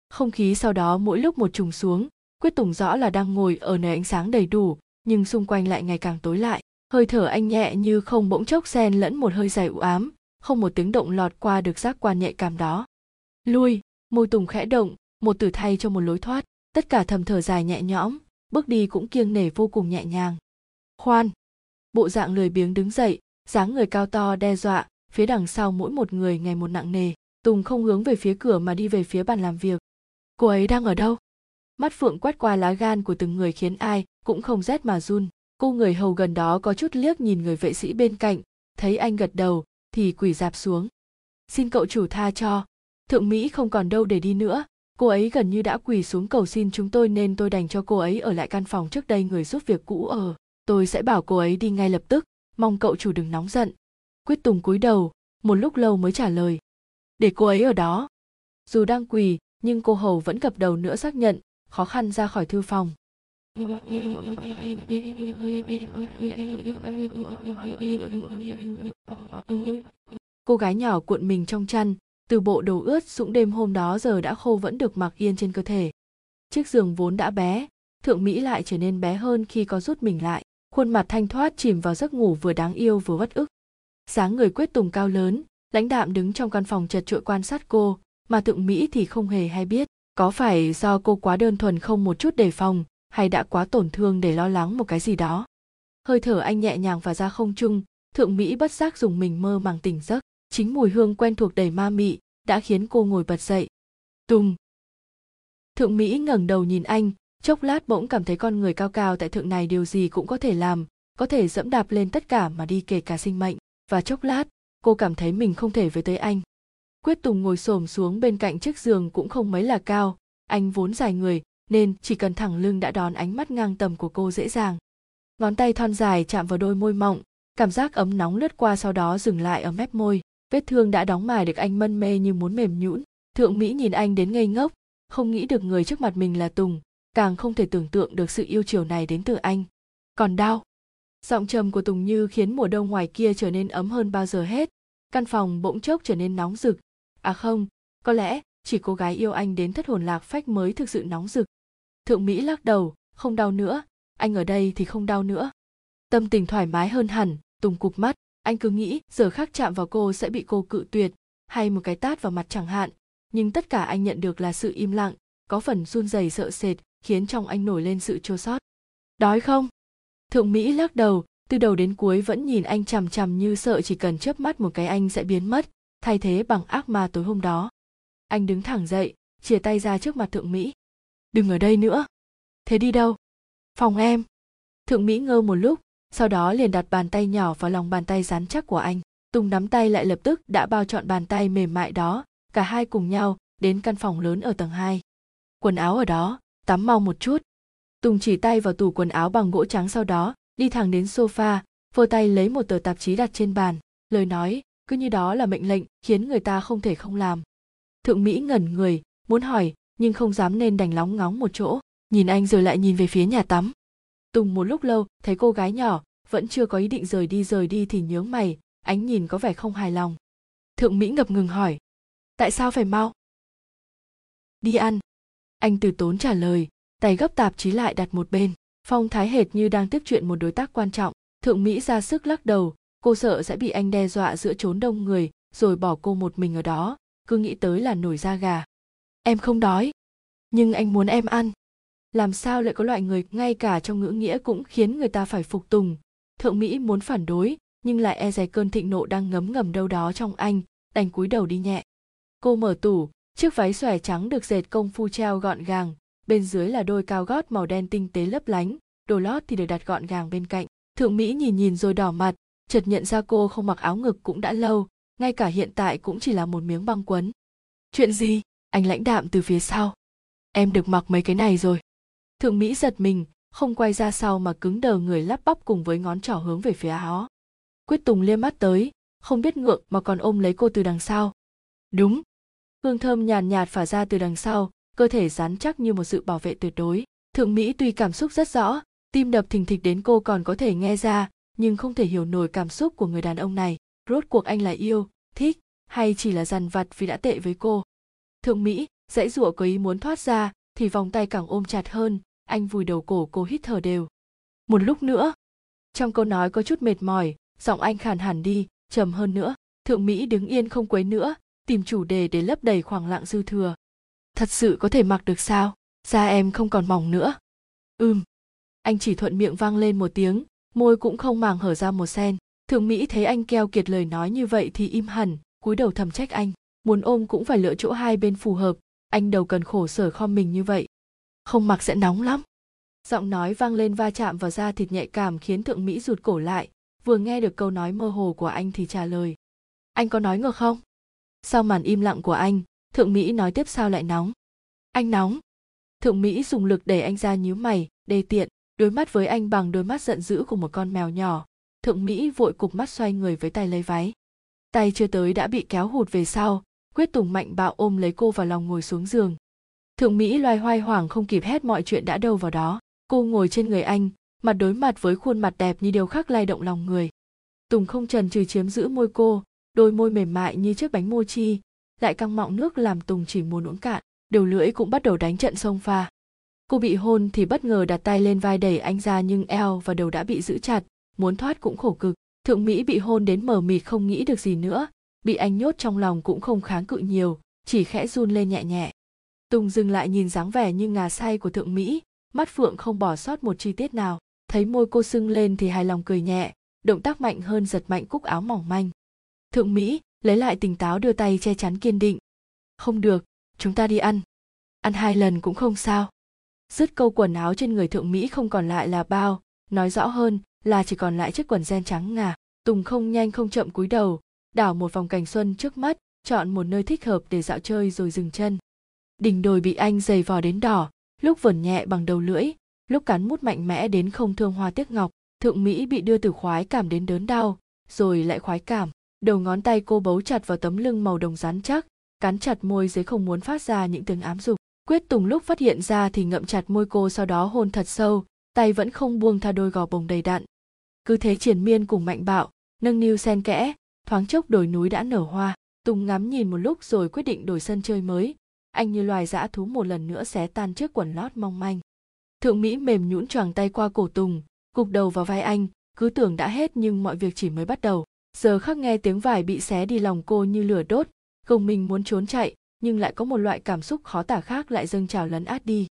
Không khí sau đó mỗi lúc một trùng xuống, quyết tùng rõ là đang ngồi ở nơi ánh sáng đầy đủ, nhưng xung quanh lại ngày càng tối lại hơi thở anh nhẹ như không bỗng chốc xen lẫn một hơi dài u ám, không một tiếng động lọt qua được giác quan nhạy cảm đó. Lui, môi tùng khẽ động, một từ thay cho một lối thoát, tất cả thầm thở dài nhẹ nhõm, bước đi cũng kiêng nể vô cùng nhẹ nhàng. Khoan! Bộ dạng lười biếng đứng dậy, dáng người cao to đe dọa, phía đằng sau mỗi một người ngày một nặng nề, tùng không hướng về phía cửa mà đi về phía bàn làm việc. Cô ấy đang ở đâu? Mắt phượng quét qua lá gan của từng người khiến ai cũng không rét mà run cô người hầu gần đó có chút liếc nhìn người vệ sĩ bên cạnh, thấy anh gật đầu, thì quỳ dạp xuống. Xin cậu chủ tha cho. Thượng mỹ không còn đâu để đi nữa. Cô ấy gần như đã quỳ xuống cầu xin chúng tôi nên tôi đành cho cô ấy ở lại căn phòng trước đây người giúp việc cũ ở. Tôi sẽ bảo cô ấy đi ngay lập tức. Mong cậu chủ đừng nóng giận. Quyết tùng cúi đầu, một lúc lâu mới trả lời. Để cô ấy ở đó. Dù đang quỳ, nhưng cô hầu vẫn gập đầu nữa xác nhận, khó khăn ra khỏi thư phòng cô gái nhỏ cuộn mình trong chăn, từ bộ đồ ướt sũng đêm hôm đó giờ đã khô vẫn được mặc yên trên cơ thể. Chiếc giường vốn đã bé, thượng mỹ lại trở nên bé hơn khi có rút mình lại. Khuôn mặt thanh thoát chìm vào giấc ngủ vừa đáng yêu vừa bất ức. Sáng người quyết tùng cao lớn, lãnh đạm đứng trong căn phòng chật trội quan sát cô, mà thượng mỹ thì không hề hay biết. Có phải do cô quá đơn thuần không một chút đề phòng hay đã quá tổn thương để lo lắng một cái gì đó? Hơi thở anh nhẹ nhàng và ra không trung thượng mỹ bất giác dùng mình mơ màng tỉnh giấc. Chính mùi hương quen thuộc đầy ma mị đã khiến cô ngồi bật dậy. Tùng thượng mỹ ngẩng đầu nhìn anh, chốc lát bỗng cảm thấy con người cao cao tại thượng này điều gì cũng có thể làm, có thể dẫm đạp lên tất cả mà đi kể cả sinh mệnh. Và chốc lát, cô cảm thấy mình không thể với tới anh. Quyết tùng ngồi xổm xuống bên cạnh chiếc giường cũng không mấy là cao, anh vốn dài người nên chỉ cần thẳng lưng đã đón ánh mắt ngang tầm của cô dễ dàng. Ngón tay thon dài chạm vào đôi môi mọng, cảm giác ấm nóng lướt qua sau đó dừng lại ở mép môi, vết thương đã đóng mài được anh mân mê như muốn mềm nhũn. Thượng mỹ nhìn anh đến ngây ngốc, không nghĩ được người trước mặt mình là tùng, càng không thể tưởng tượng được sự yêu chiều này đến từ anh. Còn đau. Giọng trầm của tùng như khiến mùa đông ngoài kia trở nên ấm hơn bao giờ hết. Căn phòng bỗng chốc trở nên nóng rực. À không, có lẽ chỉ cô gái yêu anh đến thất hồn lạc phách mới thực sự nóng rực thượng mỹ lắc đầu, không đau nữa, anh ở đây thì không đau nữa. Tâm tình thoải mái hơn hẳn, tùng cụp mắt. Anh cứ nghĩ giờ khác chạm vào cô sẽ bị cô cự tuyệt hay một cái tát vào mặt chẳng hạn, nhưng tất cả anh nhận được là sự im lặng, có phần run rẩy sợ sệt khiến trong anh nổi lên sự chua sót. đói không? Thượng mỹ lắc đầu, từ đầu đến cuối vẫn nhìn anh chằm chằm như sợ chỉ cần chớp mắt một cái anh sẽ biến mất, thay thế bằng ác ma tối hôm đó. Anh đứng thẳng dậy, chia tay ra trước mặt thượng mỹ đừng ở đây nữa. Thế đi đâu? Phòng em. Thượng mỹ ngơ một lúc, sau đó liền đặt bàn tay nhỏ vào lòng bàn tay rắn chắc của anh. Tùng nắm tay lại lập tức, đã bao trọn bàn tay mềm mại đó, cả hai cùng nhau, đến căn phòng lớn ở tầng 2. quần áo ở đó, tắm mau một chút. Tùng chỉ tay vào tủ quần áo bằng gỗ trắng sau đó, đi thẳng đến sofa vơ tay lấy một tờ tạp chí đặt trên bàn. Lời nói, cứ như đó là mệnh lệnh, khiến người ta không thể không làm. Thượng mỹ ngẩn người, muốn hỏi nhưng không dám nên đành lóng ngóng một chỗ. Nhìn anh rồi lại nhìn về phía nhà tắm. Tùng một lúc lâu, thấy cô gái nhỏ, vẫn chưa có ý định rời đi rời đi thì nhướng mày, ánh nhìn có vẻ không hài lòng. Thượng mỹ ngập ngừng hỏi, tại sao phải mau? Đi ăn. Anh từ tốn trả lời, tay gấp tạp chí lại đặt một bên. Phong thái hệt như đang tiếp chuyện một đối tác quan trọng. Thượng mỹ ra sức lắc đầu, cô sợ sẽ bị anh đe dọa giữa chốn đông người, rồi bỏ cô một mình ở đó, cứ nghĩ tới là nổi da gà em không đói, nhưng anh muốn em ăn. Làm sao lại có loại người ngay cả trong ngữ nghĩa cũng khiến người ta phải phục tùng? Thượng mỹ muốn phản đối, nhưng lại e dè cơn thịnh nộ đang ngấm ngầm đâu đó trong anh, đành cúi đầu đi nhẹ. Cô mở tủ, chiếc váy xòe trắng được dệt công phu treo gọn gàng, bên dưới là đôi cao gót màu đen tinh tế lấp lánh, đồ lót thì được đặt gọn gàng bên cạnh. Thượng mỹ nhìn nhìn rồi đỏ mặt, chợt nhận ra cô không mặc áo ngực cũng đã lâu, ngay cả hiện tại cũng chỉ là một miếng băng quấn. Chuyện gì? Anh lãnh đạm từ phía sau. Em được mặc mấy cái này rồi. Thượng mỹ giật mình, không quay ra sau mà cứng đờ người lắp bắp cùng với ngón trỏ hướng về phía áo. Quyết tùng liếc mắt tới, không biết ngượng mà còn ôm lấy cô từ đằng sau. Đúng. Hương thơm nhàn nhạt phả ra từ đằng sau, cơ thể rắn chắc như một sự bảo vệ tuyệt đối. Thượng mỹ tuy cảm xúc rất rõ, tim đập thình thịch đến cô còn có thể nghe ra, nhưng không thể hiểu nổi cảm xúc của người đàn ông này. Rốt cuộc anh là yêu, thích, hay chỉ là dằn vặt vì đã tệ với cô? Thượng mỹ, dãy giụa có ý muốn thoát ra, thì vòng tay càng ôm chặt hơn, anh vùi đầu cổ cô hít thở đều. Một lúc nữa, trong câu nói có chút mệt mỏi, giọng anh khàn hẳn đi, trầm hơn nữa, thượng mỹ đứng yên không quấy nữa, tìm chủ đề để lấp đầy khoảng lặng dư thừa. Thật sự có thể mặc được sao? Da em không còn mỏng nữa. Ừm. Anh chỉ thuận miệng vang lên một tiếng, môi cũng không màng hở ra một sen. Thượng mỹ thấy anh keo kiệt lời nói như vậy thì im hẳn, cúi đầu thầm trách anh muốn ôm cũng phải lựa chỗ hai bên phù hợp, anh đầu cần khổ sở kho mình như vậy. Không mặc sẽ nóng lắm. Giọng nói vang lên va chạm vào da thịt nhạy cảm khiến thượng mỹ rụt cổ lại, vừa nghe được câu nói mơ hồ của anh thì trả lời. Anh có nói ngược không? Sau màn im lặng của anh, thượng mỹ nói tiếp sao lại nóng? Anh nóng. Thượng mỹ dùng lực đẩy anh ra nhíu mày, đê tiện đối mắt với anh bằng đôi mắt giận dữ của một con mèo nhỏ. Thượng mỹ vội cục mắt xoay người với tay lấy váy. Tay chưa tới đã bị kéo hụt về sau quyết tùng mạnh bạo ôm lấy cô vào lòng ngồi xuống giường. Thượng mỹ loay hoay hoảng không kịp hết mọi chuyện đã đâu vào đó. Cô ngồi trên người anh, mặt đối mặt với khuôn mặt đẹp như điều khắc lay động lòng người. Tùng không trần trừ chiếm giữ môi cô, đôi môi mềm mại như chiếc bánh mochi, lại căng mọng nước làm tùng chỉ muốn uống cạn đầu lưỡi cũng bắt đầu đánh trận sông pha. Cô bị hôn thì bất ngờ đặt tay lên vai đẩy anh ra nhưng eo và đầu đã bị giữ chặt, muốn thoát cũng khổ cực. Thượng mỹ bị hôn đến mờ mịt không nghĩ được gì nữa bị anh nhốt trong lòng cũng không kháng cự nhiều, chỉ khẽ run lên nhẹ nhẹ. Tùng dừng lại nhìn dáng vẻ như ngà say của thượng mỹ, mắt phượng không bỏ sót một chi tiết nào, thấy môi cô sưng lên thì hài lòng cười nhẹ, động tác mạnh hơn giật mạnh cúc áo mỏng manh. Thượng mỹ, lấy lại tỉnh táo đưa tay che chắn kiên định. Không được, chúng ta đi ăn. Ăn hai lần cũng không sao. Dứt câu quần áo trên người thượng mỹ không còn lại là bao, nói rõ hơn là chỉ còn lại chiếc quần gen trắng ngà. Tùng không nhanh không chậm cúi đầu đảo một vòng cảnh xuân trước mắt, chọn một nơi thích hợp để dạo chơi rồi dừng chân. Đỉnh đồi bị anh giày vò đến đỏ, lúc vẩn nhẹ bằng đầu lưỡi, lúc cắn mút mạnh mẽ đến không thương hoa tiếc ngọc, thượng mỹ bị đưa từ khoái cảm đến đớn đau, rồi lại khoái cảm. Đầu ngón tay cô bấu chặt vào tấm lưng màu đồng rắn chắc, cắn chặt môi dưới không muốn phát ra những tiếng ám dục. Quyết tùng lúc phát hiện ra thì ngậm chặt môi cô sau đó hôn thật sâu, tay vẫn không buông tha đôi gò bồng đầy đặn. Cứ thế triển miên cùng mạnh bạo, nâng niu sen kẽ thoáng chốc đồi núi đã nở hoa, tùng ngắm nhìn một lúc rồi quyết định đổi sân chơi mới. Anh như loài dã thú một lần nữa xé tan chiếc quần lót mong manh. Thượng mỹ mềm nhũn choàng tay qua cổ tùng gục đầu vào vai anh, cứ tưởng đã hết nhưng mọi việc chỉ mới bắt đầu. Giờ khắc nghe tiếng vải bị xé đi lòng cô như lửa đốt, gồng mình muốn trốn chạy, nhưng lại có một loại cảm xúc khó tả khác lại dâng trào lấn át đi.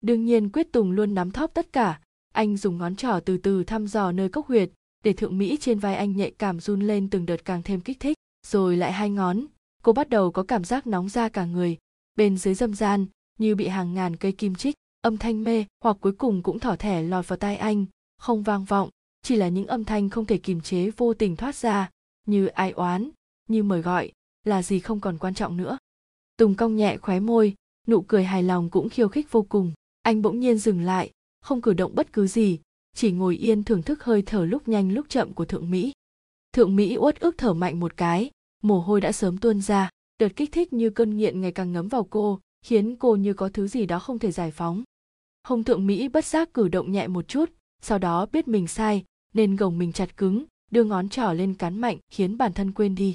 Đương nhiên quyết tùng luôn nắm thóp tất cả, anh dùng ngón trỏ từ từ thăm dò nơi cốc huyệt để thượng mỹ trên vai anh nhạy cảm run lên từng đợt càng thêm kích thích, rồi lại hai ngón, cô bắt đầu có cảm giác nóng ra cả người. Bên dưới dâm gian, như bị hàng ngàn cây kim chích, âm thanh mê, hoặc cuối cùng cũng thỏ thẻ lọt vào tai anh, không vang vọng. Chỉ là những âm thanh không thể kiềm chế vô tình thoát ra, như ai oán, như mời gọi, là gì không còn quan trọng nữa. Tùng cong nhẹ khóe môi, nụ cười hài lòng cũng khiêu khích vô cùng. Anh bỗng nhiên dừng lại, không cử động bất cứ gì chỉ ngồi yên thưởng thức hơi thở lúc nhanh lúc chậm của thượng mỹ. Thượng mỹ uất ức thở mạnh một cái, mồ hôi đã sớm tuôn ra, đợt kích thích như cơn nghiện ngày càng ngấm vào cô, khiến cô như có thứ gì đó không thể giải phóng. Hồng thượng mỹ bất giác cử động nhẹ một chút, sau đó biết mình sai, nên gồng mình chặt cứng, đưa ngón trỏ lên cắn mạnh, khiến bản thân quên đi.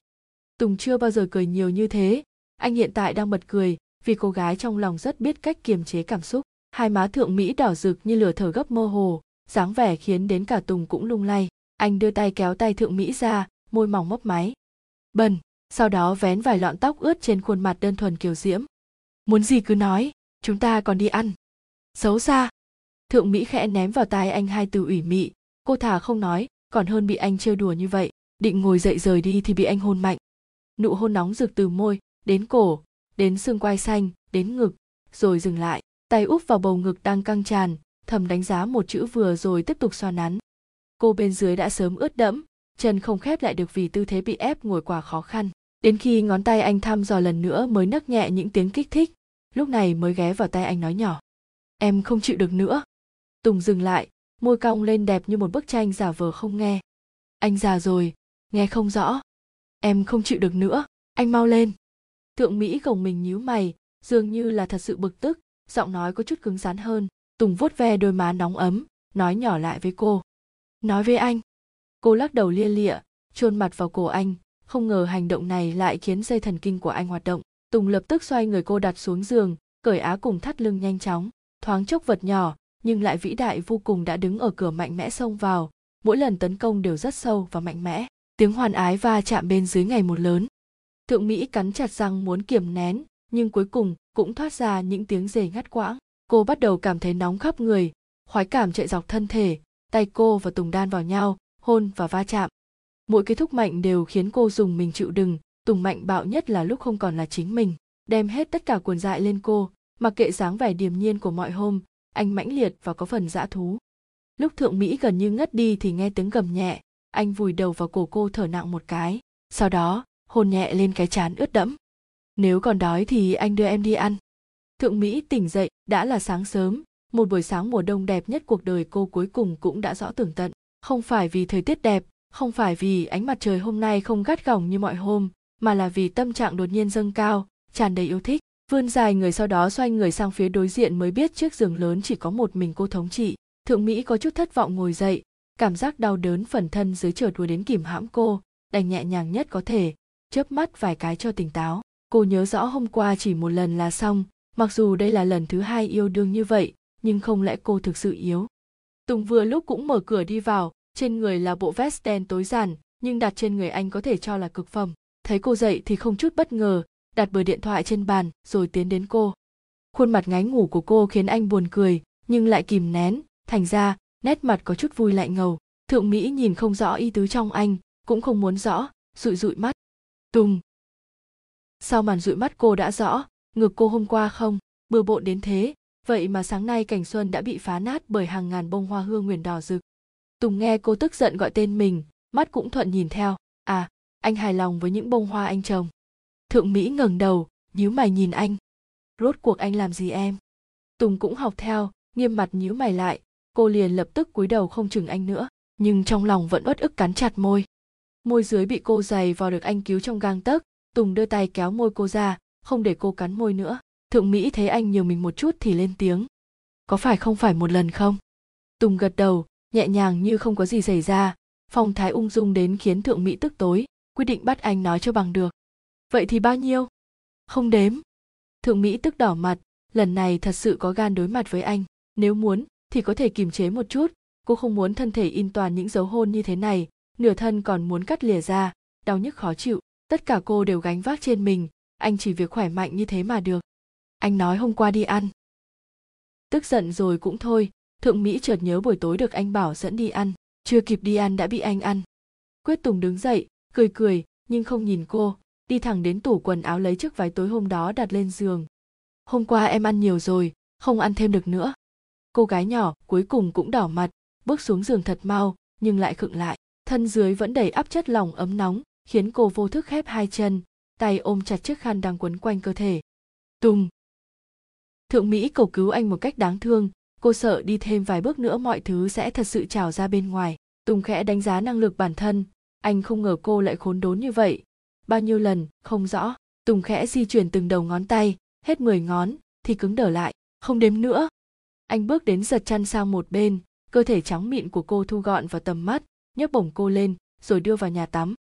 Tùng chưa bao giờ cười nhiều như thế, anh hiện tại đang bật cười, vì cô gái trong lòng rất biết cách kiềm chế cảm xúc. Hai má thượng mỹ đỏ rực như lửa thở gấp mơ hồ dáng vẻ khiến đến cả tùng cũng lung lay. Anh đưa tay kéo tay thượng mỹ ra, môi mỏng mấp máy. Bần, sau đó vén vài lọn tóc ướt trên khuôn mặt đơn thuần kiều diễm. Muốn gì cứ nói, chúng ta còn đi ăn. Xấu xa. Thượng mỹ khẽ ném vào tai anh hai từ ủy mị. Cô thà không nói, còn hơn bị anh trêu đùa như vậy. Định ngồi dậy rời đi thì bị anh hôn mạnh. Nụ hôn nóng rực từ môi, đến cổ, đến xương quai xanh, đến ngực, rồi dừng lại. Tay úp vào bầu ngực đang căng tràn thầm đánh giá một chữ vừa rồi tiếp tục xoa nắn. Cô bên dưới đã sớm ướt đẫm, chân không khép lại được vì tư thế bị ép ngồi quá khó khăn. Đến khi ngón tay anh thăm dò lần nữa mới nấc nhẹ những tiếng kích thích, lúc này mới ghé vào tay anh nói nhỏ. Em không chịu được nữa. Tùng dừng lại, môi cong lên đẹp như một bức tranh giả vờ không nghe. Anh già rồi, nghe không rõ. Em không chịu được nữa, anh mau lên. Thượng mỹ gồng mình nhíu mày, dường như là thật sự bực tức, giọng nói có chút cứng rắn hơn tùng vuốt ve đôi má nóng ấm, nói nhỏ lại với cô. Nói với anh. Cô lắc đầu lia lịa, chôn mặt vào cổ anh. Không ngờ hành động này lại khiến dây thần kinh của anh hoạt động. Tùng lập tức xoay người cô đặt xuống giường, cởi á cùng thắt lưng nhanh chóng. Thoáng chốc vật nhỏ, nhưng lại vĩ đại vô cùng đã đứng ở cửa mạnh mẽ xông vào. Mỗi lần tấn công đều rất sâu và mạnh mẽ. Tiếng hoàn ái va chạm bên dưới ngày một lớn. Thượng mỹ cắn chặt răng muốn kiềm nén, nhưng cuối cùng cũng thoát ra những tiếng rề ngắt quãng cô bắt đầu cảm thấy nóng khắp người, khoái cảm chạy dọc thân thể, tay cô và tùng đan vào nhau, hôn và va chạm. Mỗi cái thúc mạnh đều khiến cô dùng mình chịu đựng, tùng mạnh bạo nhất là lúc không còn là chính mình, đem hết tất cả cuồn dại lên cô, mặc kệ dáng vẻ điềm nhiên của mọi hôm, anh mãnh liệt và có phần dã thú. Lúc thượng mỹ gần như ngất đi thì nghe tiếng gầm nhẹ, anh vùi đầu vào cổ cô thở nặng một cái, sau đó, hôn nhẹ lên cái chán ướt đẫm. Nếu còn đói thì anh đưa em đi ăn thượng mỹ tỉnh dậy, đã là sáng sớm. Một buổi sáng mùa đông đẹp nhất cuộc đời cô cuối cùng cũng đã rõ tường tận. Không phải vì thời tiết đẹp, không phải vì ánh mặt trời hôm nay không gắt gỏng như mọi hôm, mà là vì tâm trạng đột nhiên dâng cao, tràn đầy yêu thích. Vươn dài người sau đó xoay người sang phía đối diện mới biết chiếc giường lớn chỉ có một mình cô thống trị. Thượng mỹ có chút thất vọng ngồi dậy, cảm giác đau đớn phần thân dưới chợt đuổi đến kìm hãm cô, đành nhẹ nhàng nhất có thể, chớp mắt vài cái cho tỉnh táo. Cô nhớ rõ hôm qua chỉ một lần là xong mặc dù đây là lần thứ hai yêu đương như vậy, nhưng không lẽ cô thực sự yếu? Tùng vừa lúc cũng mở cửa đi vào, trên người là bộ vest đen tối giản, nhưng đặt trên người anh có thể cho là cực phẩm. Thấy cô dậy thì không chút bất ngờ, đặt bờ điện thoại trên bàn, rồi tiến đến cô. Khuôn mặt ngái ngủ của cô khiến anh buồn cười, nhưng lại kìm nén, thành ra, nét mặt có chút vui lại ngầu. Thượng mỹ nhìn không rõ ý tứ trong anh, cũng không muốn rõ, rụi rụi mắt. Tùng! Sau màn rụi mắt cô đã rõ ngực cô hôm qua không? Bừa bộn đến thế. Vậy mà sáng nay cảnh xuân đã bị phá nát bởi hàng ngàn bông hoa hương nguyền đỏ rực. Tùng nghe cô tức giận gọi tên mình, mắt cũng thuận nhìn theo. À anh hài lòng với những bông hoa anh trồng. Thượng mỹ ngẩng đầu, nhíu mày nhìn anh. Rốt cuộc anh làm gì em? Tùng cũng học theo, nghiêm mặt nhíu mày lại. Cô liền lập tức cúi đầu không chừng anh nữa, nhưng trong lòng vẫn uất ức cắn chặt môi. Môi dưới bị cô giày vào được anh cứu trong gang tấc. Tùng đưa tay kéo môi cô ra không để cô cắn môi nữa. Thượng mỹ thấy anh nhiều mình một chút thì lên tiếng. Có phải không phải một lần không? Tùng gật đầu, nhẹ nhàng như không có gì xảy ra. Phong thái ung dung đến khiến thượng mỹ tức tối, quyết định bắt anh nói cho bằng được. Vậy thì bao nhiêu? Không đếm. Thượng mỹ tức đỏ mặt. Lần này thật sự có gan đối mặt với anh. Nếu muốn, thì có thể kiềm chế một chút. Cô không muốn thân thể in toàn những dấu hôn như thế này. Nửa thân còn muốn cắt lìa ra. Đau nhức khó chịu. Tất cả cô đều gánh vác trên mình anh chỉ việc khỏe mạnh như thế mà được. Anh nói hôm qua đi ăn. Tức giận rồi cũng thôi, thượng mỹ chợt nhớ buổi tối được anh bảo dẫn đi ăn. Chưa kịp đi ăn đã bị anh ăn. Quyết tùng đứng dậy, cười cười, nhưng không nhìn cô, đi thẳng đến tủ quần áo lấy chiếc váy tối hôm đó đặt lên giường. Hôm qua em ăn nhiều rồi, không ăn thêm được nữa. Cô gái nhỏ, cuối cùng cũng đỏ mặt, bước xuống giường thật mau, nhưng lại khựng lại. Thân dưới vẫn đầy áp chất lòng ấm nóng, khiến cô vô thức khép hai chân tay ôm chặt chiếc khăn đang quấn quanh cơ thể. Tùng. Thượng mỹ cầu cứu anh một cách đáng thương, cô sợ đi thêm vài bước nữa mọi thứ sẽ thật sự trào ra bên ngoài. Tùng khẽ đánh giá năng lực bản thân, anh không ngờ cô lại khốn đốn như vậy. Bao nhiêu lần, không rõ. Tùng khẽ di chuyển từng đầu ngón tay, hết 10 ngón, thì cứng đờ lại, không đếm nữa. Anh bước đến giật chăn sang một bên, cơ thể trắng mịn của cô thu gọn vào tầm mắt, nhấc bổng cô lên, rồi đưa vào nhà tắm.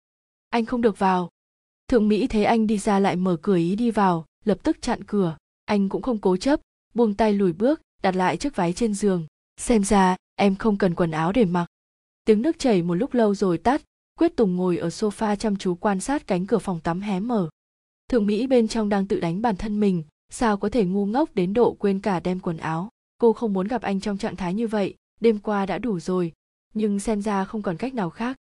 Anh không được vào thượng mỹ thấy anh đi ra lại mở cửa ý đi vào, lập tức chặn cửa. Anh cũng không cố chấp, buông tay lùi bước, đặt lại chiếc váy trên giường. Xem ra, em không cần quần áo để mặc. Tiếng nước chảy một lúc lâu rồi tắt, quyết tùng ngồi ở sofa chăm chú quan sát cánh cửa phòng tắm hé mở. Thượng mỹ bên trong đang tự đánh bản thân mình, sao có thể ngu ngốc đến độ quên cả đem quần áo? Cô không muốn gặp anh trong trạng thái như vậy, đêm qua đã đủ rồi, nhưng xem ra không còn cách nào khác.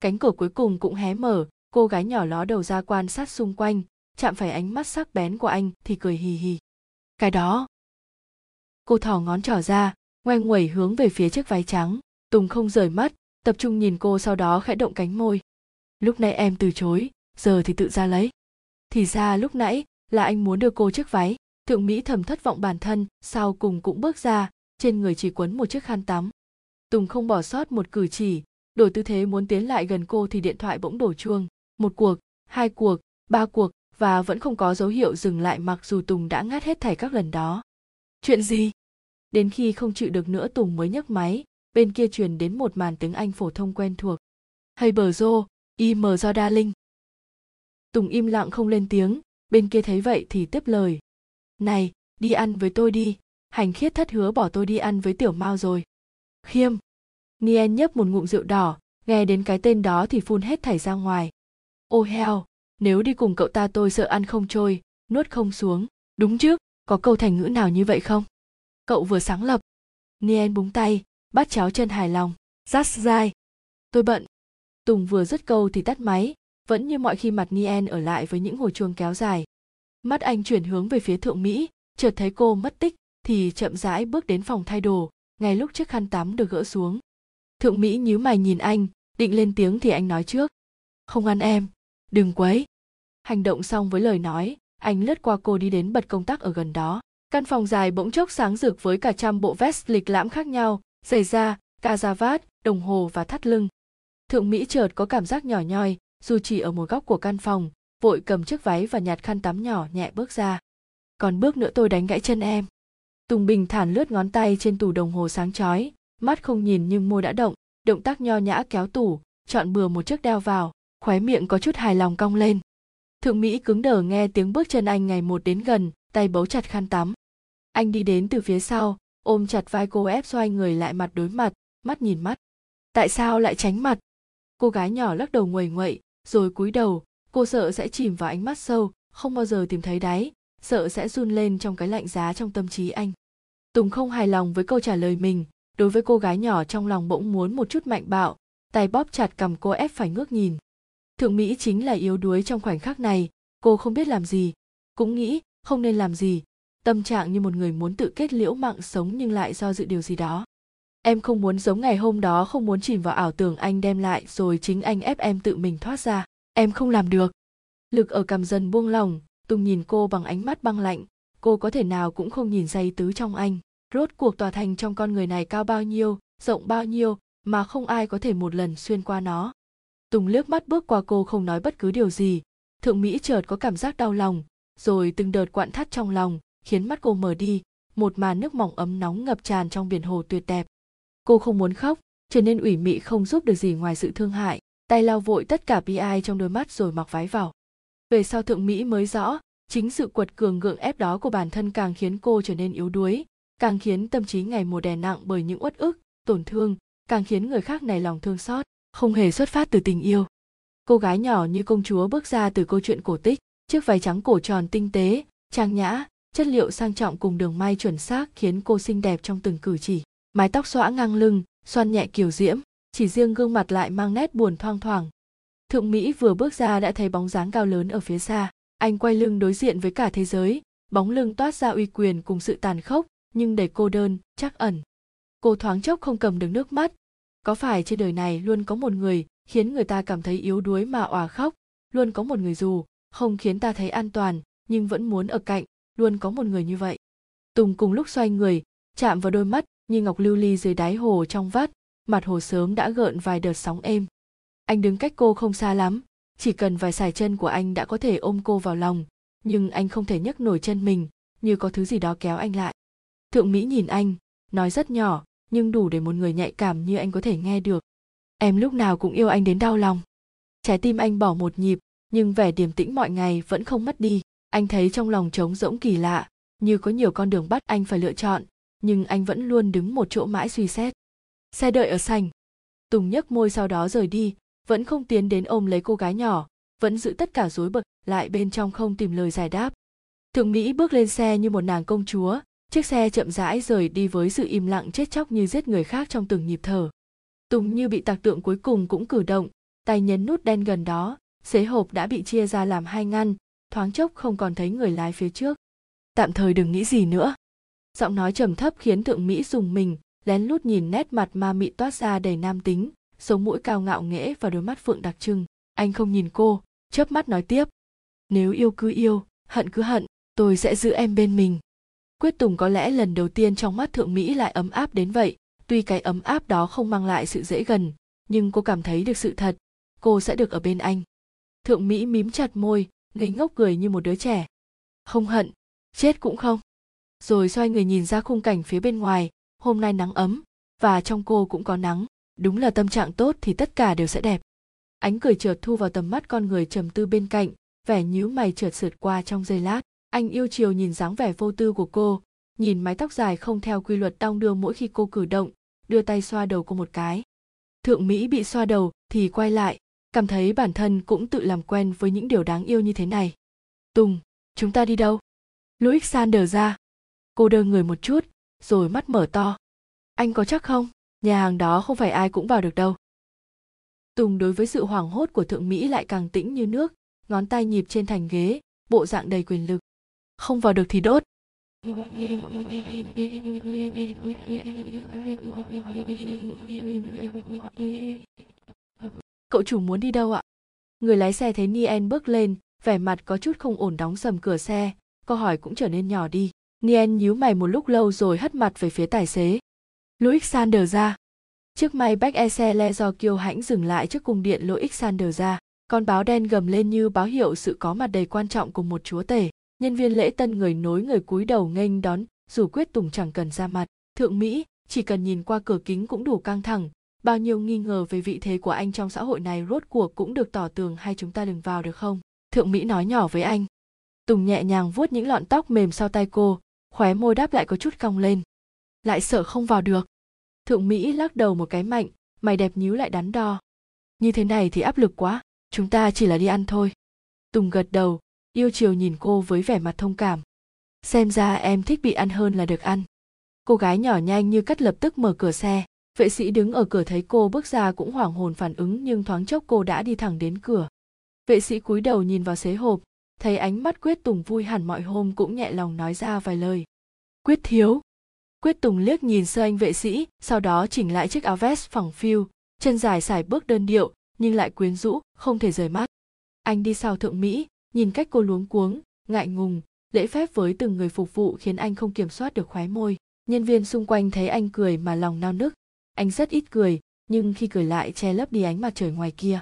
Cánh cửa cuối cùng cũng hé mở cô gái nhỏ ló đầu ra quan sát xung quanh, chạm phải ánh mắt sắc bén của anh thì cười hì hì. Cái đó. Cô thò ngón trỏ ra, ngoe nguẩy hướng về phía chiếc váy trắng. Tùng không rời mắt, tập trung nhìn cô sau đó khẽ động cánh môi. Lúc nãy em từ chối, giờ thì tự ra lấy. Thì ra lúc nãy là anh muốn đưa cô chiếc váy. Thượng mỹ thầm thất vọng bản thân, sau cùng cũng bước ra, trên người chỉ quấn một chiếc khăn tắm. Tùng không bỏ sót một cử chỉ, đổi tư thế muốn tiến lại gần cô thì điện thoại bỗng đổ chuông một cuộc, hai cuộc, ba cuộc và vẫn không có dấu hiệu dừng lại mặc dù tùng đã ngắt hết thảy các lần đó. Chuyện gì? Đến khi không chịu được nữa tùng mới nhấc máy, bên kia truyền đến một màn tiếng anh phổ thông quen thuộc. Hay bờ rô im do đa linh. Tùng im lặng không lên tiếng, bên kia thấy vậy thì tiếp lời. Này, đi ăn với tôi đi, hành khiết thất hứa bỏ tôi đi ăn với tiểu mao rồi. Khiêm. Nien nhấp một ngụm rượu đỏ, nghe đến cái tên đó thì phun hết thảy ra ngoài ô heo, nếu đi cùng cậu ta tôi sợ ăn không trôi, nuốt không xuống. Đúng chứ, có câu thành ngữ nào như vậy không? Cậu vừa sáng lập. Nien búng tay, bắt cháo chân hài lòng. Rát dai tôi bận. Tùng vừa dứt câu thì tắt máy, vẫn như mọi khi mặt nien ở lại với những hồi chuông kéo dài. Mắt anh chuyển hướng về phía thượng mỹ, chợt thấy cô mất tích, thì chậm rãi bước đến phòng thay đồ, ngay lúc chiếc khăn tắm được gỡ xuống. Thượng mỹ nhíu mày nhìn anh, định lên tiếng thì anh nói trước. Không ăn em đừng quấy. Hành động xong với lời nói, anh lướt qua cô đi đến bật công tắc ở gần đó. Căn phòng dài bỗng chốc sáng rực với cả trăm bộ vest lịch lãm khác nhau, giày da, ca da vát, đồng hồ và thắt lưng. Thượng mỹ chợt có cảm giác nhỏ nhoi, dù chỉ ở một góc của căn phòng, vội cầm chiếc váy và nhặt khăn tắm nhỏ nhẹ bước ra. Còn bước nữa tôi đánh gãy chân em. Tùng bình thản lướt ngón tay trên tủ đồng hồ sáng chói, mắt không nhìn nhưng môi đã động động tác nho nhã kéo tủ, chọn bừa một chiếc đeo vào khóe miệng có chút hài lòng cong lên. Thượng mỹ cứng đờ nghe tiếng bước chân anh ngày một đến gần, tay bấu chặt khăn tắm. Anh đi đến từ phía sau, ôm chặt vai cô ép xoay người lại mặt đối mặt, mắt nhìn mắt. Tại sao lại tránh mặt? Cô gái nhỏ lắc đầu nguầy nguậy, rồi cúi đầu, cô sợ sẽ chìm vào ánh mắt sâu, không bao giờ tìm thấy đáy, sợ sẽ run lên trong cái lạnh giá trong tâm trí anh. Tùng không hài lòng với câu trả lời mình, đối với cô gái nhỏ trong lòng bỗng muốn một chút mạnh bạo, tay bóp chặt cầm cô ép phải ngước nhìn thượng mỹ chính là yếu đuối trong khoảnh khắc này. Cô không biết làm gì, cũng nghĩ không nên làm gì. Tâm trạng như một người muốn tự kết liễu mạng sống nhưng lại do dự điều gì đó. Em không muốn giống ngày hôm đó, không muốn chìm vào ảo tưởng anh đem lại rồi chính anh ép em tự mình thoát ra. Em không làm được. Lực ở cầm dần buông lỏng, tùng nhìn cô bằng ánh mắt băng lạnh. Cô có thể nào cũng không nhìn ra ý tứ trong anh. Rốt cuộc tòa thành trong con người này cao bao nhiêu, rộng bao nhiêu, mà không ai có thể một lần xuyên qua nó tùng liếc mắt bước qua cô không nói bất cứ điều gì. Thượng mỹ chợt có cảm giác đau lòng, rồi từng đợt quặn thắt trong lòng, khiến mắt cô mở đi, một màn nước mỏng ấm nóng ngập tràn trong biển hồ tuyệt đẹp. Cô không muốn khóc, trở nên ủy mị không giúp được gì ngoài sự thương hại, tay lau vội tất cả bi ai trong đôi mắt rồi mặc váy vào. Về sau thượng mỹ mới rõ, chính sự quật cường gượng ép đó của bản thân càng khiến cô trở nên yếu đuối, càng khiến tâm trí ngày mùa đè nặng bởi những uất ức, tổn thương, càng khiến người khác này lòng thương xót không hề xuất phát từ tình yêu. Cô gái nhỏ như công chúa bước ra từ câu chuyện cổ tích, chiếc váy trắng cổ tròn tinh tế, trang nhã, chất liệu sang trọng cùng đường may chuẩn xác khiến cô xinh đẹp trong từng cử chỉ. Mái tóc xõa ngang lưng, xoăn nhẹ kiều diễm, chỉ riêng gương mặt lại mang nét buồn thoang thoảng. Thượng mỹ vừa bước ra đã thấy bóng dáng cao lớn ở phía xa. Anh quay lưng đối diện với cả thế giới, bóng lưng toát ra uy quyền cùng sự tàn khốc, nhưng đầy cô đơn, chắc ẩn. Cô thoáng chốc không cầm được nước mắt có phải trên đời này luôn có một người khiến người ta cảm thấy yếu đuối mà òa khóc? Luôn có một người dù không khiến ta thấy an toàn, nhưng vẫn muốn ở cạnh, luôn có một người như vậy. Tùng cùng lúc xoay người, chạm vào đôi mắt như ngọc lưu ly dưới đáy hồ trong vắt, mặt hồ sớm đã gợn vài đợt sóng êm. Anh đứng cách cô không xa lắm, chỉ cần vài sải chân của anh đã có thể ôm cô vào lòng, nhưng anh không thể nhấc nổi chân mình như có thứ gì đó kéo anh lại. Thượng mỹ nhìn anh, nói rất nhỏ nhưng đủ để một người nhạy cảm như anh có thể nghe được. Em lúc nào cũng yêu anh đến đau lòng. Trái tim anh bỏ một nhịp, nhưng vẻ điềm tĩnh mọi ngày vẫn không mất đi. Anh thấy trong lòng trống rỗng kỳ lạ, như có nhiều con đường bắt anh phải lựa chọn, nhưng anh vẫn luôn đứng một chỗ mãi suy xét. Xe đợi ở sành tùng nhấc môi sau đó rời đi, vẫn không tiến đến ôm lấy cô gái nhỏ, vẫn giữ tất cả rối bật lại bên trong không tìm lời giải đáp. Thượng mỹ bước lên xe như một nàng công chúa chiếc xe chậm rãi rời đi với sự im lặng chết chóc như giết người khác trong từng nhịp thở. Tùng như bị tạc tượng cuối cùng cũng cử động, tay nhấn nút đen gần đó, xế hộp đã bị chia ra làm hai ngăn, thoáng chốc không còn thấy người lái phía trước. Tạm thời đừng nghĩ gì nữa. Giọng nói trầm thấp khiến thượng mỹ dùng mình, lén lút nhìn nét mặt ma mị toát ra đầy nam tính sống mũi cao ngạo nghễ và đôi mắt phượng đặc trưng. Anh không nhìn cô, chớp mắt nói tiếp. Nếu yêu cứ yêu, hận cứ hận, tôi sẽ giữ em bên mình quyết tùng có lẽ lần đầu tiên trong mắt thượng mỹ lại ấm áp đến vậy. Tuy cái ấm áp đó không mang lại sự dễ gần, nhưng cô cảm thấy được sự thật. Cô sẽ được ở bên anh. Thượng mỹ mím chặt môi, ngây ngốc cười như một đứa trẻ. Không hận, chết cũng không. Rồi xoay người nhìn ra khung cảnh phía bên ngoài. Hôm nay nắng ấm, và trong cô cũng có nắng. Đúng là tâm trạng tốt thì tất cả đều sẽ đẹp. Ánh cười chợt thu vào tầm mắt con người trầm tư bên cạnh, vẻ nhíu mày chợt sượt qua trong giây lát anh yêu chiều nhìn dáng vẻ vô tư của cô, nhìn mái tóc dài không theo quy luật đong đưa mỗi khi cô cử động, đưa tay xoa đầu cô một cái. Thượng mỹ bị xoa đầu thì quay lại, cảm thấy bản thân cũng tự làm quen với những điều đáng yêu như thế này. Tùng, chúng ta đi đâu? Louis sander ra. Cô đơ người một chút, rồi mắt mở to. Anh có chắc không? Nhà hàng đó không phải ai cũng vào được đâu. Tùng đối với sự hoảng hốt của thượng mỹ lại càng tĩnh như nước, ngón tay nhịp trên thành ghế, bộ dạng đầy quyền lực không vào được thì đốt. Cậu chủ muốn đi đâu ạ? Người lái xe thấy nien bước lên, vẻ mặt có chút không ổn đóng sầm cửa xe. Câu hỏi cũng trở nên nhỏ đi. Nien nhíu mày một lúc lâu rồi hất mặt về phía tài xế. Louis sander ra. Chiếc máy bách e xe le do kiêu hãnh dừng lại trước cung điện louis sander ra. Con báo đen gầm lên như báo hiệu sự có mặt đầy quan trọng của một chúa tể nhân viên lễ tân người nối người cúi đầu nghênh đón, dù quyết tùng chẳng cần ra mặt. Thượng mỹ, chỉ cần nhìn qua cửa kính cũng đủ căng thẳng. Bao nhiêu nghi ngờ về vị thế của anh trong xã hội này rốt cuộc cũng được tỏ tường hay chúng ta đừng vào được không? Thượng mỹ nói nhỏ với anh. Tùng nhẹ nhàng vuốt những lọn tóc mềm sau tay cô, khóe môi đáp lại có chút cong lên. Lại sợ không vào được. Thượng mỹ lắc đầu một cái mạnh, mày đẹp nhíu lại đắn đo. Như thế này thì áp lực quá, chúng ta chỉ là đi ăn thôi. Tùng gật đầu yêu chiều nhìn cô với vẻ mặt thông cảm. Xem ra em thích bị ăn hơn là được ăn. Cô gái nhỏ nhanh như cắt lập tức mở cửa xe. Vệ sĩ đứng ở cửa thấy cô bước ra cũng hoảng hồn phản ứng nhưng thoáng chốc cô đã đi thẳng đến cửa. Vệ sĩ cúi đầu nhìn vào xế hộp, thấy ánh mắt quyết tùng vui hẳn mọi hôm cũng nhẹ lòng nói ra vài lời. Quyết thiếu. Quyết tùng liếc nhìn sơ anh vệ sĩ, sau đó chỉnh lại chiếc áo vest phẳng phiu, chân dài sải bước đơn điệu, nhưng lại quyến rũ, không thể rời mắt. Anh đi sau thượng mỹ nhìn cách cô luống cuống, ngại ngùng, lễ phép với từng người phục vụ khiến anh không kiểm soát được khóe môi. Nhân viên xung quanh thấy anh cười mà lòng nao nức. Anh rất ít cười, nhưng khi cười lại che lấp đi ánh mặt trời ngoài kia.